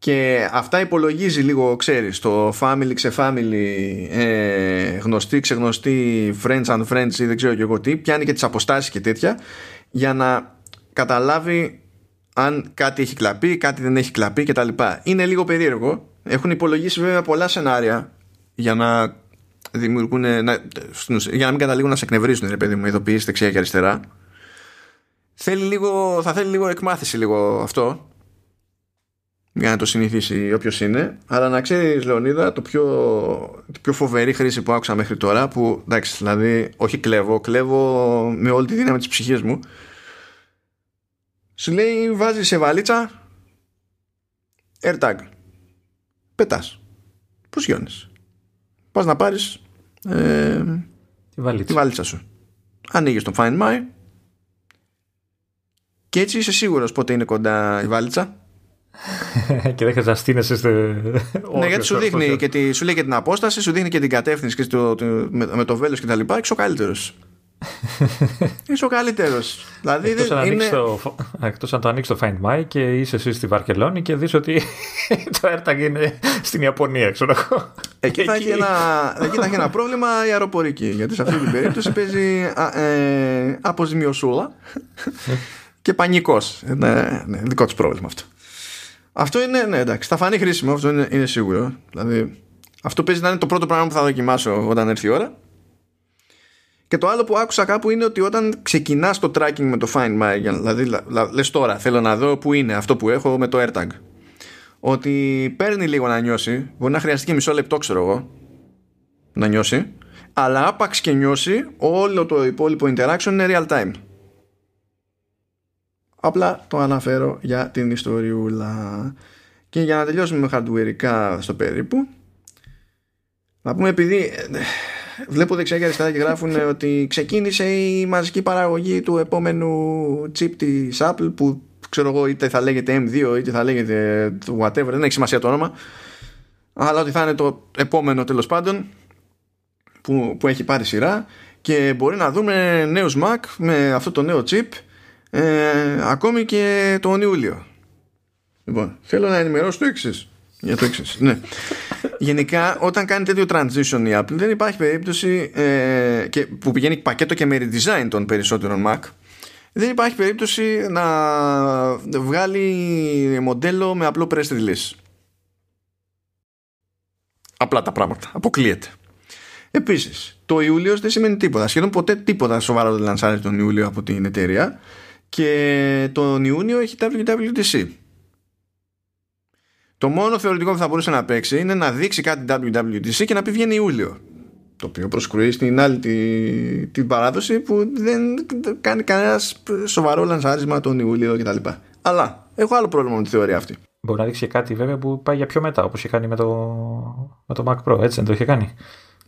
και αυτά υπολογίζει λίγο ξέρεις το family ξεφάμιλι ε, γνωστή ξεγνωστή friends and friends ή δεν ξέρω και εγώ τι πιάνει και τις αποστάσεις και τέτοια για να καταλάβει αν κάτι έχει κλαπεί κάτι δεν έχει κλαπεί κτλ είναι λίγο περίεργο. Έχουν υπολογίσει βέβαια πολλά σενάρια για να δημιουργούν να, για να μην καταλήγουν να σε εκνευρίζουν ρε παιδί μου ειδοποιήσεις δεξιά και αριστερά. Θέλει λίγο, θα θέλει λίγο εκμάθηση λίγο αυτό για να το συνηθίσει όποιος είναι. Αλλά να ξέρεις, Λεωνίδα, το πιο, το πιο φοβερή χρήση που άκουσα μέχρι τώρα, που εντάξει, δηλαδή, όχι κλέβω, κλέβω με όλη τη δύναμη της ψυχής μου. Σου λέει, βάζεις σε βαλίτσα AirTag. Πετάς. Πώς γιώνεις; Πας να πάρεις ε, τη, βαλίτσα. τη βαλίτσα σου. Ανοίγεις το Find My και έτσι είσαι σίγουρος πότε είναι κοντά η βαλίτσα και δεν χρειάζεται να Ναι, γιατί σου δείχνει και τη, σου λέει και την απόσταση, σου δείχνει και την κατεύθυνση και το, με, με, το βέλος και τα λοιπά. Και ο καλύτερος. είσαι ο καλύτερος. Δηλαδή εκτός, δεν αν είναι... το, εκτός αν το ανοίξεις το Find My και είσαι εσύ στη Βαρκελόνη και δεις ότι το AirTag είναι στην Ιαπωνία, ξέρω εγώ. Εκεί θα, έχει ένα, εκεί θα έχει ένα πρόβλημα η αεροπορική. Γιατί σε αυτή την περίπτωση παίζει ε, αποζημιωσούλα και πανικός. Ναι, ναι, δικό του πρόβλημα αυτό. Αυτό είναι, ναι, εντάξει, θα φανεί χρήσιμο, αυτό είναι, είναι σίγουρο. Δηλαδή, αυτό παίζει να είναι το πρώτο πράγμα που θα δοκιμάσω όταν έρθει η ώρα. Και το άλλο που άκουσα κάπου είναι ότι όταν ξεκινάς το tracking με το Find My, δηλαδή λες τώρα θέλω να δω που είναι αυτό που έχω με το AirTag, ότι παίρνει λίγο να νιώσει, μπορεί να χρειαστεί και μισό λεπτό ξέρω εγώ, να νιώσει, αλλά άπαξ και νιώσει όλο το υπόλοιπο interaction είναι real time. Απλά το αναφέρω για την ιστοριούλα. Και για να τελειώσουμε με hardware στο περίπου, να πούμε επειδή ε, βλέπω δεξιά και αριστερά και γράφουν ότι ξεκίνησε η μαζική παραγωγή του επόμενου chip της Apple που ξέρω εγώ είτε θα λέγεται M2 είτε θα λέγεται whatever, δεν έχει σημασία το όνομα αλλά ότι θα είναι το επόμενο τέλος πάντων που, που έχει πάρει σειρά και μπορεί να δούμε νέους Mac με αυτό το νέο chip ε, ακόμη και τον Ιούλιο. Λοιπόν, θέλω να ενημερώσω το εξής. Για το εξής. ναι. Γενικά, όταν κάνει τέτοιο transition η Apple, δεν υπάρχει περίπτωση ε, και, που πηγαίνει πακέτο και με redesign των περισσότερων Mac. Δεν υπάρχει περίπτωση να βγάλει μοντέλο με απλό press release. Απλά τα πράγματα. Αποκλείεται. Επίσης, το Ιούλιος δεν σημαίνει τίποτα. Σχεδόν ποτέ τίποτα σοβαρό δεν λανσάρει τον Ιούλιο από την εταιρεία και τον Ιούνιο έχει WWDC. Το μόνο θεωρητικό που θα μπορούσε να παίξει είναι να δείξει κάτι WWDC και να πει βγαίνει Ιούλιο. Το οποίο προσκρούει στην άλλη την, την παράδοση που δεν κάνει κανένα σοβαρό λανσάρισμα τον Ιούλιο κτλ. Αλλά έχω άλλο πρόβλημα με τη θεωρία αυτή. Μπορεί να δείξει κάτι βέβαια που πάει για πιο μετά, όπως είχε κάνει με το, με το Mac Pro, έτσι δεν το είχε κάνει.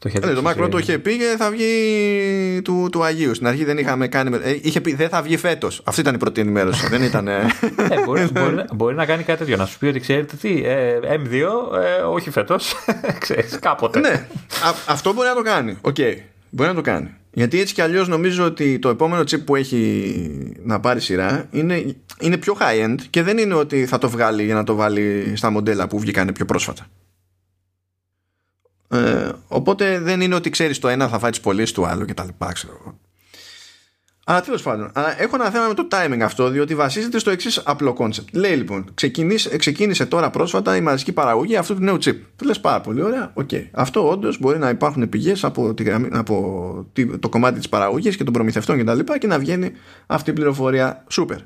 Το, είχε ε, το Mac Pro το είχε πει και θα βγει του, του Αγίου. Στην αρχή δεν είχαμε κάνει. Ε, είχε πει δεν θα βγει φέτος. Αυτή ήταν η πρώτη ενημέρωση. δεν ήταν. ε, μπορεί, μπορεί, μπορεί, να κάνει κάτι τέτοιο. Να σου πει ότι ξέρετε τι, ε, M2, ε, όχι φέτος. Ξέρεις, κάποτε. ναι, α, αυτό μπορεί να το κάνει. OK. Okay. Μπορεί να το κάνει. Γιατί έτσι κι αλλιώς νομίζω ότι το επόμενο chip που έχει να πάρει σειρά είναι, είναι πιο high-end και δεν είναι ότι θα το βγάλει για να το βάλει στα μοντέλα που βγήκαν πιο πρόσφατα. Ε, οπότε δεν είναι ότι ξέρεις το ένα θα φάει τις πωλήσεις του άλλου και τα λοιπά, ξέρω Αλλά τέλος πάντων, έχω ένα θέμα με το timing αυτό, διότι βασίζεται στο εξής απλό concept. Λέει λοιπόν, ξεκίνησε, ξεκίνησε τώρα πρόσφατα η μαζική παραγωγή αυτού του νέου chip. Λες πάρα πολύ ωραία, OK. Okay. Αυτό όντως μπορεί να υπάρχουν πηγές από, από το κομμάτι της παραγωγής και των προμηθευτών κτλ. Και, και να βγαίνει αυτή η πληροφορία. Σούπερ.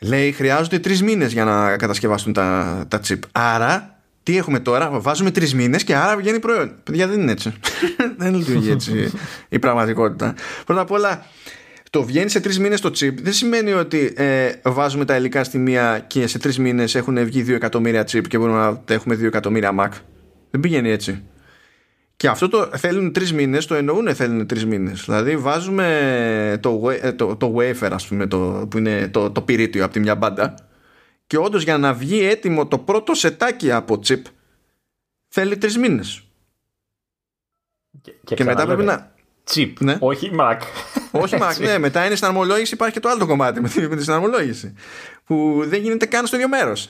Λέει, χρειάζονται τρεις μήνες για να κατασκευάσουν τα, τα chip. Άρα τι έχουμε τώρα, βάζουμε τρεις μήνες και άρα βγαίνει προϊόν. Παιδιά δεν είναι έτσι. δεν λειτουργεί έτσι η πραγματικότητα. Πρώτα απ' όλα, το βγαίνει σε τρεις μήνες το chip δεν σημαίνει ότι ε, βάζουμε τα υλικά στη μία και σε τρεις μήνες έχουν βγει 2 εκατομμύρια chip και μπορούμε να έχουμε 2 εκατομμύρια Mac. Δεν πηγαίνει έτσι. Και αυτό το θέλουν τρεις μήνες, το εννοούν θέλουν τρεις μήνες. Δηλαδή βάζουμε το, ε, το, το wafer, ας πούμε, το, που είναι το, το πυρίτιο από τη μια μπάντα και όντως για να βγει έτοιμο το πρώτο σετάκι από chip θέλει τρεις μήνες. Και, και, και μετά πρέπει να. Chip, ναι. όχι Mac. Όχι Mac, ναι. Μετά είναι συναρμολόγηση, υπάρχει και το άλλο κομμάτι με τη, με τη συναρμολόγηση. Που δεν γίνεται καν στο ίδιο μέρος.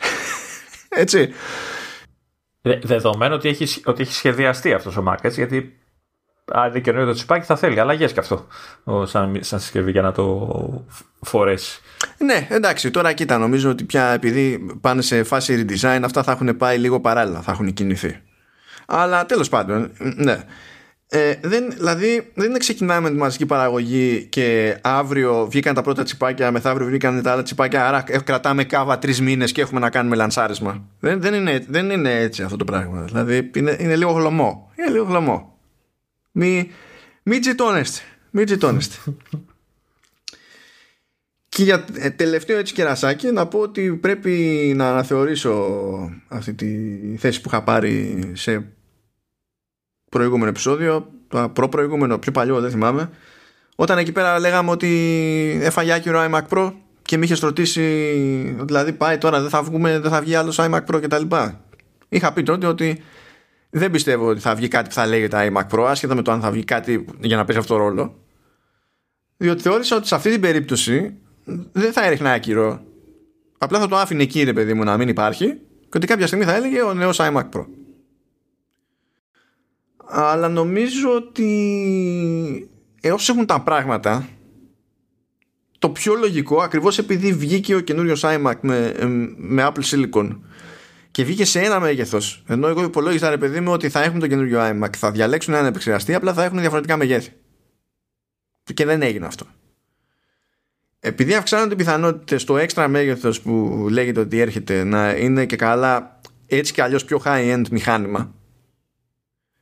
έτσι. δεδομένου ότι έχει, ότι έχει σχεδιαστεί αυτός ο Mac, έτσι, γιατί αν δικαιολογεί το τσιπάκι θα θέλει αλλαγές και αυτό σαν, σαν συσκευή για να το φορέσει. Ναι, εντάξει, τώρα κοίτα, νομίζω ότι πια επειδή πάνε σε φάση redesign, αυτά θα έχουν πάει λίγο παράλληλα, θα έχουν κινηθεί. Αλλά τέλος πάντων, ναι. Ε, δεν, δηλαδή δεν ξεκινάμε με τη μαζική παραγωγή και αύριο βγήκαν τα πρώτα τσιπάκια, μεθαύριο βγήκαν τα άλλα τσιπάκια, άρα κρατάμε κάβα τρεις μήνες και έχουμε να κάνουμε λανσάρισμα. Δεν, δεν, είναι, δεν είναι έτσι αυτό το πράγμα. Δηλαδή είναι, είναι λίγο χλωμό. Είναι λίγο χλωμό. Μην μη τζιτώνεστε. Μην τζιτώνεστε. Και για ε, τελευταίο έτσι κερασάκι να πω ότι πρέπει να αναθεωρήσω αυτή τη θέση που είχα πάρει σε προηγούμενο επεισόδιο, το προ-προηγούμενο, πιο παλιό δεν θυμάμαι, όταν εκεί πέρα λέγαμε ότι έφαγε άκυρο iMac Pro και με είχες ρωτήσει, δηλαδή πάει τώρα, δεν θα, βγούμε, δεν θα βγει άλλος iMac Pro κτλ. Είχα πει τότε ότι δεν πιστεύω ότι θα βγει κάτι που θα λέγεται iMac Pro, άσχετα με το αν θα βγει κάτι για να παίζει αυτό το ρόλο. Διότι θεώρησα ότι σε αυτή την περίπτωση δεν θα έριχνα άκυρο. Απλά θα το άφηνε εκεί, ρε παιδί μου, να μην υπάρχει και ότι κάποια στιγμή θα έλεγε ο νέος iMac Pro. Αλλά νομίζω ότι έως έχουν τα πράγματα το πιο λογικό ακριβώς επειδή βγήκε ο καινούριος iMac με, με Apple Silicon και βγήκε σε ένα μέγεθος. Ενώ εγώ υπολόγιζα ρε παιδί μου ότι θα έχουν το καινούριο iMac, θα διαλέξουν έναν επεξεργαστή, απλά θα έχουν διαφορετικά μεγέθη. Και δεν έγινε αυτό. Επειδή αυξάνονται οι πιθανότητες στο έξτρα μέγεθος που λέγεται ότι έρχεται να είναι και καλά έτσι και αλλιώς πιο high-end μηχάνημα,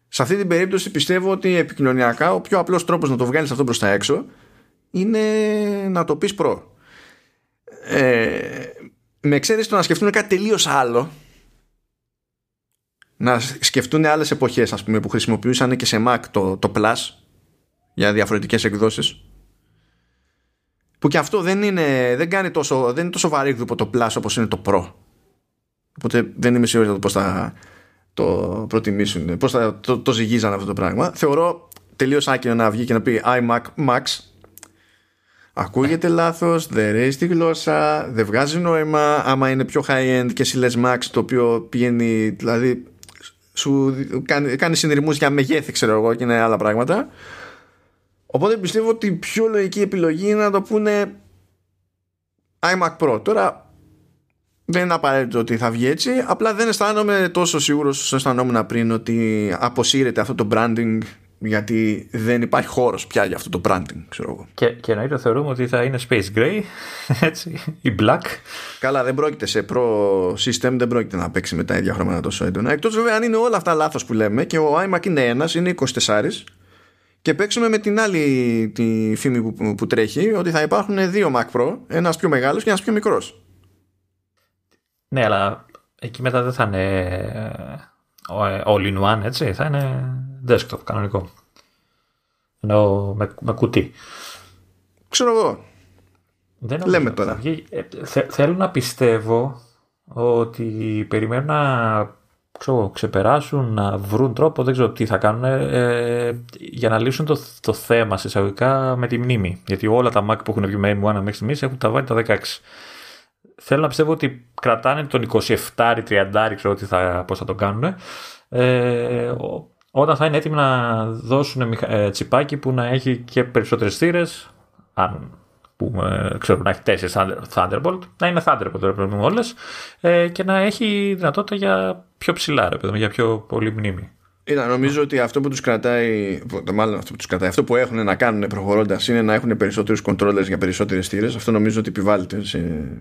σε αυτή την περίπτωση πιστεύω ότι επικοινωνιακά ο πιο απλός τρόπος να το βγάλεις αυτό προς τα έξω είναι να το πεις προ. Ε, με εξαίρεση το να σκεφτούν κάτι τελείως άλλο να σκεφτούν άλλες εποχές, ας πούμε, που χρησιμοποιούσαν και σε Mac το, το Plus για διαφορετικές εκδόσεις. Που και αυτό δεν είναι, δεν κάνει τόσο, δεν είναι τόσο βαρύγδουπο το Plus όπως είναι το Pro. Οπότε δεν είμαι σίγουρος πώς θα το προτιμήσουν, πώς θα το, το ζυγίζαν αυτό το πράγμα. Θεωρώ τελείως άκυρο να βγει και να πει iMac Max. Ακούγεται λάθος, δεν ρέει τη γλώσσα, δεν βγάζει νόημα. Άμα είναι πιο high end και εσύ Max, το οποίο πηγαίνει, δηλαδή σου κάνει, κάνει συνειρμούς για μεγέθη ξέρω εγώ και είναι άλλα πράγματα οπότε πιστεύω ότι η πιο λογική επιλογή είναι να το πούνε iMac Pro τώρα δεν είναι απαραίτητο ότι θα βγει έτσι απλά δεν αισθάνομαι τόσο σίγουρος όσο αισθανόμουν πριν ότι αποσύρεται αυτό το branding γιατί δεν υπάρχει χώρος πια για αυτό το branding, ξέρω εγώ. Και, και εννοείται θεωρούμε ότι θα είναι Space Gray, έτσι, ή Black. Καλά, δεν πρόκειται σε Pro System, δεν πρόκειται να παίξει με τα ίδια χρώματα τόσο έντονα. Εκτός βέβαια αν είναι όλα αυτά λάθος που λέμε και ο iMac είναι ένας, είναι 24 και παίξουμε με την άλλη τη φήμη που, που τρέχει ότι θα υπάρχουν δύο Mac Pro, ένας πιο μεγάλος και ένας πιο μικρός. Ναι, αλλά εκεί μετά δεν θα είναι ε, all in one, έτσι. Θα είναι desktop κανονικό. Ενώ με, με κουτί. Ξέρω εγώ. Δεν Λέμε τώρα. Ε, θέλω να πιστεύω ότι περιμένουν να ξέρω, ξεπεράσουν, να βρουν τρόπο, δεν ξέρω τι θα κάνουν, ε, για να λύσουν το, το θέμα σε εισαγωγικά με τη μνήμη. Γιατί όλα τα Mac που έχουν βγει με M1 μέχρι στιγμής έχουν τα βάλει τα 16. Θέλω να πιστεύω ότι κρατάνε τον 27-30, ξέρω τι θα, πώς θα το κάνουν. Ε, όταν θα είναι έτοιμοι να δώσουν ε, τσιπάκι που να έχει και περισσότερες θύρες, αν πούμε, ξέρω, να έχει τέσσερις Thunderbolt, να είναι Thunderbolt ρε παιδί όλες, ε, και να έχει δυνατότητα για πιο ψηλά, ρε παιδί, για πιο πολύ μνήμη. Είδα, νομίζω ότι αυτό που τους κρατάει, μάλλον αυτό που τους κρατάει, αυτό που έχουν να κάνουν προχωρώντας είναι να έχουν περισσότερους controllers για περισσότερες θύρες. Αυτό νομίζω ότι επιβάλλεται σε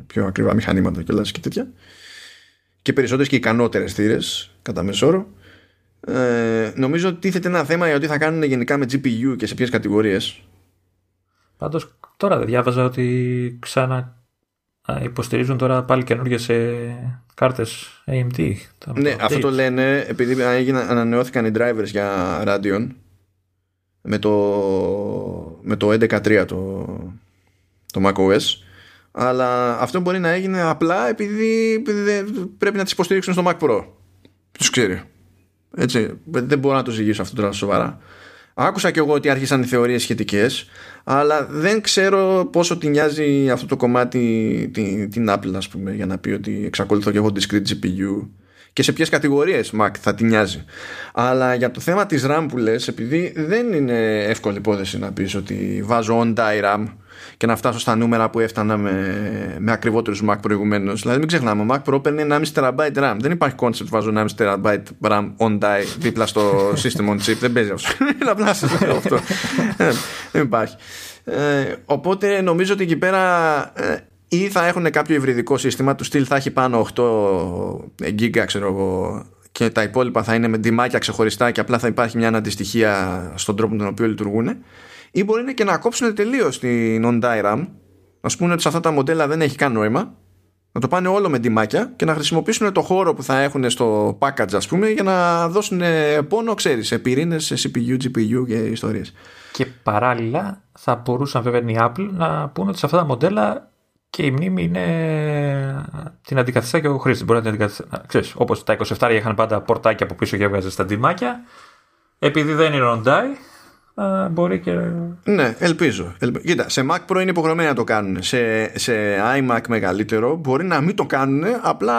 πιο ακριβά μηχανήματα και και τέτοια. Και περισσότερες και ικανότερες θύρες, κατά μεσόρο. Ε, νομίζω ότι τίθεται ένα θέμα για ότι θα κάνουν γενικά με GPU και σε ποιες κατηγορίες. Πάντως τώρα δεν διάβαζα ότι ξανά υποστηρίζουν τώρα πάλι καινούργιες κάρτες AMD. Ναι, αυτό το λένε επειδή έγιναν, ανανεώθηκαν οι drivers για Radeon με το, με το 11.3 το, το macOS αλλά αυτό μπορεί να έγινε απλά επειδή, επειδή πρέπει να τις υποστηρίξουν στο Mac Pro. Τους ξέρει. Έτσι, δεν μπορώ να το ζυγίσω αυτό τώρα σοβαρά. Άκουσα και εγώ ότι άρχισαν οι θεωρίες σχετικές αλλά δεν ξέρω πόσο τη νοιάζει αυτό το κομμάτι την, την Apple ας πούμε για να πει ότι εξακολουθώ και εγώ discrete GPU και σε ποιες κατηγορίες Mac θα την νοιάζει. Αλλά για το θέμα της RAM που λες, επειδή δεν είναι εύκολη υπόθεση να πεις ότι βάζω on-die RAM και να φτάσω στα νούμερα που έφτανα με, με ακριβότερους Mac προηγουμένως. Δηλαδή, μην ξεχνάμε, ο Mac Pro παίρνει 1,5 TB RAM. Δεν υπάρχει concept βάζω 1,5 TB RAM on-die δίπλα στο system on chip. δεν παίζει αυτό. Είναι απλά αυτό. Ε, δεν υπάρχει. Ε, οπότε νομίζω ότι εκεί πέρα ε, ή θα έχουν κάποιο υβριδικό σύστημα του στυλ θα έχει πάνω 8 γίγκα ξέρω εγώ και τα υπόλοιπα θα είναι με ντυμάκια ξεχωριστά και απλά θα υπάρχει μια αντιστοιχία στον τρόπο με τον οποίο λειτουργούν ή μπορεί και να κόψουν τελείως την on-die RAM να πούμε ότι σε αυτά τα μοντέλα δεν έχει καν νόημα να το πάνε όλο με ντυμάκια και να χρησιμοποιήσουν το χώρο που θα έχουν στο package ας πούμε για να δώσουν πόνο ξέρεις σε πυρήνες, σε CPU, GPU και ιστορίες και παράλληλα θα μπορούσαν βέβαια η Apple να πούνε ότι σε αυτά τα μοντέλα και η μνήμη είναι την αντικαθιστά και ο χρήστη. Μπορεί να την αντικαθιστά. Ξέρεις, όπως τα 27 είχαν πάντα πορτάκια από πίσω και έβγαζε στα ντυμάκια. Επειδή δεν είναι ροντάι, μπορεί και. Ναι, ελπίζω. Ελπίζω. Κοίτα, σε Mac Pro είναι υποχρεωμένοι να το κάνουν. Σε, σε iMac μεγαλύτερο μπορεί να μην το κάνουν, απλά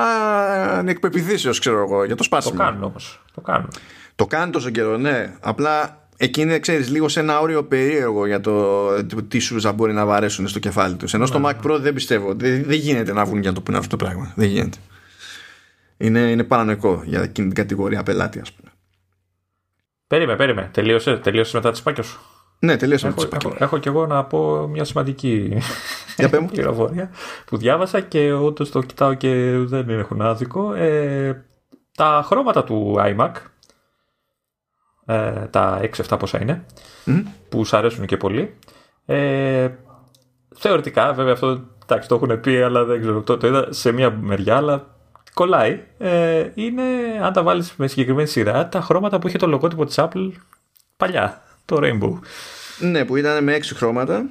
εκπεπιθήσεω, ξέρω εγώ, για το σπάσιμο. Το κάνουν όμως. Το κάνουν. Το κάνουν τόσο καιρό, ναι. Απλά εκεί είναι, ξέρεις, λίγο σε ένα όριο περίεργο για το τι σούζα μπορεί να βαρέσουν στο κεφάλι τους. Ενώ στο ναι, Mac ναι. Pro δεν πιστεύω. Δεν, δεν γίνεται να βγουν για να το πούνε αυτό το πράγμα. Δεν γίνεται. Είναι, είναι παρανοϊκό για εκείνη την κατηγορία πελάτη, ας πούμε. Περίμε, περίμε. Τελείωσε, τελείωσε μετά τις πάκια σου. Ναι, τελείωσε έχω, μετά έχω, έχω και εγώ να πω μια σημαντική πληροφορία που διάβασα και όντως το κοιτάω και δεν έχουν άδικο. Ε, τα χρώματα του iMac, ε, τα 6-7 πόσα είναι, που σου αρέσουν και πολύ, ε, θεωρητικά, βέβαια αυτό εντάξει, το έχουν πει, αλλά δεν ξέρω, το, το είδα σε μια μεριά, αλλά κολλάει ε, είναι, αν τα βάλεις με συγκεκριμένη σειρά, τα χρώματα που είχε το λογότυπο της Apple παλιά, το Rainbow. Ναι, που ήταν με έξι χρώματα.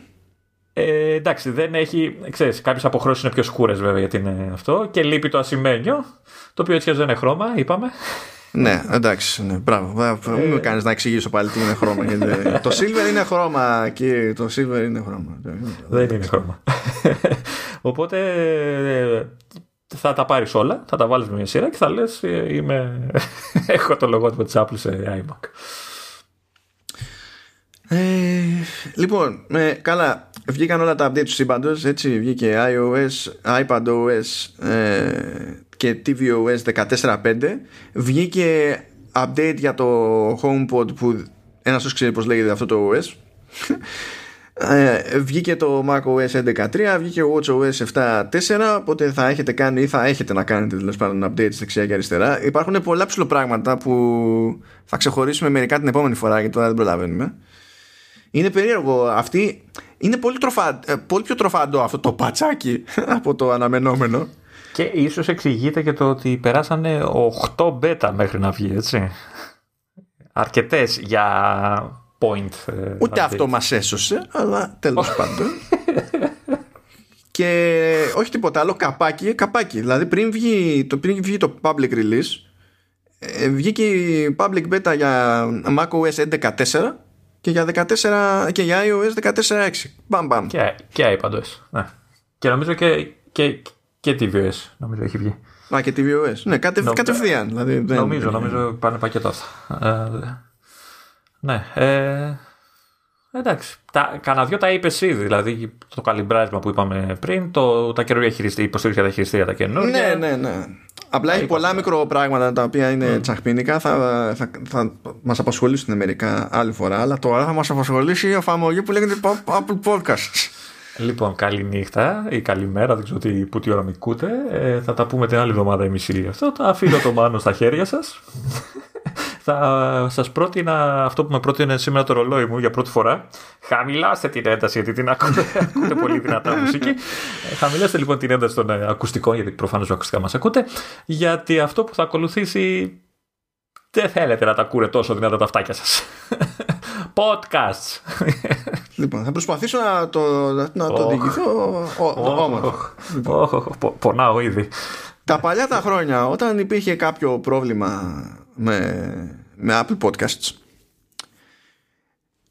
Ε, εντάξει, δεν έχει. Ξέρεις, κάποιες αποχρώσεις είναι πιο σκούρες βέβαια γιατί είναι αυτό. Και λείπει το ασημένιο, το οποίο έτσι δεν είναι χρώμα, είπαμε. Ναι, εντάξει, ναι, μπράβο. Μην με κάνεις να εξηγήσω πάλι τι είναι χρώμα. το silver είναι χρώμα και το silver είναι χρώμα. Δεν είναι χρώμα. Οπότε θα τα πάρεις όλα, θα τα βάλεις με μια σειρά και θα λες: ε, είμαι... Έχω το λογότυπο της Apple σε iMac. Ε, λοιπόν, ε, καλά, βγήκαν όλα τα updates του σύμπαντος. Έτσι, βγήκε iOS, iPadOS ε, και tvOS 14.5. Βγήκε update για το HomePod που ένας σου ξέρει πώς λέγεται αυτό το OS. Ε, βγήκε το macOS 11.3, βγήκε ο watchOS 7.4, οπότε θα έχετε κάνει ή θα έχετε να κάνετε τέλος πάντων updates δεξιά και αριστερά. Υπάρχουν πολλά πράγματα που θα ξεχωρίσουμε μερικά την επόμενη φορά γιατί τώρα δεν προλαβαίνουμε. Είναι περίεργο. Αυτή είναι πολύ, τροφα, ε, πολύ πιο τροφαντό αυτό το πατσάκι από το αναμενόμενο. Και ίσως εξηγείται και το ότι περάσανε 8 μπέτα μέχρι να βγει, έτσι. Αρκετές για point. Ε, Ούτε αυτό μας έσωσε, αλλά τέλος πάντων. και όχι τίποτα άλλο, καπάκι, καπάκι. Δηλαδή πριν βγει το, πριν βγει το public release, ε, βγήκε η public beta για macOS 11.4 και για, 14, και για iOS 14.6. Μπαμ, μπαμ. Και, και iPadOS. Ναι. Και νομίζω και, και, και tvOS νομίζω έχει βγει. Α, και tvOS. Ναι, κατε, Νομ... κατευθείαν. Δηλαδή, δεν... Νομίζω, νομίζω πάνε πακέτο αυτά. Ε, ναι. Ε, εντάξει. Τα, κανένα δυο τα είπες ήδη. Δηλαδή το καλυμπράσμα που είπαμε πριν, το, τα καινούργια χειριστή, υποστήριξη για τα χειριστήρια τα καινούργια. Ναι, ναι, ναι. Απλά έχει πολλά μικρό πράγματα τα οποία είναι mm. τσαχπίνικα. Θα, θα, θα μας απασχολήσουν μερικά άλλη φορά. Αλλά τώρα θα μας απασχολήσει η εφαρμογή που λέγεται Apple Podcasts. Λοιπόν, καληνύχτα ή καλημέρα, δεν ξέρω τι, που τι ώρα με ακούτε. Ε, θα τα πούμε την άλλη εβδομάδα η μισή αυτό. Τα αφήνω το μάνο στα χέρια σας. Θα σας πρότεινα αυτό που με πρότεινε σήμερα το ρολόι μου για πρώτη φορά. Χαμηλάστε την ένταση, γιατί την ακούτε, ακούτε πολύ δυνατά μουσική. Ε, χαμηλάστε λοιπόν την ένταση των ε, ακουστικών, γιατί προφανώς ακουστικά μας ακούτε. Γιατί αυτό που θα ακολουθήσει δεν θέλετε να τα ακούτε τόσο δυνατά τα αυτάκια σας. Podcasts. Λοιπόν, θα προσπαθήσω να το, να το διηγηθώ όμορφα. Πονάω ήδη. Τα παλιά τα χρόνια, όταν υπήρχε κάποιο πρόβλημα με, με Apple Podcasts,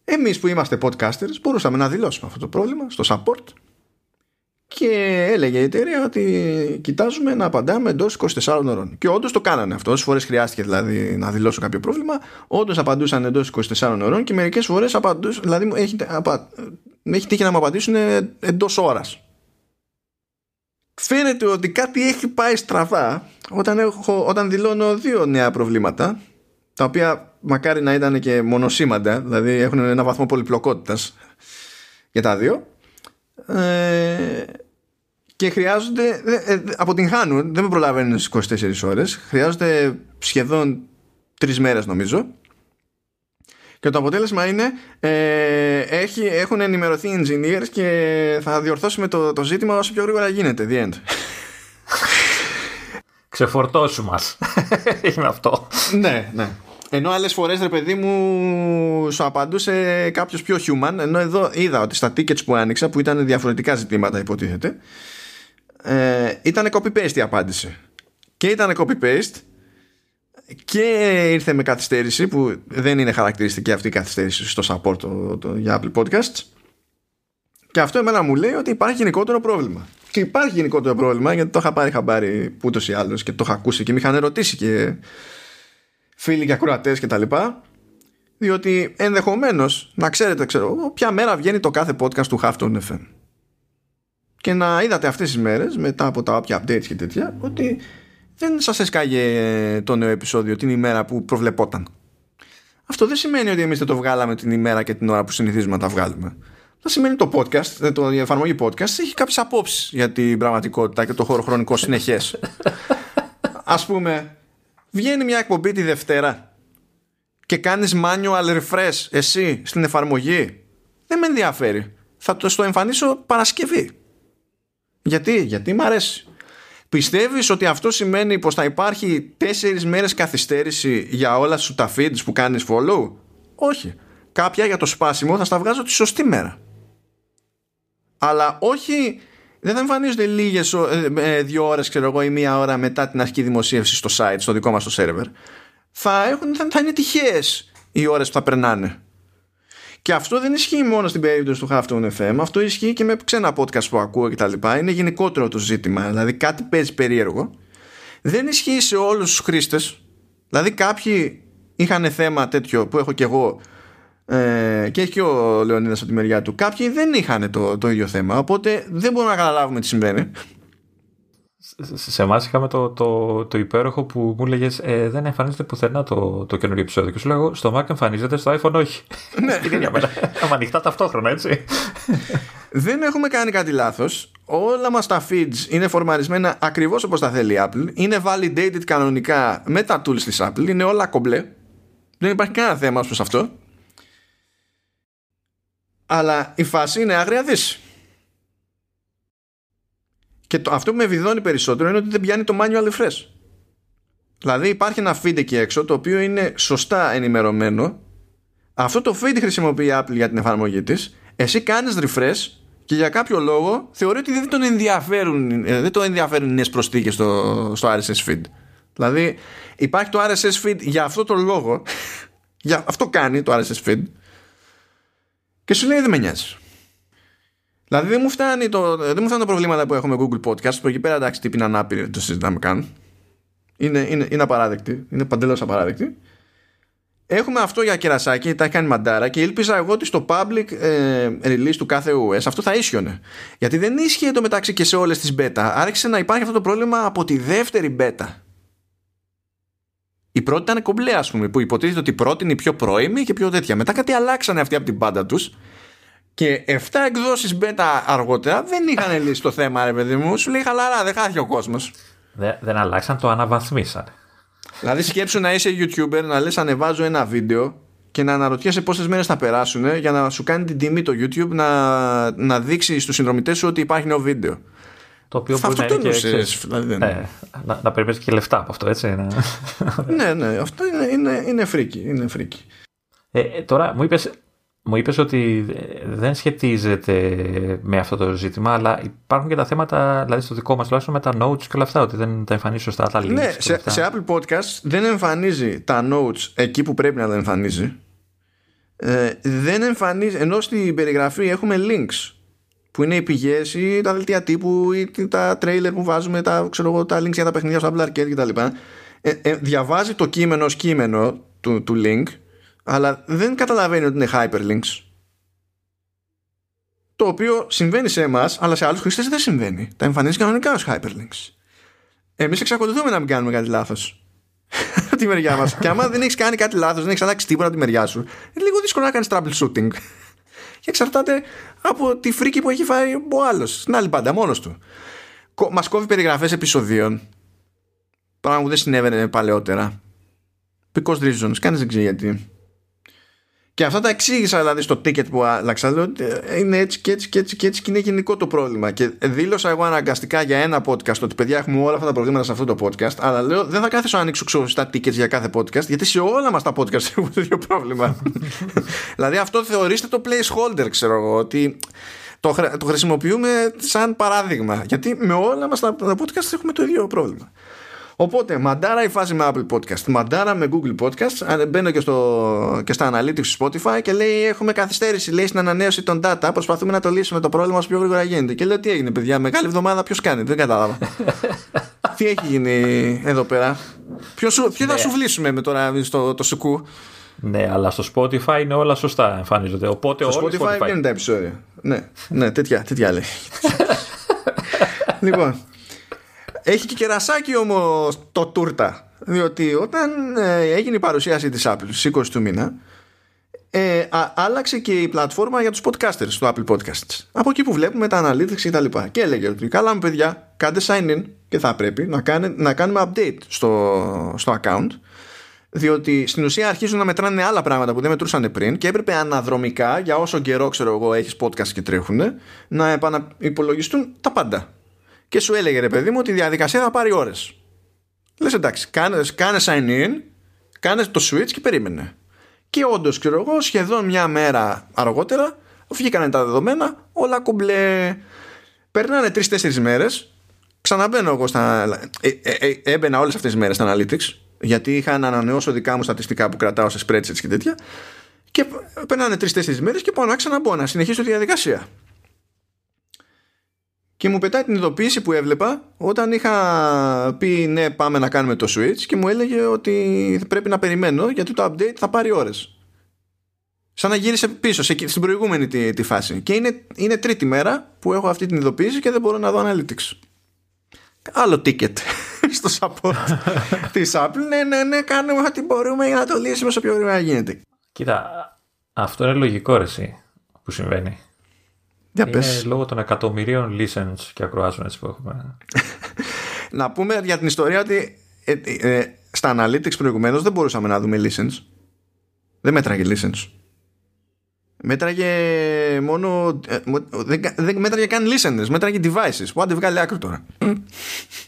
εμείς που είμαστε podcasters μπορούσαμε να δηλώσουμε αυτό το πρόβλημα στο support και έλεγε η εταιρεία ότι κοιτάζουμε να απαντάμε εντός 24 ώρων. Και όντως το κάνανε αυτό. Όσες φορές χρειάστηκε δηλαδή να δηλώσω κάποιο πρόβλημα, όντως απαντούσαν εντός 24 ώρων και μερικές φορές απαντούσαν. Δηλαδή έχει, απα, έχει τύχει να μου απαντήσουν εντός ώρας. Φαίνεται ότι κάτι έχει πάει στραβά όταν, έχω, όταν δηλώνω δύο νέα προβλήματα τα οποία μακάρι να ήταν και μονοσήμαντα δηλαδή έχουν ένα βαθμό πολυπλοκότητας για τα δύο. Ε, και χρειάζονται ε, αποτυγχάνουν δεν με προλαβαίνουν στις 24 ώρες χρειάζονται σχεδόν τρεις μέρες νομίζω και το αποτέλεσμα είναι ε, έχει, έχουν ενημερωθεί engineers και θα διορθώσουμε το, το ζήτημα όσο πιο γρήγορα γίνεται the end ξεφορτώσου μας είναι αυτό ναι ναι ενώ άλλες φορές, ρε παιδί μου, σου απαντούσε κάποιος πιο human. Ενώ εδώ είδα ότι στα tickets που άνοιξα, που ήταν διαφορετικά ζητήματα, υποτίθεται, ε, ήταν copy-paste η απάντηση. Και ήταν copy-paste και ήρθε με καθυστέρηση που δεν είναι χαρακτηριστική αυτή η καθυστέρηση στο support το, το, για Apple Podcasts. Και αυτό εμένα μου λέει ότι υπάρχει γενικότερο πρόβλημα. Και υπάρχει γενικότερο πρόβλημα γιατί το είχα πάρει χαμπάρι ούτως ή άλλως και το είχα ακούσει και με είχαν ερωτήσει και φίλοι και ακροατές και τα λοιπά. Διότι ενδεχομένως να ξέρετε, ξέρω, ποια μέρα βγαίνει το κάθε podcast του Halftone FM. Και να είδατε αυτές τις μέρες μετά από τα όποια updates και τέτοια ότι δεν σας έσκαγε το νέο επεισόδιο την ημέρα που προβλεπόταν. Αυτό δεν σημαίνει ότι εμείς δεν το βγάλαμε την ημέρα και την ώρα που συνηθίζουμε να τα βγάλουμε. Θα σημαίνει το podcast, το, η εφαρμογή podcast έχει κάποιες απόψεις για την πραγματικότητα και το χώρο χρονικό συνεχές. Α πούμε, βγαίνει μια εκπομπή τη Δευτέρα και κάνεις manual refresh εσύ στην εφαρμογή. Δεν με ενδιαφέρει. Θα το στο εμφανίσω Παρασκευή. Γιατί, γιατί μ' αρέσει. Πιστεύεις ότι αυτό σημαίνει πως θα υπάρχει τέσσερις μέρες καθυστέρηση για όλα σου τα feeds που κάνεις follow? Όχι. Κάποια για το σπάσιμο θα στα βγάζω τη σωστή μέρα αλλά όχι δεν θα εμφανίζονται λίγες ε, ε, δύο ώρες, ξέρω εγώ, ή μία ώρα μετά την αρχική δημοσίευση στο site, στο δικό μας το server. Θα, έχουν, θα, θα είναι τυχαίες οι ώρες που θα περνάνε. Και αυτό δεν ισχύει μόνο στην περίπτωση του Halftone FM, αυτό ισχύει και με ξένα podcast που ακούω κτλ. Είναι γενικότερο το ζήτημα. Δηλαδή κάτι παίζει περίεργο. Δεν ισχύει σε όλους τους χρήστες. Δηλαδή κάποιοι είχαν θέμα τέτοιο που έχω και εγώ ε, και έχει και ο Λεωνίδας από τη μεριά του. Κάποιοι δεν είχαν το, το ίδιο θέμα, οπότε δεν μπορούμε να καταλάβουμε τι συμβαίνει. Σε εμάς είχαμε το, το, το υπέροχο που μου έλεγε ε, Δεν εμφανίζεται πουθενά το, το καινούριο επεισόδιο. Και σου λέγω Στο Mac εμφανίζεται, στο iPhone όχι. Ναι. Στην ίδια μέρα. ανοιχτά ταυτόχρονα, έτσι. Δεν έχουμε κάνει κάτι λάθος. Όλα μας τα feeds είναι φορμαρισμένα ακριβώς όπως τα θέλει η Apple. Είναι validated κανονικά με τα tools της Apple. Είναι όλα κομπλέ. Δεν υπάρχει κανένα θέμα ως προς αυτό. Αλλά η φάση είναι άγρια δύση. Και το, αυτό που με βιδώνει περισσότερο είναι ότι δεν πιάνει το manual refresh. Δηλαδή υπάρχει ένα feed εκεί έξω το οποίο είναι σωστά ενημερωμένο. Αυτό το feed χρησιμοποιεί η Apple για την εφαρμογή της. Εσύ κάνεις refresh και για κάποιο λόγο θεωρεί ότι δεν τον ενδιαφέρουν, ε, δεν τον ενδιαφέρουν οι νέες προσθήκες στο, στο RSS feed. Δηλαδή υπάρχει το RSS feed για αυτό το λόγο. για αυτό κάνει το RSS feed και σου λέει δεν με νοιάζει. Δηλαδή δεν μου φτάνει το, δεν μου φτάνει τα προβλήματα που έχουμε Google Podcast που εκεί πέρα εντάξει τύποι είναι ανάπηροι δεν το συζητάμε καν. Είναι, είναι, είναι απαράδεκτη. Είναι παντελώς απαράδεκτη. Έχουμε αυτό για κερασάκι, τα έχει κάνει μαντάρα και ήλπιζα εγώ ότι στο public ε, release του κάθε OS αυτό θα ίσιονε. Γιατί δεν ίσχυε το μεταξύ και σε όλες τις beta. Άρχισε να υπάρχει αυτό το πρόβλημα από τη δεύτερη beta. Η πρώτη ήταν κομπλέ, ας πούμε, που υποτίθεται ότι η πρώτη είναι η πιο πρώιμη και πιο τέτοια. Μετά κάτι αλλάξανε αυτοί από την πάντα τους. Και 7 εκδόσεις beta αργότερα δεν είχαν λύσει το θέμα, ρε παιδί μου. Σου λέει χαλαρά, δεν χάθηκε ο κόσμος. Δεν, δεν αλλάξαν, το αναβαθμίσαν. Δηλαδή, σκέψου να είσαι YouTuber, να λες ανεβάζω ένα βίντεο και να αναρωτιέσαι πόσες μέρες θα περάσουν για να σου κάνει την τιμή το YouTube να, να δείξει στους συνδρομητές σου ότι υπάρχει νέο βίντεο. Το οποίο μπορεί να είναι και, δηλαδή ε, να, να περιμένεις και λεφτά από αυτό, έτσι. ναι, ναι, αυτό είναι, είναι, είναι φρίκι. Είναι φρίκι. Ε, ε, τώρα μου είπες, μου είπες ότι δεν σχετίζεται με αυτό το ζήτημα, αλλά υπάρχουν και τα θέματα, δηλαδή στο δικό μας τουλάχιστον με τα notes και όλα αυτά, ότι δεν τα εμφανίζει σωστά τα links. Ναι, σε, σε Apple Podcast δεν εμφανίζει τα notes εκεί που πρέπει να τα εμφανίζει. Ε, δεν εμφανίζει, ενώ στην περιγραφή έχουμε links που είναι οι πηγές ή τα δελτία τύπου ή τα τρέιλερ που βάζουμε, τα, ξέρω εγώ, τα links για τα παιχνίδια στο Apple Arcade κτλ. Ε, ε, διαβάζει το κείμενο ως κείμενο του, του link, αλλά δεν καταλαβαίνει ότι είναι hyperlinks. Το οποίο συμβαίνει σε εμάς, αλλά σε άλλους χρήστες δεν συμβαίνει. Τα εμφανίζεις κανονικά ως hyperlinks. Εμείς εξακολουθούμε να μην κάνουμε κάτι λάθος. τη μεριά μας. και άμα δεν έχεις κάνει κάτι λάθος, δεν έχεις αλλάξει τίποτα από τη μεριά σου, είναι λίγο δύσκολο να κάνεις troubleshooting και εξαρτάται από τη φρίκη που έχει φάει ο άλλος. Στην άλλη πάντα, μόνος του. Μας κόβει περιγραφές επεισοδίων. Πράγμα που δεν συνέβαινε παλαιότερα. Because reasons. Κανείς δεν ξέρει γιατί. Και αυτά τα εξήγησα δηλαδή στο ticket που άλλαξα. Λέω είναι έτσι και έτσι και έτσι και έτσι και είναι γενικό το πρόβλημα. Και δήλωσα εγώ αναγκαστικά για ένα podcast ότι παιδιά έχουμε όλα αυτά τα προβλήματα σε αυτό το podcast. Αλλά λέω δεν θα κάθεσαι να ανοίξω ξεχωριστά tickets για κάθε podcast γιατί σε όλα μας τα podcast έχουμε το ίδιο πρόβλημα. δηλαδή αυτό θεωρήστε το placeholder, ξέρω εγώ. Ότι το, το χρησιμοποιούμε σαν παράδειγμα. Γιατί με όλα μας τα, τα podcast έχουμε το ίδιο πρόβλημα. Οπότε, μαντάρα η φάση με Apple Podcast, μαντάρα με Google Podcast. Μπαίνω και, στο, και στα analytics Spotify και λέει: Έχουμε καθυστέρηση, λέει στην ανανέωση των data. Προσπαθούμε να το λύσουμε το πρόβλημα όσο πιο γρήγορα γίνεται. Και λέω: Τι έγινε, παιδιά, μεγάλη εβδομάδα, ποιος κάνει, δεν κατάλαβα. Τι έχει γίνει εδώ πέρα; Ποιος θα ναι. σου βλύσουμε με τώρα στο το σουκού; Ναι, αλλά στο Spotify είναι όλα σωστά εμφανίζονται. Οπότε στο Spotify, Spotify είναι τα επεισόδια. Ναι, ναι τέτοια, τέτοια λέει. λοιπόν, έχει και κερασάκι όμως το τούρτα. Διότι όταν ε, έγινε η παρουσίαση της Apple στις 20 του μήνα ε, α, άλλαξε και η πλατφόρμα για τους podcasters του Apple Podcasts. Από εκεί που βλέπουμε τα analytics και τα λοιπά. Και έλεγε ότι καλά μου παιδιά κάντε sign in και θα πρέπει να, κάνε, να κάνουμε update στο, στο account διότι στην ουσία αρχίζουν να μετράνε άλλα πράγματα που δεν μετρούσαν πριν και έπρεπε αναδρομικά για όσο καιρό ξέρω εγώ έχεις podcast και τρέχουν να επαναυπολογιστούν τα πάντα και σου έλεγε ρε παιδί μου ότι η διαδικασία θα πάρει ώρες. Λες εντάξει κάνε, κάνε sign in κάνε το switch και περίμενε. Και όντως ξέρω εγώ σχεδόν μια μέρα αργότερα βγήκαν τα δεδομένα όλα κουμπλέ. Περνάνε τρει-τέσσερι μέρες. Ξαναμπαίνω εγώ στα ε, ε, ε, έμπαινα όλες αυτές τις μέρες στα analytics γιατί είχα να ανανεώσω δικά μου στατιστικά που κρατάω σε spreadsheets και τέτοια. Και περνάνε τρει-τέσσερι μέρες και πάω να ξαναμπω να συνεχίσω τη διαδικασία και μου πετάει την ειδοποίηση που έβλεπα όταν είχα πει ναι πάμε να κάνουμε το switch και μου έλεγε ότι πρέπει να περιμένω γιατί το update θα πάρει ώρες. Σαν να γύρισε πίσω στην προηγούμενη τη, τη φάση. Και είναι, είναι τρίτη μέρα που έχω αυτή την ειδοποίηση και δεν μπορώ να δω analytics. Άλλο ticket στο support της Apple. Ναι, ναι, ναι, κάνουμε ό,τι μπορούμε για να το λύσουμε όσο πιο γρήγορα γίνεται. Κοίτα, αυτό είναι λογικό ρε, που συμβαίνει. Για είναι λόγω των εκατομμυρίων listens και acroations που έχουμε. να πούμε για την ιστορία ότι ε, ε, στα analytics προηγουμένως δεν μπορούσαμε να δούμε listens. Δεν μέτραγε listens. Μέτραγε μόνο. Ε, δεν, δεν μέτραγε καν listeners, μέτραγε devices. Που άντε βγάλει άκρη τώρα.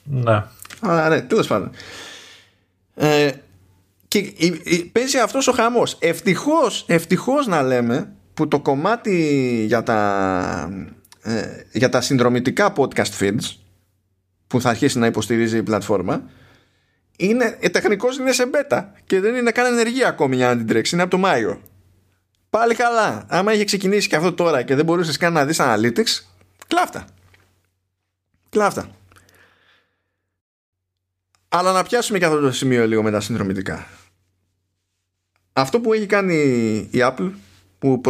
Ναι. Αλλά ναι, τέλος πάντων. Ε, και παίζει αυτός ο χαμός ευτυχώς, ευτυχώς να λέμε που το κομμάτι για τα, ε, για τα συνδρομητικά podcast feeds που θα αρχίσει να υποστηρίζει η πλατφόρμα είναι, ε, τεχνικός είναι σε beta και δεν είναι καν ενεργή ακόμη για να την τρέξει, είναι από το Μάιο. Πάλι καλά. Άμα είχε ξεκινήσει και αυτό τώρα και δεν μπορούσες καν να δεις analytics, κλάφτα. Κλάφτα. Αλλά να πιάσουμε και αυτό το σημείο λίγο με τα συνδρομητικά. Αυτό που έχει κάνει η Apple που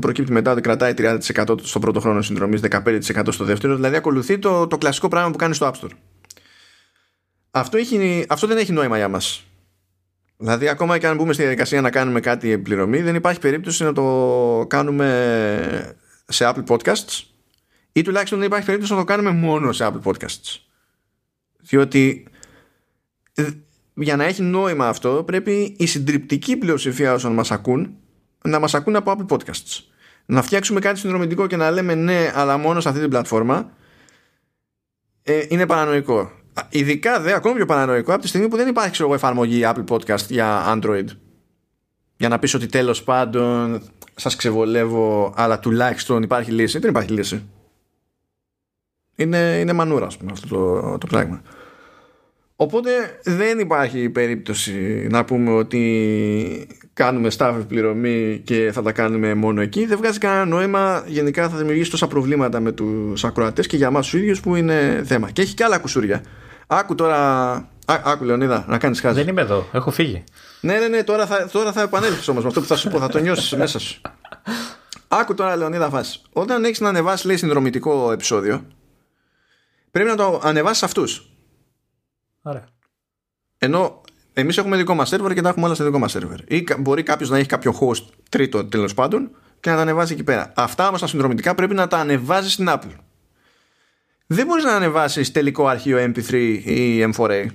προκύπτει μετά ότι κρατάει 30% στο πρώτο χρόνο συνδρομής, 15% στο δεύτερο, δηλαδή ακολουθεί το, το κλασικό πράγμα που κάνει στο App Store. Αυτό, έχει, αυτό δεν έχει νόημα για μας. Δηλαδή, ακόμα και αν μπούμε στη διαδικασία να κάνουμε κάτι επιπληρωμή, δεν υπάρχει περίπτωση να το κάνουμε σε Apple Podcasts ή τουλάχιστον δεν υπάρχει περίπτωση να το κάνουμε μόνο σε Apple Podcasts. Διότι ε, για να έχει νόημα αυτό πρέπει η συντριπτική πλειοψηφία όσων μας ακούν να μας ακούνε από Apple Podcasts. Να φτιάξουμε κάτι συνδρομητικό και να λέμε ναι, αλλά μόνο σε αυτή την πλατφόρμα ε, είναι παρανοϊκό. Ειδικά δε, ακόμη πιο παρανοϊκό από τη στιγμή που δεν υπάρχει ξέρω, εφαρμογή Apple Podcast για Android. Για να πεις ότι τέλος πάντων σας ξεβολεύω, αλλά τουλάχιστον υπάρχει λύση. Δεν υπάρχει λύση. Είναι, είναι μανούρα, ας πούμε, αυτό το, το πράγμα. Οπότε δεν υπάρχει περίπτωση να πούμε ότι κάνουμε staff πληρωμή και θα τα κάνουμε μόνο εκεί. Δεν βγάζει κανένα νόημα. Γενικά θα δημιουργήσει τόσα προβλήματα με τους ακροατές και για εμά τους ίδιους που είναι θέμα. Και έχει και άλλα κουσούρια. Άκου τώρα. Ά, άκου Λεωνίδα, να κάνεις χάζι. Δεν είμαι εδώ, έχω φύγει. Ναι, ναι, ναι, τώρα θα, τώρα θα επανέλθεις όμως με αυτό που θα σου πω, θα το νιώσεις μέσα σου. Άκου τώρα, Λεωνίδα, φάση. Όταν έχεις να ανεβάσεις, λέει, συνδρομητικό επεισόδιο, πρέπει να το ανεβάσεις αυτούς. Ωραία. Ενώ εμείς έχουμε δικό μας σερβερ και τα έχουμε όλα σε δικό μας σερβερ. Ή μπορεί κάποιος να έχει κάποιο host τρίτο τέλος πάντων και να τα ανεβάζει εκεί πέρα. Αυτά όμως τα συνδρομητικά πρέπει να τα ανεβάζει στην Apple. Δεν μπορείς να ανεβάσεις τελικό αρχείο MP3 ή M4A.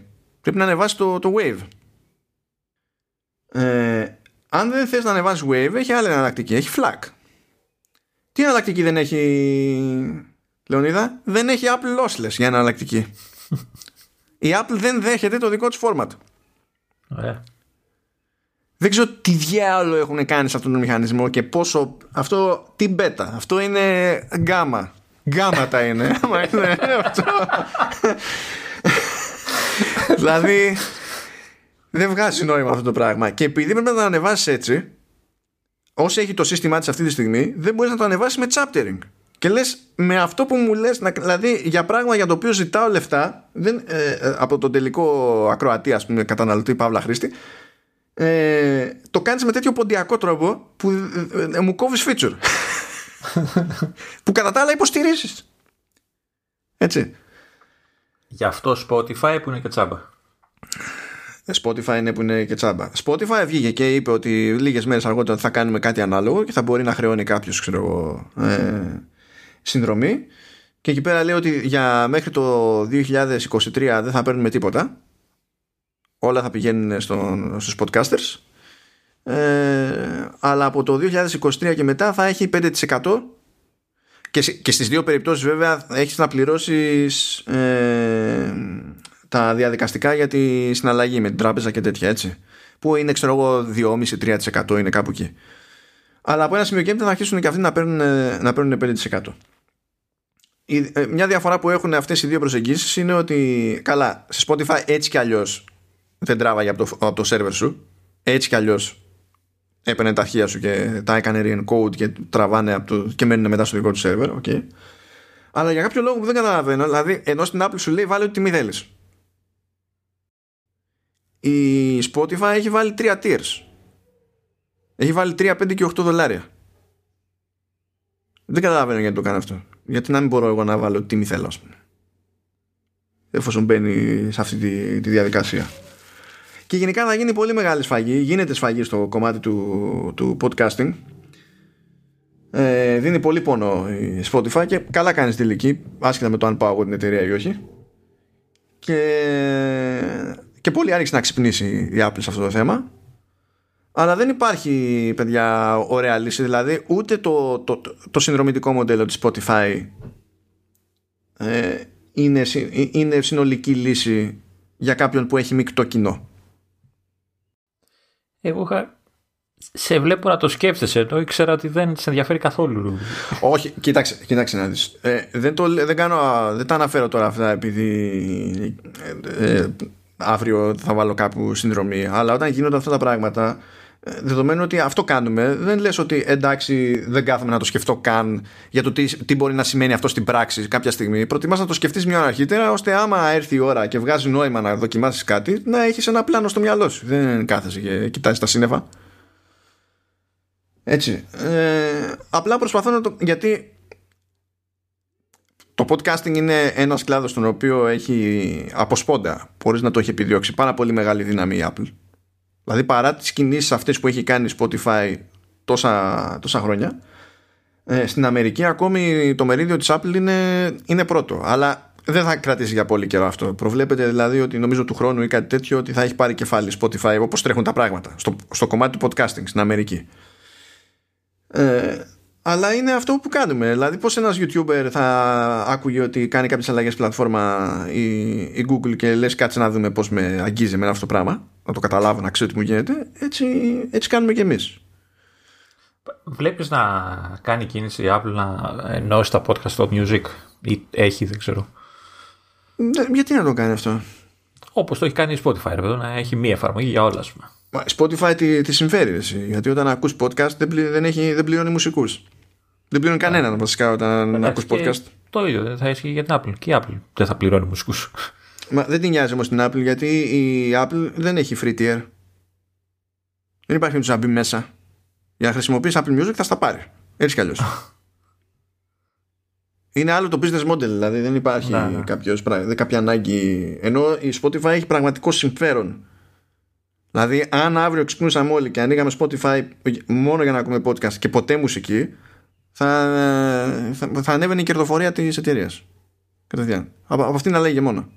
Πρέπει να ανεβάσεις το, το Wave. Ε, αν δεν θες να ανεβάσεις Wave, έχει άλλη εναλλακτική. Έχει FLAC. Τι εναλλακτική δεν έχει, Λεωνίδα; Δεν έχει Apple Lossless για εναλλακτική. Η Apple δεν δέχεται το δικό της format. Ωραία. δεν ξέρω τι διάλογο έχουν κάνει σε αυτόν τον μηχανισμό και πόσο. Αυτό τι μπέτα. Αυτό είναι γκάμα. Γκάμα τα είναι. είναι αυτό. δηλαδή. Δεν βγάζει νόημα αυτό το πράγμα. Και επειδή πρέπει να το ανεβάσεις έτσι, όσο έχει το σύστημά της αυτή τη στιγμή, δεν μπορείς να το ανεβάσεις με chaptering. Και λες, με αυτό που μου λες, δηλαδή για πράγμα για το οποίο ζητάω λεφτά δεν, ε, ε, από τον τελικό ακροατή, ας πούμε, καταναλωτή Παύλα Χρήστη, ε, το κάνεις με τέτοιο ποντιακό τρόπο που ε, ε, μου κόβεις feature. Που κατά τα άλλα υποστηρίζεις. Έτσι. Γι' αυτό Spotify που είναι και τσάμπα. Spotify είναι που είναι και τσάμπα. Spotify βγήκε και είπε ότι λίγες μέρες αργότερα θα κάνουμε κάτι ανάλογο και θα μπορεί να χρεώνει κάποιος ξέρω εγώ ε, συνδρομή και εκεί πέρα λέει ότι για μέχρι το 2023 δεν θα παίρνουμε τίποτα. Όλα θα πηγαίνουν στον, στους podcasters. Ε, αλλά από το 2023 και μετά θα έχει 5% και, και στις δύο περιπτώσεις βέβαια έχεις να πληρώσεις ε, τα διαδικαστικά για τη συναλλαγή με την τράπεζα και τέτοια έτσι. Που είναι ξέρω εγώ 2,5-3% είναι κάπου εκεί. Αλλά από ένα σημείο και θα αρχίσουν και αυτοί να παίρνουν, να παίρνουν 5% ε, μια διαφορά που έχουν αυτές οι δύο προσεγγίσεις είναι ότι καλά σε Spotify έτσι κι αλλιώς δεν τράβαγε από το, από το σερβερ σου. Έτσι κι αλλιώς έπαιρνε τα αρχεία σου και τα έκανε re-encode και τραβάνε από το, και μένουν μετά στο δικό του σερβερ okay. αλλά για κάποιο λόγο που δεν καταλαβαίνω δηλαδή ενώ στην Apple σου λέει βάλει ό,τι τιμή θέλεις. Η Spotify έχει βάλει τρία tiers. Έχει βάλει 3, 5 και 8 δολάρια. Δεν καταλαβαίνω γιατί το κάνει αυτό γιατί να μην μπορώ εγώ να βάλω ό,τι τιμή θέλω ας πούμε. Εφόσον μπαίνει σε αυτή τη, τη διαδικασία. Και γενικά θα γίνει πολύ μεγάλη σφαγή γίνεται σφαγή στο κομμάτι του, του podcasting. Ε, δίνει πολύ πόνο η Spotify και καλά κάνεις τη λυκή άσχετα με το αν πάω εγώ την εταιρεία ή όχι. Και, και πολύ άρχισε να ξυπνήσει η Apple σε αυτό το θέμα αλλά δεν υπάρχει παιδιά ωραία λύση δηλαδή ούτε το, το, το, το συνδρομητικό μοντέλο της Spotify ε, είναι, είναι συνολική λύση για κάποιον που έχει μεικτό κοινό εγώ είχα... σε βλέπω να το σκέφτεσαι ενώ ήξερα ότι δεν σε ενδιαφέρει καθόλου. Όχι, κοίταξε, κοίταξε να δεις. Ε, δεν, το, δεν, κάνω, δεν τα αναφέρω τώρα αυτά επειδή ε, ε, αύριο θα βάλω κάπου συνδρομή. Αλλά όταν γίνονται αυτά τα πράγματα δεδομένου ότι αυτό κάνουμε, δεν λες ότι εντάξει δεν κάθομαι να το σκεφτώ καν για το τι, τι μπορεί να σημαίνει αυτό στην πράξη κάποια στιγμή. Προτιμάς να το σκεφτείς μια ώρα αρχίτερα, ώστε άμα έρθει η ώρα και βγάζει νόημα να δοκιμάσεις κάτι, να έχεις ένα πλάνο στο μυαλό σου. Δεν κάθεσαι και κοιτάζεις τα σύννεφα. Έτσι. Ε, απλά προσπαθώ να το... Γιατί το podcasting είναι ένας κλάδος στον οποίο έχει από σπόντα, χωρίς να το έχει επιδιώξει, πάρα πολύ μεγάλη δύναμη η Apple Δηλαδή παρά τις κινήσεις αυτές που έχει κάνει Spotify τόσα, τόσα χρόνια ε, στην Αμερική ακόμη το μερίδιο της Apple είναι, είναι πρώτο. Αλλά δεν θα κρατήσει για πολύ καιρό αυτό. Προβλέπετε δηλαδή ότι νομίζω του χρόνου ή κάτι τέτοιο ότι θα έχει πάρει κεφάλι Spotify όπως τρέχουν τα πράγματα στο, στο κομμάτι του podcasting στην Αμερική. Ε, αλλά είναι αυτό που κάνουμε. Δηλαδή, πώς ένας YouTuber θα άκουγε ότι κάνει κάποιες αλλαγές πλατφόρμα η, η Google και λες, κάτσε να δούμε πώς με αγγίζει με αυτό το πράγμα, να το καταλάβω, να ξέρω τι μου γίνεται. Έτσι, έτσι κάνουμε κι εμείς. Βλέπεις να κάνει κίνηση η Apple να ενώσει τα podcast στο music ή έχει, δεν ξέρω. γιατί να το κάνει αυτό; Όπως το έχει κάνει η Spotify, ρε, να έχει μία εφαρμογή για όλα, ας πούμε. Spotify τι, τι συμφέρει εσύ, γιατί όταν ακούς podcast δεν, πλη, δεν, έχει, δεν πληρώνει μουσικούς. Δεν πληρώνει κανέναν βασικά όταν ακούς podcast. Το ίδιο δεν θα ισχύει για την Apple. Και η Apple δεν θα πληρώνει μουσικούς. Μα δεν την νοιάζει όμως την Apple γιατί η Apple δεν έχει free tier. Δεν υπάρχει να μπει μέσα. Για να χρησιμοποιήσει Apple Music θα στα πάρει. Έτσι κι αλλιώς. Είναι άλλο το business model, δηλαδή δεν υπάρχει να, ναι. κάποιος, κάποια ανάγκη. Ενώ η Spotify έχει πραγματικό συμφέρον Δηλαδή, αν αύριο ξυπνούσαμε όλοι και ανοίγαμε Spotify μόνο για να ακούμε podcast και ποτέ μουσική, θα, θα, θα ανέβαινε η κερδοφορία της εταιρείας. Κατευθείαν. Από, από αυτήν λέγε μόνο.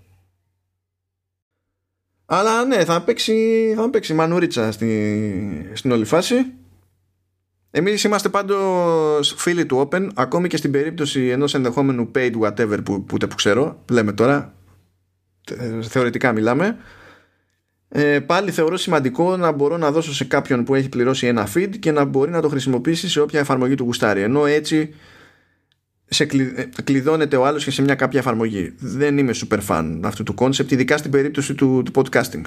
Αλλά ναι, θα παίξει, θα παίξει μανουρίτσα στη, στην όλη φάση. Εμείς είμαστε πάντως φίλοι του Open, ακόμη και στην περίπτωση ενός ενδεχόμενου paid whatever που, που, που ξέρω, λέμε τώρα, θεωρητικά μιλάμε, ε, πάλι θεωρώ σημαντικό να μπορώ να δώσω σε κάποιον που έχει πληρώσει ένα feed και να μπορεί να το χρησιμοποιήσει σε όποια εφαρμογή του γουστάρει. Ενώ έτσι σε ε, κλειδώνεται ο άλλος και σε μια κάποια εφαρμογή. Δεν είμαι super fan αυτού του concept, ειδικά στην περίπτωση του, του podcasting.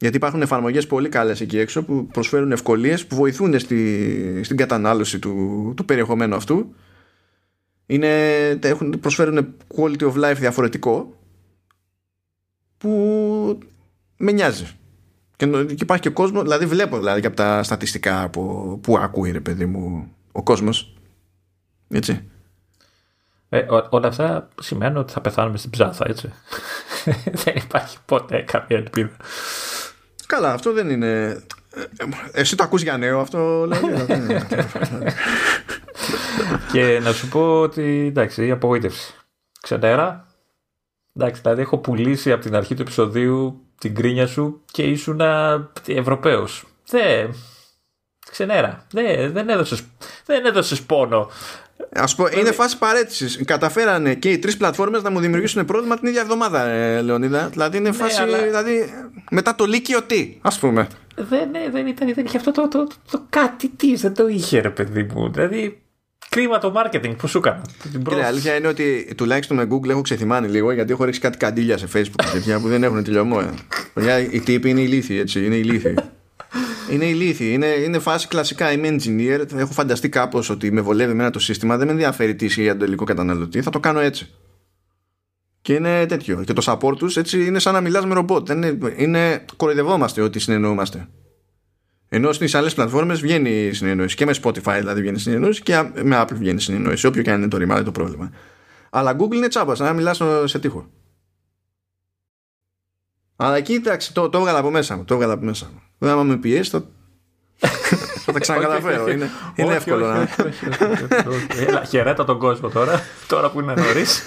Γιατί υπάρχουν εφαρμογές πολύ καλές εκεί έξω που προσφέρουν ευκολίες που βοηθούν στη, στην κατανάλωση του, του περιεχομένου αυτού. Είναι, έχουν, προσφέρουν quality of life διαφορετικό που με νοιάζει. Και, και υπάρχει και κόσμος, δηλαδή βλέπω δηλαδή και από τα στατιστικά που, που ακούει ρε παιδί μου ο κόσμος. Έτσι. Ε, όλα αυτά σημαίνουν ότι θα πεθάνουμε στην ψάθα, έτσι. δεν υπάρχει ποτέ καμία ελπίδα. Καλά, αυτό δεν είναι. Ε, εσύ το ακούς για νέο αυτό λέει. και να σου πω ότι εντάξει, η απογοήτευση. Ξενέρα. Εντάξει, δηλαδή έχω πουλήσει από την αρχή του επεισοδίου την κρίνια σου και ήσουν Ευρωπαίος. Δεν. Ξενέρα. Δεν, δεν έδωσες, δεν έδωσες πόνο. Α πω, είναι δηλαδή- φάση παρέτησης. Καταφέρανε και οι τρεις πλατφόρμες να μου δημιουργήσουν πρόβλημα την ίδια εβδομάδα, ε, Λεωνίδα. Δηλαδή είναι ναι, φάση. Δηλαδή, μετά το Λύκειο τι, ας πούμε. Δεν, ναι, δεν ήταν, δεν είχε αυτό το, το, το, κάτι τι, δεν το είχε, ρε παιδί μου. Δηλαδή, κρίμα το marketing που σου έκανα. Η αλήθεια είναι ότι τουλάχιστον με Google έχω ξεθυμάνει λίγο γιατί έχω ρίξει κάτι καντήλια σε Facebook τέτοια που δεν έχουν τελειωμό. Ε. Οι τύποι είναι ηλίθιοι, έτσι. Είναι ηλίθιοι. Είναι ηλίθιοι. Είναι, είναι φάση κλασικά. Είμαι engineer. Έχω φανταστεί κάπως ότι με βολεύει εμένα το σύστημα. Δεν με ενδιαφέρει τι ισχύει για τον τελικό καταναλωτή. Θα το κάνω έτσι. Και είναι τέτοιο. Και το support τους έτσι είναι σαν να μιλάς με ρομπότ. Είναι, είναι κοροϊδευόμαστε ότι συνεννοούμαστε. Ενώ στις άλλες πλατφόρμες βγαίνει η συνεννόηση. Και με Spotify δηλαδή βγαίνει η συνεννόηση και με Apple βγαίνει η συνεννόηση. Όποιο και αν είναι το ρημάδι το πρόβλημα. Αλλά Google είναι τσάπα, σαν να μιλά σε τείχο. Αλλά εκεί εντάξει, το, το έβγαλα από μέσα μου. Το έβγαλα από μέσα μου. Δεν άμα με πιέσεις, θα, θα τα ξανακαταφέρω. είναι, είναι εύκολο να. Χαιρέτα τον κόσμο τώρα, τώρα που είναι νωρίς.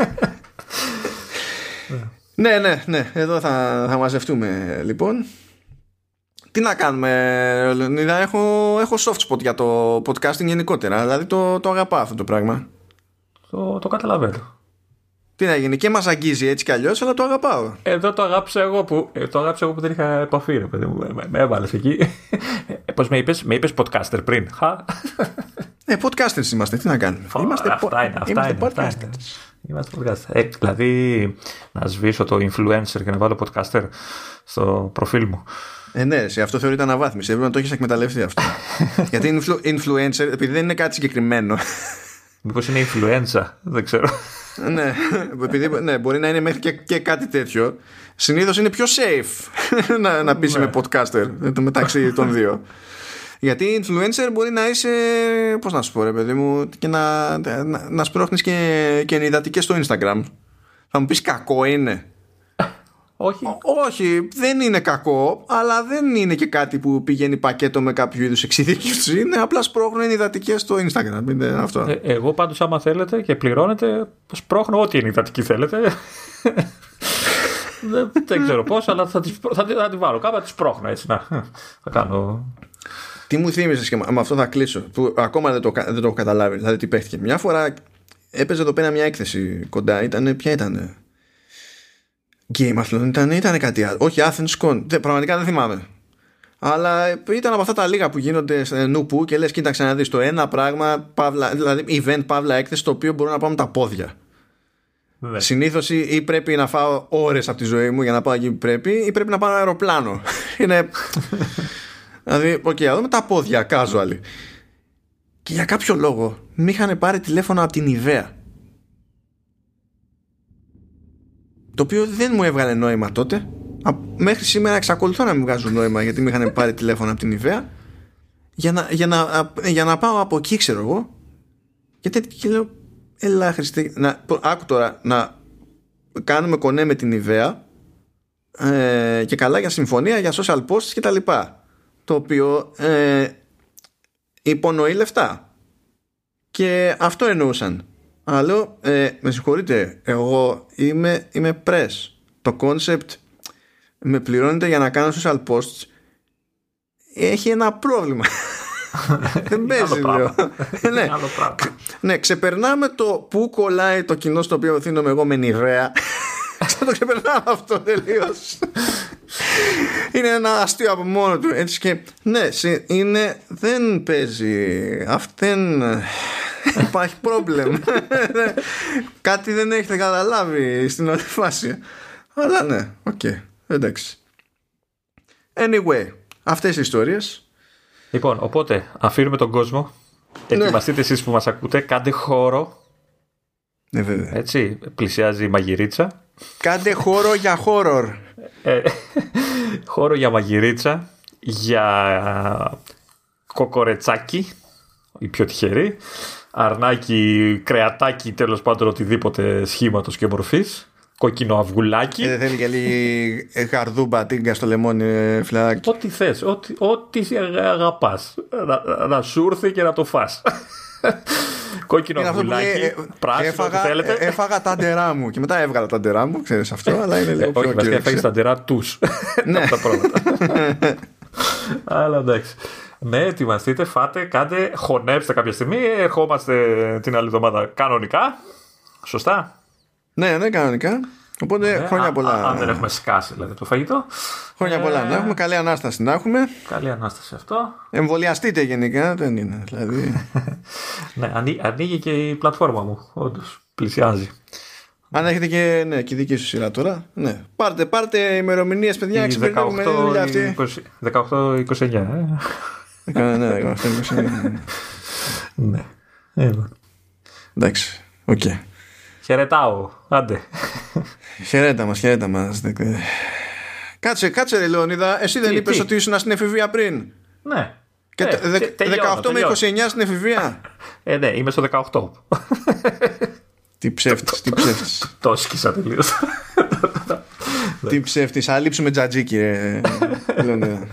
ναι, ναι, ναι. Εδώ θα, θα μαζευτούμε λοιπόν. Τι να κάνουμε, Λεωνίδα, έχω, έχω soft spot για το podcasting γενικότερα. Δηλαδή το, το αγαπάω αυτό το πράγμα. Το, το καταλαβαίνω. Τι να γίνει, και μας αγγίζει έτσι κι αλλιώς, αλλά το αγαπάω. Εδώ το αγάπησα εγώ που, ε, το αγάπησα εγώ που δεν είχα επαφή, ρε παιδί μου. Με, με έβαλες εκεί. Ε, Πώς με είπες, με είπες podcaster πριν. Ε, podcasters είμαστε, τι να κάνουμε. Είμαστε, αυτά είναι, αυτά είμαστε είναι, podcasters. Είμαστε podcaster. Ε, δηλαδή, να σβήσω το influencer και να βάλω podcaster στο προφίλ μου. Ε, ναι, σε αυτό θεωρείται αναβάθμιση. Έπρεπε να το έχεις εκμεταλλευτεί αυτό. Γιατί influencer, επειδή δεν είναι κάτι συγκεκριμένο. Μήπως είναι influenza, δεν ξέρω ναι, επειδή, ναι, μπορεί να είναι μέχρι και, και κάτι τέτοιο. Συνήθως είναι πιο safe να, να πεις με podcaster μεταξύ των δύο. Γιατί influencer μπορεί να είσαι, πώς να σου πω ρε παιδί μου, και να, να, να σπρώχνεις και, και ενυδατικές στο Instagram. Θα μου πεις κακό είναι. Όχι. όχι, δεν είναι κακό, αλλά δεν είναι και κάτι που πηγαίνει πακέτο με κάποιο είδους εξειδίκευση. Είναι απλά σπρώχνουν ενυδατικέ στο Instagram. Είναι αυτό. Ε, εγώ πάντως, άμα θέλετε και πληρώνετε, σπρώχνω ό,τι ενυδατική θέλετε. δεν, δεν ξέρω πώς, αλλά θα τη θα, θα, θα βάλω κάπου, θα τη σπρώχνω έτσι. Να, θα κάνω. Τι μου θύμισες και με αυτό θα κλείσω. Που ακόμα δεν το, δεν το έχω καταλάβει. Δηλαδή τι παίχτηκε. Μια φορά έπαιζε εδώ πέρα μια έκθεση κοντά. Ήταν, ποια ήταν. Game of Thrones ήταν, ήταν κάτι άλλο. Όχι, Athens Con. Δεν, πραγματικά δεν θυμάμαι. Αλλά ήταν από αυτά τα λίγα που γίνονται σε νουπού και λες: Κοίταξε να δεις το ένα πράγμα, παύλα, δηλαδή event, παύλα έκθεση, το οποίο μπορώ να πάω με τα πόδια. Ναι. Συνήθως ή πρέπει να φάω ώρες από τη ζωή μου για να πάω εκεί που πρέπει, ή πρέπει να πάω ένα αεροπλάνο. Είναι. δηλαδή, OK, okay, εδώ με τα πόδια, casual. Και για κάποιο λόγο με είχαν πάρει τηλέφωνο από την ιδέα. Το οποίο δεν μου έβγαλε νόημα τότε. Μέχρι σήμερα εξακολουθώ να μην βγάζω νόημα γιατί με είχαν πάρει τηλέφωνο από την Ιβαία για να, για να, για να πάω από εκεί, ξέρω εγώ. Γιατί και λέω, έλα Χριστί, να, άκου τώρα, να κάνουμε κονέ με την Ιβαία ε, και καλά για συμφωνία, για social posts και τα λοιπά. Το οποίο ε, υπονοεί λεφτά. Και αυτό εννοούσαν. Αλλά ε, με συγχωρείτε, εγώ είμαι, είμαι press. Το concept με πληρώνεται για να κάνω social posts έχει ένα πρόβλημα. Δεν παίζει ναι. ναι, ξεπερνάμε το πού κολλάει το κοινό στο οποίο οθύνομαι εγώ με νηβαία. το ξεπερνάμε αυτό τελείως. είναι ένα αστείο από μόνο του. Έτσι και ναι, είναι, δεν παίζει. Δεν υπάρχει πρόβλημα. Κάτι δεν έχετε καταλάβει στην όλη φάση. Αλλά ναι, OK. Okay, εντάξει. Anyway, αυτές οι ιστορίες. Λοιπόν, οπότε αφήνουμε τον κόσμο. Ναι. Ετοιμαστείτε εσείς που μας ακούτε. Κάντε χώρο. Ναι, βέβαια. Έτσι, πλησιάζει η μαγειρίτσα. Κάντε χώρο για χόρορ. Ε, χώρο για μαγειρίτσα, για κοκορετσάκι, η πιο τυχερή, αρνάκι, κρεατάκι, τέλος πάντων οτιδήποτε σχήματος και μορφής κόκκινο αυγουλάκι. Δεν θέλει και λίγη γαρδούμπα τίγκα στο λεμόνι, ε, φιλαράκι. Ό,τι θες, ό,τι, ό,τι αγαπάς. Να, να σου έρθει και να το φας. Κόκκινο αυγουλάκι, ε, πράσινο, έφαγα, θέλετε. Ε, έφαγα τα ντερά μου και μετά έβγαλα τα ντερά μου, ξέρεις αυτό, αλλά είναι λίγο πιο Όχι, έφαγες τα ντερά τους. Ναι. τα πρώτα. Αλλά εντάξει. Ναι, ετοιμαστείτε, φάτε, κάντε, χωνέψτε κάποια στιγμή. Ερχόμαστε την άλλη εβδομάδα κανονικά. Σωστά; Ναι, ναι, κανονικά. Οπότε ναι, χρόνια πολλά. Αν δεν έχουμε σκάσει δηλαδή το φαγητό. Χρόνια ε, πολλά να έχουμε. Καλή ανάσταση να έχουμε. Καλή ανάσταση αυτό. Εμβολιαστείτε γενικά, δεν είναι. Δηλαδή. ναι, ανοίγει και η πλατφόρμα μου. Όντως. Πλησιάζει. Αν έχετε και, ναι, και δική σου σειρά τώρα. Ναι. Πάρτε, πάρτε ημερομηνίες, παιδιά. Εξυπηρετούμε τη δουλειά αυτή. 18-29. Ε. ναι, 18-29. ναι. Εντάξει. OK. Okay. Χαιρετάω. Άντε. Χαιρέτα μας, χαιρέτα μας. Κάτσε, κάτσε ρε Λεωνίδα, εσύ δεν είπες ότι ήσουν στην εφηβεία πριν. Ναι. Και ε, 18 με 29 στην εφηβεία. Ε, ναι, είμαι στο 18. τι ψεύτης, τι ψεύτης. Το σκίσα τελείως. τι ψεύτης, θα λείψουμε τζατζίκι ρε Λεωνίδα.